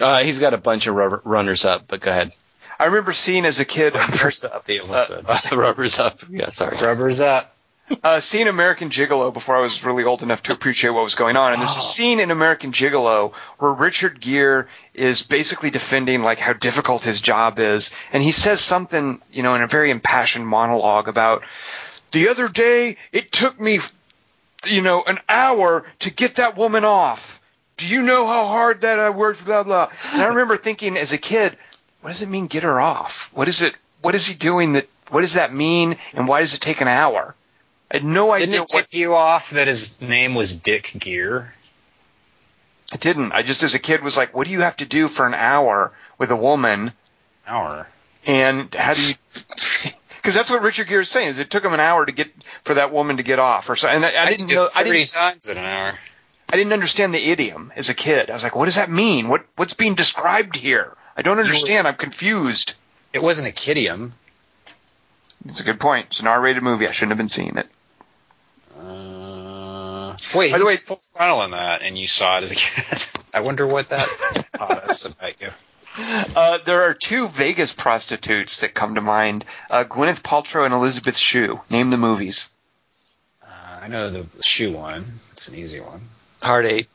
uh, he's got a bunch of rubber, runners up, but go ahead. I remember seeing as a kid, Rubbers up. He almost Uh, said. the rubbers up. Yeah, sorry. Rubbers up. Uh, seeing American Gigolo before I was really old enough to appreciate what was going on. And there's a scene in American Gigolo where Richard Gere is basically defending like how difficult his job is, and he says something, you know, in a very impassioned monologue about the other day it took me, you know, an hour to get that woman off. Do you know how hard that I worked? Blah blah. And I remember thinking as a kid, what does it mean get her off? What is it? What is he doing? That what does that mean? And why does it take an hour? I had no idea Didn't it what you off that his name was Dick Gear? I didn't. I just as a kid was like, what do you have to do for an hour with a woman? Hour. And how do you? Because that's what Richard Gere is saying. Is it took him an hour to get for that woman to get off or so. And I, I didn't do know. it I didn't. times in an hour. I didn't understand the idiom as a kid. I was like, what does that mean? What what's being described here? I don't understand. I'm confused. It wasn't a kidium. It's a good point. It's an R-rated movie. I shouldn't have been seeing it. Wait, By the he's way- full frontal in that, and you saw it as a kid. I wonder what that taught us about you. Uh, there are two Vegas prostitutes that come to mind: uh, Gwyneth Paltrow and Elizabeth Shue. Name the movies. Uh, I know the Shue one. It's an easy one. Hard eight.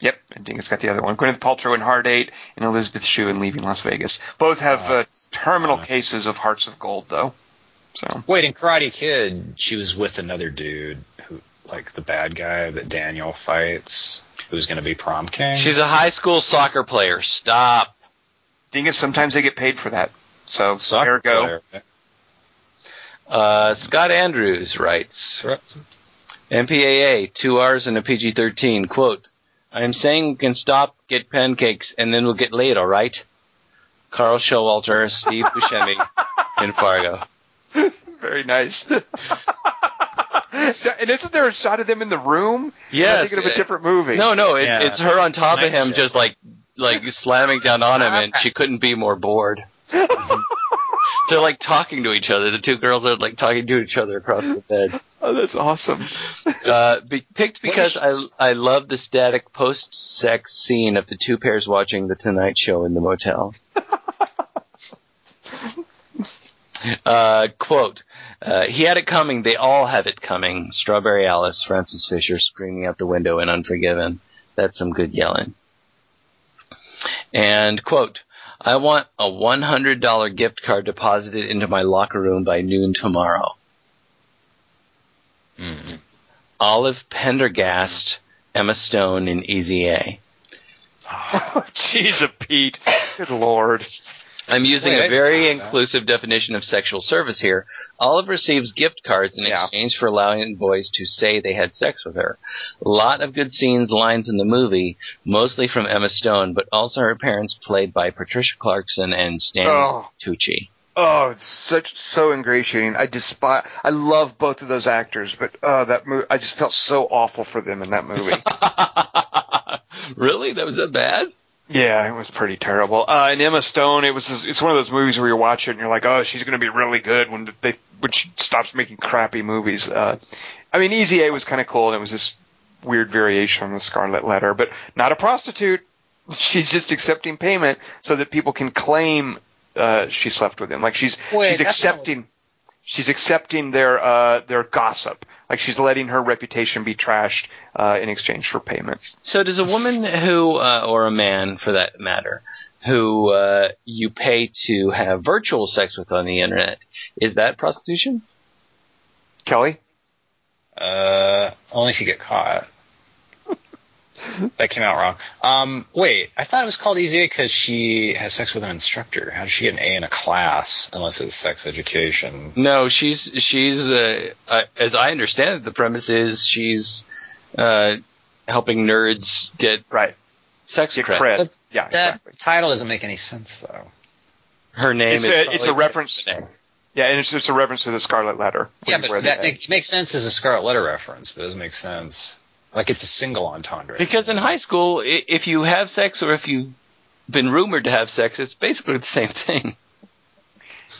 Yep, I think it's got the other one. Gwyneth Paltrow in Hard Eight and Elizabeth Shue in Leaving Las Vegas. Both have Uh, uh, terminal uh. cases of hearts of gold, though. So Wait, in Karate Kid, she was with another dude who, like the bad guy that Daniel fights, who's going to be prom king. She's a high school soccer player. Stop. Dingus, sometimes they get paid for that. So soccer there we go. player. Uh, Scott Andrews writes, MPAA, two R's and a PG-13. Quote, I am saying we can stop, get pancakes, and then we'll get laid, alright? Carl Showalter, Steve Buscemi, in Fargo. Very nice. and isn't there a shot of them in the room? Yeah, I'm thinking of a different movie. No, no, it, Yeah. it's her on top of him, Shift. just like, like slamming down on him, and she couldn't be more bored. They're like talking to each other. The two girls are like talking to each other across the bed. Oh, that's awesome. Uh, be, picked because I I love the static post-sex scene of the two pairs watching the Tonight Show in the motel. uh, quote: uh, He had it coming. They all have it coming. Strawberry Alice, Frances Fisher screaming out the window in Unforgiven. That's some good yelling. And quote: I want a $100 gift card deposited into my locker room by noon tomorrow. Mm. Olive Penderghast Emma Stone in Easy A. Jeez, a Pete. Good lord. I'm using Wait, a very that. inclusive definition of sexual service here. Olive receives gift cards in Yeah. exchange for allowing boys to say they had sex with her. A lot of good scenes, lines in the movie, mostly from Emma Stone, but also her parents played by Patricia Clarkson and Stanley Oh. Tucci. Oh, it's such so ingratiating. I despise. I love both of those actors, but uh, that movie. I just felt so awful for them in that movie. really? That was that bad? Yeah, it was pretty terrible. Uh, and Emma Stone. It was. It's one of those movies where you watch it and you're like, oh, she's going to be really good when they when she stops making crappy movies. Uh, I mean, Easy A was kind of cool, and it was this weird variation on the Scarlet Letter, but not a prostitute. She's just accepting payment so that people can claim uh, she slept with him. Like she's Wait, she's that's not accepting she's accepting their uh, their gossip. Like she's letting her reputation be trashed uh, in exchange for payment. So does a woman who, uh, or a man for that matter, who uh, you pay to have virtual sex with on the internet, is that prostitution? Kelly, Uh, only if you get caught. that came out wrong. Um, wait, I thought it was called Easy because she has sex with an instructor. How does she get an A in a class unless it's sex education? No, she's she's uh, uh, as I understand it, the premise is she's uh, helping nerds get right? sex Get cred. cred. But Yeah, That exactly. title doesn't make any sense though. Her name It's is a- it's a reference- name. Yeah, and it's just a reference to the Scarlet Letter. Yeah, but that make, it makes sense as a Scarlet Letter reference, but it doesn't make sense. Like it's a single entendre. Because in high school, if you have sex or if you've been rumored to have sex, it's basically the same thing.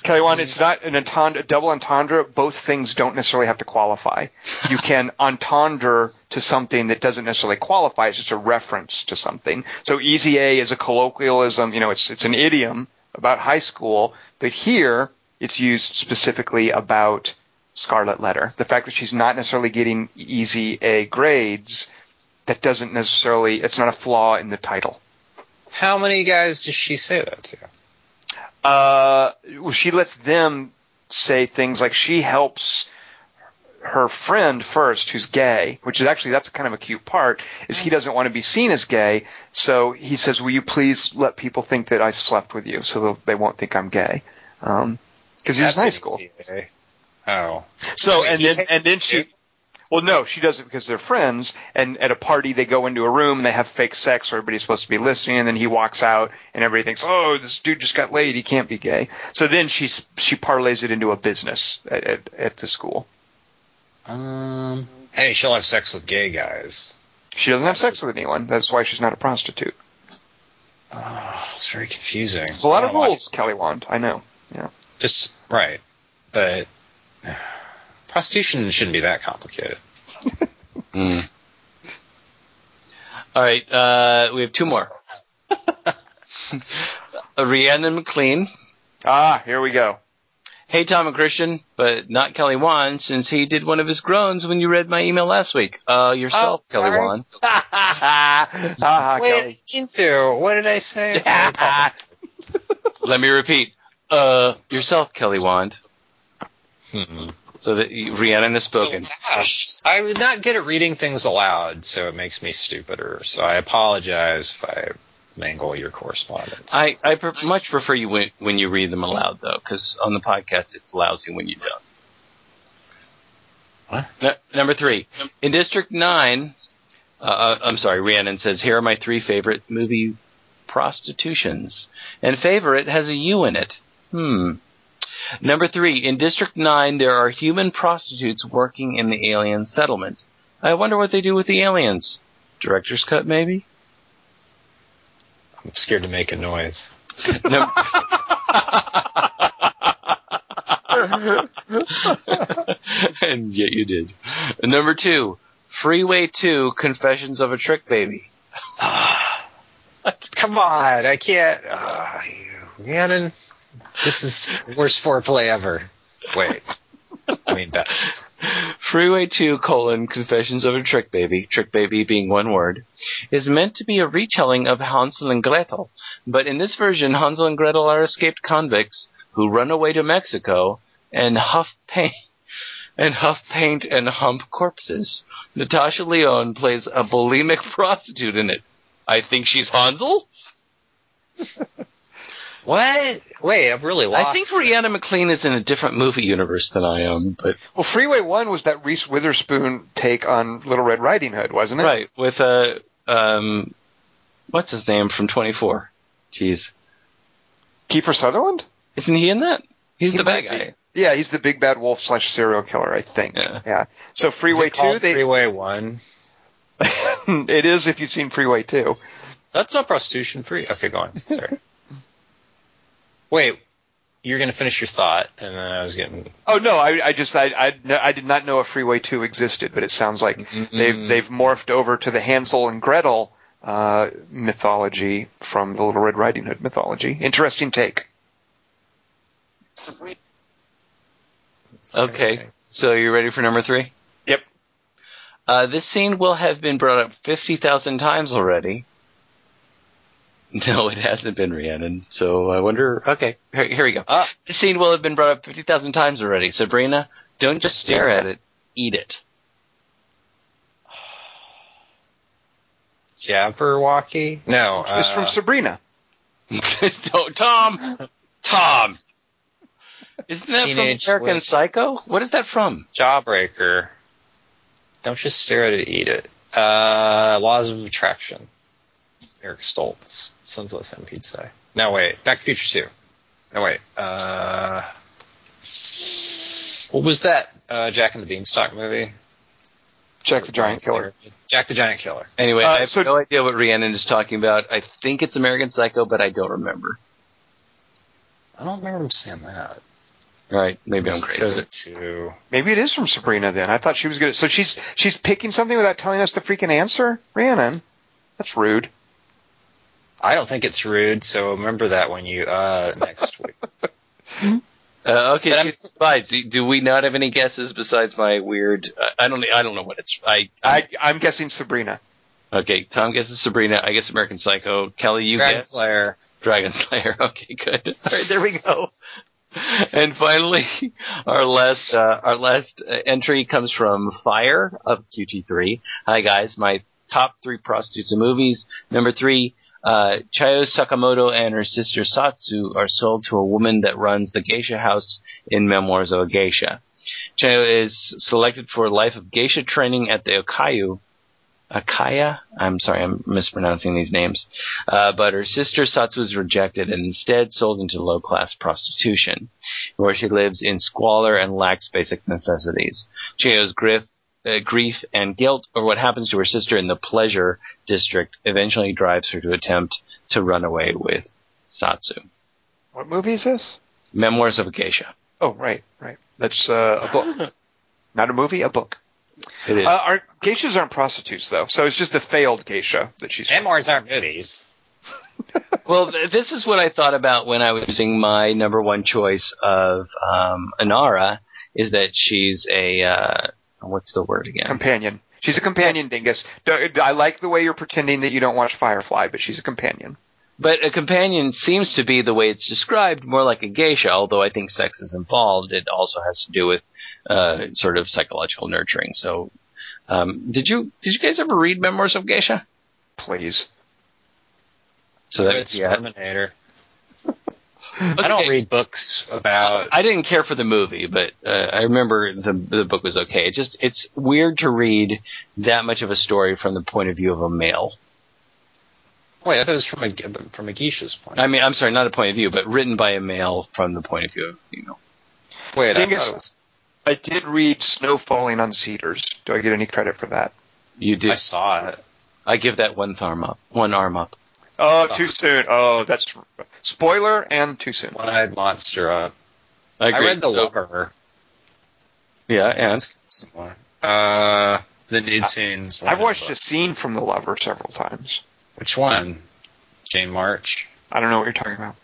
Kelly, one, it's not an entendre, a double entendre. Both things don't necessarily have to qualify. You can entendre to something that doesn't necessarily qualify. It's just a reference to something. So easy A is a colloquialism. You know, it's it's an idiom about high school, but here it's used specifically about Scarlet Letter. The fact that she's not necessarily getting easy A grades, that doesn't necessarily. It's not a flaw in the title. How many guys does she say that to? Uh, well, she lets them say things like she helps her friend first, who's gay, which is actually that's kind of a cute part. Is he doesn't want to be seen as gay, so he says, "Will you please let people think that I slept with you, so they won't think I'm gay?" Um, because he's in high school. Easy A. Oh. So and then and then she. Well, no, she does it because they're friends, and at a party they go into a room and they have fake sex where everybody's supposed to be listening, and then he walks out and everybody thinks, oh, this dude just got laid, he can't be gay. So then she she parlays it into a business at at, at the school. Um. Hey, she'll have sex with gay guys. She doesn't have sex with anyone. That's why she's not a prostitute. Oh, it's very confusing. It's a lot of don't know why- rules, Kelly Wand. I know. Yeah. Just right, but prostitution shouldn't be that complicated. Hmm. All right, uh, we have two more. Rhiannon McLean. Ah, here we go. Hey, Tom and Christian, but not Kelly Wan, since he did one of his groans when you read my email last week. Uh, yourself, Oh, Kelly sorry. Wan. Wait, into what did I say? Let me repeat. Uh, yourself, Kelly Wand. Hmm. So that you- Rhiannon has spoken. Gosh, I'm not good at reading things aloud, so it makes me stupider. So I apologize if I mangle your correspondence. I, I pre- much prefer you when, when you read them aloud, though, because on the podcast it's lousy when you don't. What? N- number three. In District 9, uh, uh, I'm sorry, Rhiannon says, here are my three favorite movie prostitutions. And favorite has a U in it. Hmm. Number three. In District 9, there are human prostitutes working in the alien settlement. I wonder what they do with the aliens. Director's cut, maybe? I'm scared to make a noise. Num- and yet you did. Number two, Freeway 2, Confessions of a Trick Baby. Come on, I can't. Uh, Rhiannon, this is the worst foreplay ever. Wait, I mean best. Freeway 2, colon, Confessions of a Trick Baby, Trick Baby being one word, is meant to be a retelling of Hansel and Gretel, but in this version, Hansel and Gretel are escaped convicts who run away to Mexico and huff paint, and huff paint and hump corpses. Natasha Lyonne plays a bulimic prostitute in it. I think she's Hansel. What? Wait, I've really lost. I think Rihanna McLean is in a different movie universe than I am, but Well, Freeway One was that Reese Witherspoon take on Little Red Riding Hood, wasn't it? right with uh, um, what's his name from Twenty Four? Jeez, Kiefer Sutherland. isn't he in that? He's He the bad might be. guy. Yeah, he's the big bad wolf slash serial killer, I think. Yeah. So Is Freeway it Two, they Freeway One. it is if you've seen Freeway Two. That's not prostitution free. Okay, go on. Sorry. Wait, you're gonna finish your thought, and then I was getting. Oh no, I, I just I, I I did not know a Freeway Two existed, but it sounds like they've they've morphed over to the Hansel and Gretel uh, mythology from the Little Red Riding Hood mythology. Interesting take. Okay, so you're ready for number three? Yep. Uh, this scene will have been brought up 50,000 times already. No, it hasn't been Rhiannon. So I wonder. Okay, here, here we go. Ah. This scene will have been brought up 50,000 times already. Sabrina, don't just stare at it, eat it. Jabberwocky? No. it's uh, from Sabrina. Don't- Tom! Tom! Isn't that Teenage from American Switch. Psycho? What is that from? Jawbreaker. Don't just stare at it, eat it. Uh, laws of attraction. Eric Stoltz. Sounds like something he'd say. No, wait. Back to the Future 2. No, wait. Uh, what was that uh, Jack and the Beanstalk movie? Jack the Giant Killer. Jack the Giant Killer. Anyway, Uh, I have so- no idea what Rhiannon is talking about. I think it's American Psycho, but I don't remember. I don't remember him saying that. All right, maybe I'm It crazy. says it too. Maybe it is from Sabrina then. I thought she was gonna. So she's she's picking something without telling us the freaking answer. Rhiannon, that's rude. I don't think it's rude, so remember that when you uh next week. Uh, okay, But she's fine. Do, do we not have any guesses besides my weird? Uh, I don't. I don't know what it's. I. I I'm guessing Sabrina. okay, Tom guesses Sabrina. I guess American Psycho. Kelly, you Dragon guess Slayer. Dragon Slayer. Okay, good. All right, there we go. And finally, our last uh, our last uh, entry comes from Fire of QT3. Hi guys, my top three prostitutes in movies. Number three, uh, Chayo Sakamoto and her sister Satsu are sold to a woman that runs the geisha house in Memoirs of a Geisha. Chayo is selected for life of geisha training at the Okayu. Akaya? I'm sorry, I'm mispronouncing these names. Uh, but her sister Satsu is rejected and instead sold into low class prostitution, where she lives in squalor and lacks basic necessities. Chayo's grief, uh, grief and guilt over what happens to her sister in the pleasure district eventually drives her to attempt to run away with Satsu. What movie is this? Memoirs of a Geisha. Oh, right, right. That's uh, a book, not a movie, a book. It is. Uh, our geishas aren't prostitutes though, so it's just a failed geisha that she's. Memoirs aren't movies. Well, th- this is what I thought about when I was using my number one choice of um, Inara, is that she's a uh, what's the word again? companion. She's a companion dingus. I like the way you're pretending that you don't watch Firefly, but she's a companion. But a companion seems to be the way it's described, more like a geisha. Although I think sex is involved, it also has to do with uh, sort of psychological nurturing. So, um, did you did you guys ever read Memoirs of Geisha? Please. So that it's yeah. Terminator. I don't read books about. I didn't care for the movie, but uh, I remember the the book was okay. It just it's weird to read that much of a story from the point of view of a male. Wait, I thought it was from a from a geisha's point. I mean, I'm sorry, not a point of view, but written by a male from the point of view of a female. Wait, I Dingus- thought was. I did read Snow Falling on Cedars. Do I get any credit for that? You did. I saw it. I give that one thumb up, one arm up. Oh, too soon. Oh, that's spoiler and too soon. One-eyed monster. Uh, I, I read the So- Lover. Yeah, and Similar. Uh, the nude scenes. I've watched a scene from The Lover several times. Which one? Jane March. I don't know what you're talking about.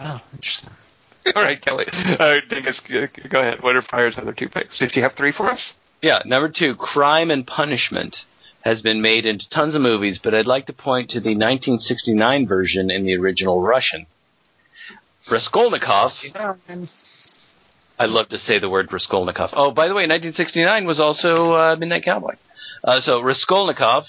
Oh, interesting. All right, Kelly. Uh, Dingus, g- g- go ahead. What are Fire's other two picks? Did you have three for us? yeah, number two, Crime and Punishment has been made into tons of movies, but I'd like to point to the 1969 version in the original Russian. Raskolnikov I love to say the word Raskolnikov. Oh, by the way, 1969 was also uh, Midnight Cowboy. Uh, so Raskolnikov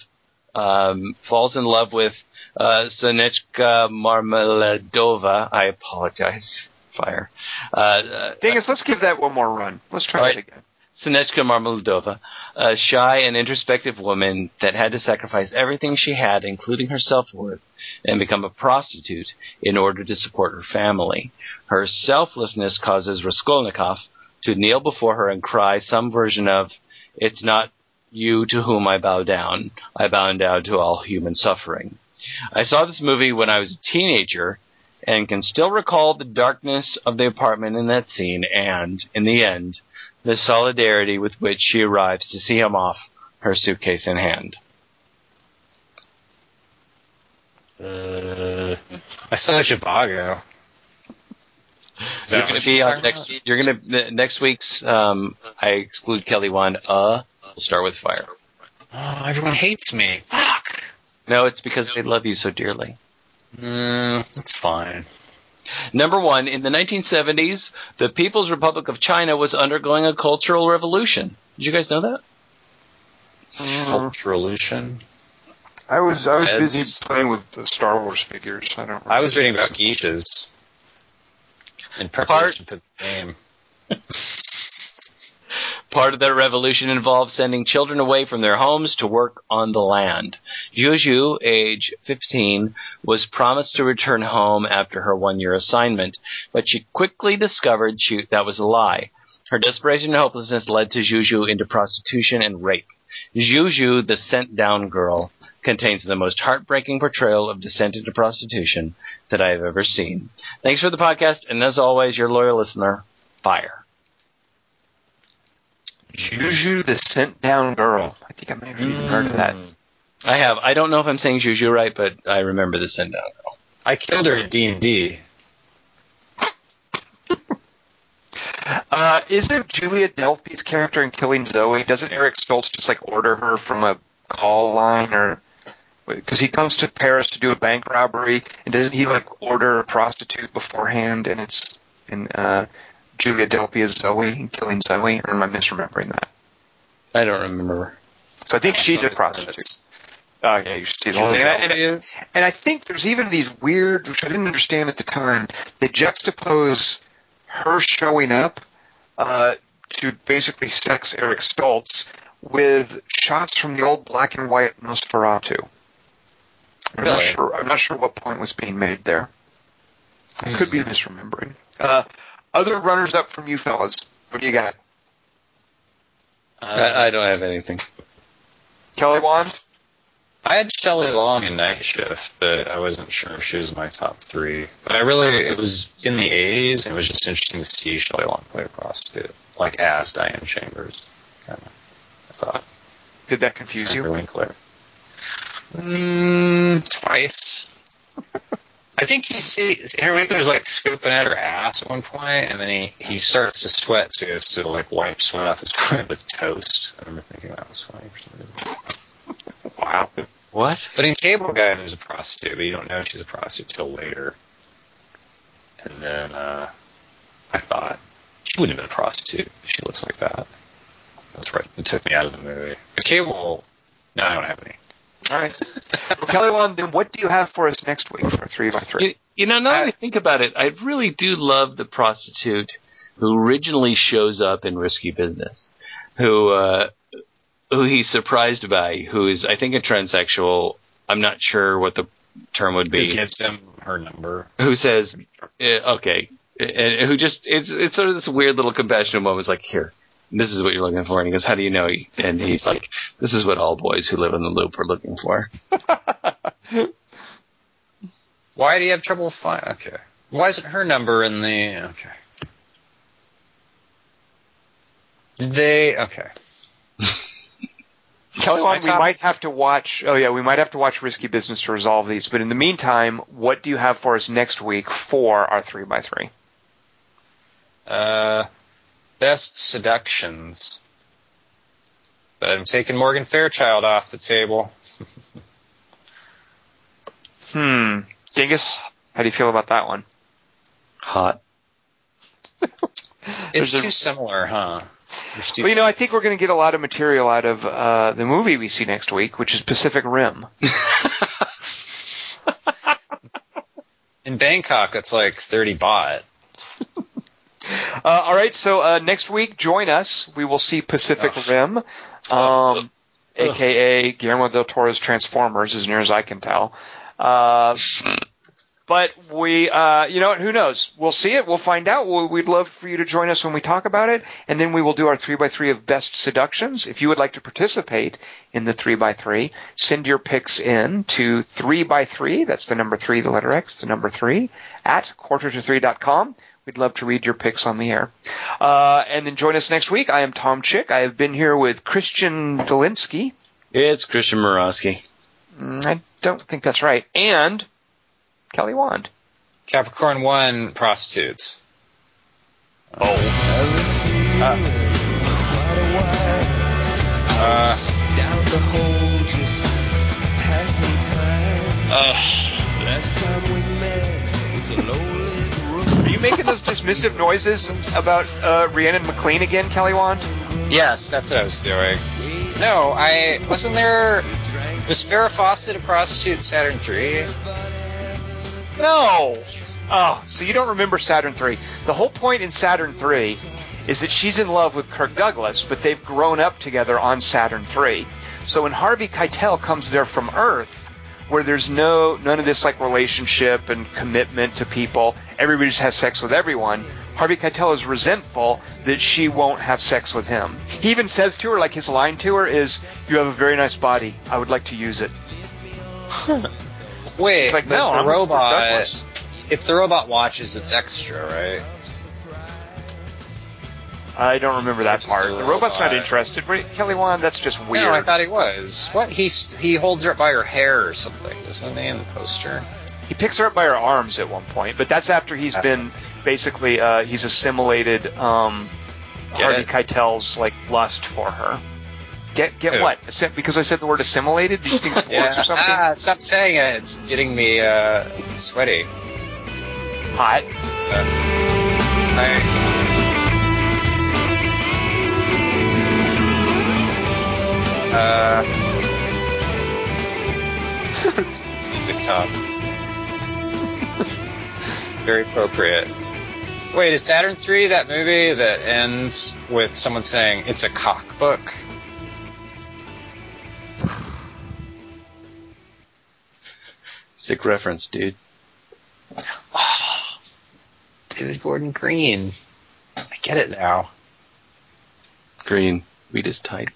um, falls in love with uh, Sonechka Marmeladova. I apologize. Fire. Uh, uh, Dingus, let's give that one more run. Let's try right. again. Sonechka Marmeladova, a shy and introspective woman that had to sacrifice everything she had, including her self-worth, and become a prostitute in order to support her family. Her selflessness causes Raskolnikov to kneel before her and cry some version of, It's not you to whom I bow down. I bow down to all human suffering. I saw this movie when I was a teenager and can still recall the darkness of the apartment in that scene and, in the end, the solidarity with which she arrives to see him off, her suitcase in hand. Uh, I saw Zhivago. Is You're going to be on next. about? You're going to next week's. Um, I exclude Kelly Wand. Uh, we'll start with fire. Oh, everyone hates me. Fuck. No, it's because they love you so dearly. Mm, that's fine. Number one, in the 1970s, the People's Republic of China was undergoing a cultural revolution. Did you guys know that? Mm. Culturolution. I was I was Heads. busy playing with the Star Wars figures. I don't. I was reading about geishas in preparation for the game. Part of that revolution involved sending children away from their homes to work on the land. Juju, age 15, was promised to return home after her one-year assignment, but she quickly discovered she, that was a lie. Her desperation and hopelessness led to Juju into prostitution and rape. Juju, the sent-down girl, contains the most heartbreaking portrayal of descent into prostitution that I have ever seen. Thanks for the podcast, and as always, your loyal listener, Fire. Juju, the sent down girl. I think I may have even heard of that. Mm. I have. I don't know if I'm saying Juju right, but I remember the Sent down girl. I killed her at D and D. Uh, isn't Julie Delpy's character in Killing Zoe? Doesn't Eric Stoltz just like order her from a call line or? Because he comes to Paris to do a bank robbery, and doesn't he like order a prostitute beforehand? And it's and uh, Julie Delpy as Zoe in Killing Zoe, or am I misremembering that? I don't remember. So I think she's a Something prostitute. Oh yeah, you should see the whole thing. And, and, and I think there's even these weird, which I didn't understand at the time, they juxtapose her showing up uh, to basically sex Eric Stoltz with shots from the old black and white Nosferatu. I'm not sure. I'm not sure what point was being made there. I could be misremembering. Uh, other runners up from you fellas. What do you got? I, I don't have anything. Kelly Wand? I had Shelley Long in Night Shift, but I wasn't sure if she was my top three. But I really, it was in the 80s, and it was just interesting to see Shelley Long play a prostitute, like as Diane Chambers, kind of. I thought. Did that confuse Sandra you? Winkler. Mm, twice. I think he sees Winkler's like scooping at her ass at one point, and then he, he starts to sweat, so he has to like wipe sweat off his foot with toast. I remember thinking that was funny for some reason. Wow. What? But in Cable Guy, there's a prostitute, but you don't know she's a prostitute till later. And then uh, I thought she wouldn't have been a prostitute. if She looks like that. That's right. It took me out of the movie. But Cable, no, I don't have any. All right. Well, Kelly Wand, then what do you have for us next week for three by three? You, you know, now that I think about it, I really do love the prostitute who originally shows up in Risky Business, who uh, who he's surprised by, who is, I think, a transsexual. I'm not sure what the term would Who be. gives him her number? Who says, eh, okay, and who just it's it's sort of this weird little compassionate moment. It's like, here, this is what you're looking for, and he goes, how do you know? And he's like, this is what all boys who live in the loop are looking for. Why do you have trouble finding? Okay. Why isn't her number in the? Okay. Did they? Okay. Kelly Wand, we top- might have to watch. Oh yeah, we might have to watch Risky Business to resolve these. But in the meantime, what do you have for us next week for our three by three? Uh, best seductions. But I'm taking Morgan Fairchild off the table. Hmm. Dingus, how do you feel about that one? Hot. It's There's a- too similar, huh? Too Well, you know, I think we're going to get a lot of material out of uh, the movie we see next week, which is Pacific Rim. in Bangkok, it's like 30 baht. Uh, all right, so uh, next week, join us. We will see Pacific Ugh. Rim, um, aka Guillermo del Toro's Transformers, as near as I can tell. Uh, but we, uh, you know, what, who knows? We'll see it. We'll find out. We- We'd love for you to join us when we talk about it, and then we will do our three by three of best seductions. If you would like to participate in the three by three, send your picks in to three by three. That's the number three, the letter X, the number three at quarter to three dot com. We'd love to read your picks on the air. Uh, and then join us next week. I am Tom Chick. I have been here with Christian Dolinsky. It's Christian Morosky. Mm, I don't think that's right. And Kelly Wand. Capricorn 1 prostitutes. Oh. received Uh. quite a while. I Uh. You making those dismissive noises about uh, Rhiannon McLean again, Kelly Wand? Yes, that's what I was doing. No, I wasn't there. Was Farrah Fawcett a prostitute in Saturn 3? No. Oh, so you don't remember Saturn 3. The whole point in Saturn 3 is that she's in love with Kirk Douglas, but they've grown up together on Saturn 3. So when Harvey Keitel comes there from Earth, where there's no none of this like relationship and commitment to people, everybody just has sex with everyone. Harvey Keitel is resentful that she won't have sex with him. He even says to her, like his line to her is, "You have a very nice body. I would like to use it." Wait, It's like, no, the I'm robot. If the robot watches, it's extra, right? I don't remember that Just part. The robot's not interested. Wait, Kelly Wand, that's just weird. No, I thought he was. What? He he holds her up by her hair or something, doesn't he, in the poster? he picks her up by her arms at one point, but that's after he's been basically uh, he's assimilated um, Harvey it? Keitel's like lust for her. Get get Who? what? Because I said the word assimilated. Do you think it works or something? Ah, stop saying it. It's getting me uh, sweaty. Hot. I, uh, it's music top. Very appropriate. Wait, is Saturn 3 that movie that ends with someone saying it's a cockbook? Sick reference, dude. Oh, David Gordon Green. I get it now. Green. Wheat is tight.